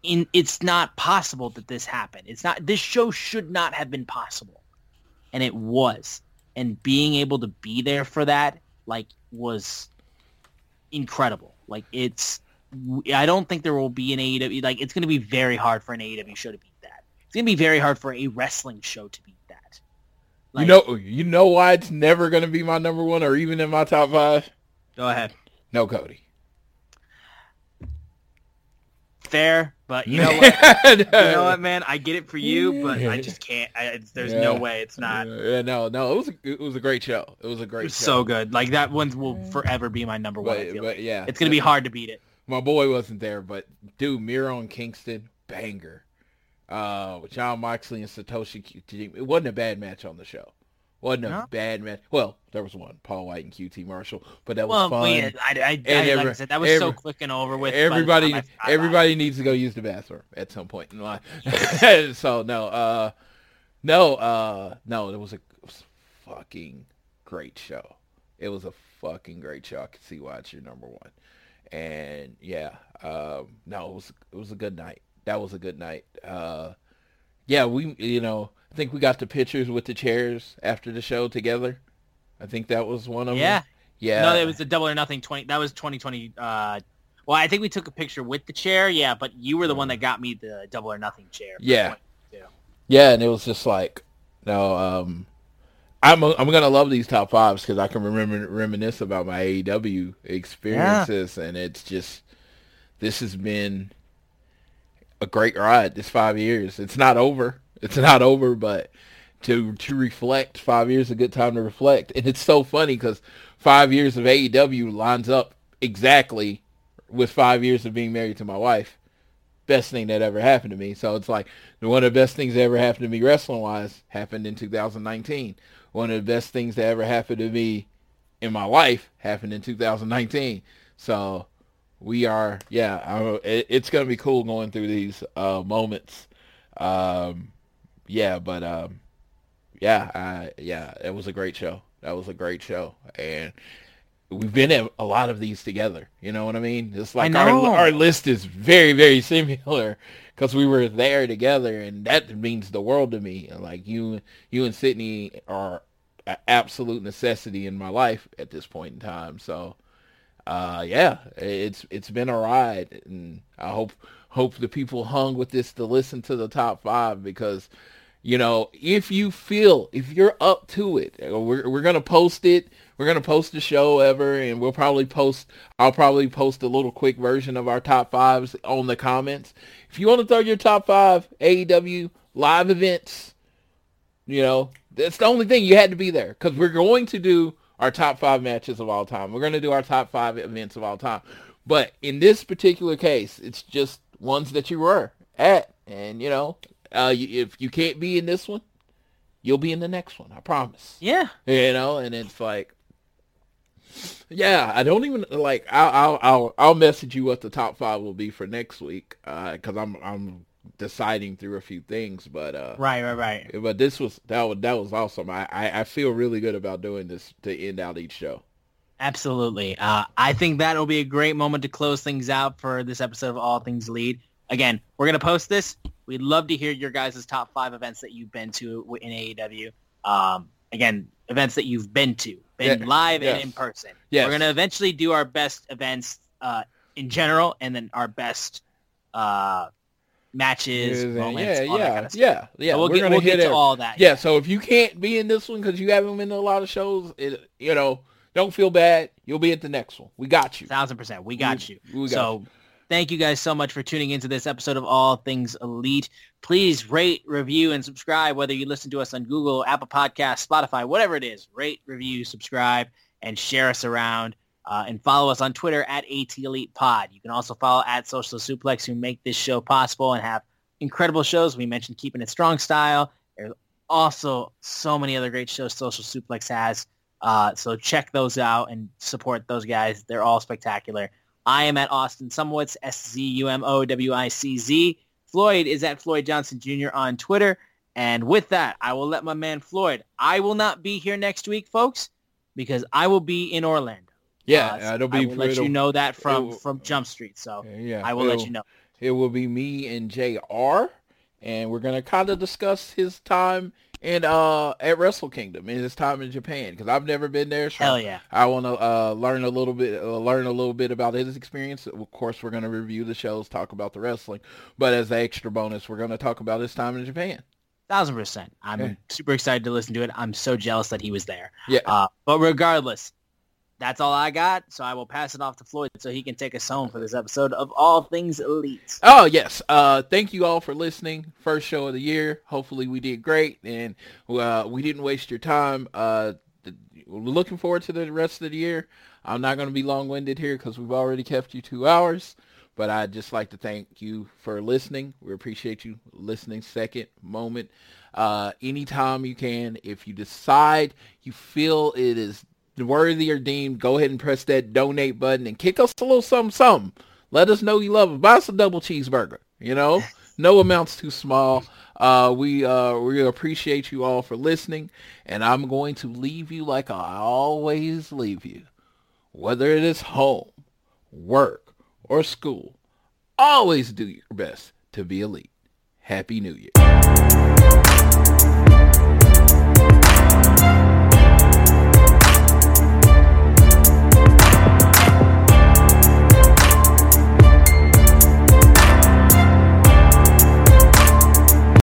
in it's not possible that this happened. It's not this show should not have been possible. And it was. And being able to be there for that like was incredible. Like it's I don't think there will be an AEW like it's going to be very hard for an AEW show to beat that. It's going to be very hard for a wrestling show to beat that. Like, you know, you know why it's never gonna be my number one or even in my top five. Go ahead. No Cody. Fair, but you know what? you know what, man? I get it for you, but I just can't. I, it's, there's no way it's not. Yeah, no, no, it was a, it was a great show. It was a great It's show. so good. Like that one will forever be my number one. But, but like. yeah, It's gonna be hard to beat it. My boy wasn't there, but dude, Miro and Kingston, banger. Uh, with Jon Moxley and Satoshi It wasn't a bad match on the show. Wasn't a No? bad match. Well, there was one, Paul White and QT Marshall, but that was Well, fun. well, I, I, I, like I said, that was so quick and over with. everybody, time I- I- everybody needs to go use the bathroom at some point in life. so no, uh, no, uh, no, it was a, it was a fucking great show. It was a fucking great show. I can see why it's your number one. And yeah, um, no, it was it was a good night. That was a good night. Uh, yeah, we you know I think we got the pictures with the chairs after the show together. I think that was one of Yeah. them. Yeah, No, it was the double or nothing twenty. That was twenty twenty. Uh, well, I think we took a picture with the chair. Yeah, but you were the one that got me the double or nothing chair. Yeah. Yeah, and it was just like, no, um, I'm I'm gonna love these top fives because I can remember reminisce about my AEW experiences, and it's just this has been a great ride. This five years, it's not over. It's not over, but to to reflect, five years is a good time to reflect, and it's so funny because five years of AEW lines up exactly with five years of being married to my wife best thing that ever happened to me. So it's like one of the best things that ever happened to me wrestling wise happened in 2019. One of the best things that ever happened to me in my life happened in 2019. So we are, yeah, I, it, it's going to be cool going through these uh, moments. Um, yeah, but um, yeah, I, yeah, it was a great show. That was a great show. And we've been at a lot of these together. You know what I mean? It's like our our list is very very similar because we were there together, and that means the world to me. And Like you, you and Sydney are an absolute necessity in my life at this point in time. So, uh, yeah, it's it's been a ride, and I hope hope the people hung with this to listen to the top five because you know, if you feel, if you're up to it, uh, we're, we're going to post it. We're going to post the show ever, and we'll probably post, I'll probably post a little quick version of our top fives on the comments. If you want to throw your top five AEW live events, you know, that's the only thing you had to be there because we're going to do our top five matches of all time. We're going to do our top five events of all time. But in this particular case, it's just ones that you were at. And, you know, uh, you, if you can't be in this one, you'll be in the next one. I promise. Yeah. You know, and it's like, yeah, I don't even like. I'll I'll I'll, I'll message you what the top five will be for next week because I'm I'm deciding through a few things. But uh, Right. Right. Right. but this was that was that was awesome. I, I I feel really good about doing this to end out each show. Absolutely. Uh, I think that'll be a great moment to close things out for this episode of All Things Elite. Again, we're going to post this. We'd love to hear your guys' top five events that you've been to in AEW. Um, again, events that you've been to, been Yeah, live yes. and in person. Yes. We're going to eventually do our best events uh, in general and then our best uh, matches, Yeah, moments, yeah, all that yeah, kind of stuff. yeah, yeah. So we'll We're get, gonna we'll hit get to all that. Yeah, so if you can't be in this one because you haven't been to a lot of shows, it, you know, don't feel bad. You'll be at the next one. We got you. Thousand percent. We got We- you. we got so thank you guys so much for tuning into this episode of All Things Elite. Please rate, review, and subscribe, whether you listen to us on Google, Apple Podcasts, Spotify, whatever it is. Rate, review, subscribe, and share us around. Uh, and follow us on Twitter at AT Elite Pod. You can also follow at Social Suplex who make this show possible and have incredible shows. We mentioned Keeping It Strong Style. There's also so many other great shows Social Suplex has. Uh, so check those out and support those guys. They're all spectacular. I am at Austin Szumowicz, S-Z-U-M-O-W-I-C-Z. Floyd is at Floyd Johnson Jr. on Twitter. And with that, I will let my man Floyd. I will not be here next week, folks, because I will be in Orlando. Yeah, Uh, so it'll be. I will let you know that from from Jump Street. So Yeah, I will let you know. It will be me and Jr. And we're gonna kind of discuss his time in uh at Wrestle Kingdom and his time in Japan because I've never been there. So Hell yeah. I want to uh, learn a little bit, uh, learn a little bit about his experience. Of course, we're going to review the shows, talk about the wrestling, but as an extra bonus, we're going to talk about his time in Japan. thousand percent. I'm Yeah. super excited to listen to it. I'm so jealous that he was there. Yeah. Uh, but regardless, that's all I got. So I will pass it off to Floyd so he can take us home for this episode of All Things Elite. Oh yes. Uh, thank you all for listening. First show of the year. Hopefully we did great and uh, we didn't waste your time. Uh, looking forward to the rest of the year. I'm not going to be long-winded here because we've already kept you two hours. But I'd just like to thank you for listening. We appreciate you listening. Second moment, uh, anytime you can. If you decide you feel it is worthy or deemed, go ahead and press that donate button and kick us a little something, something. Let us know you love it. Buy us a double cheeseburger. You know, no amount's too small. Uh, we uh, we appreciate you all for listening, and I'm going to leave you like I always leave you, whether it is home, work, or school. Always do your best to be elite. Happy New Year.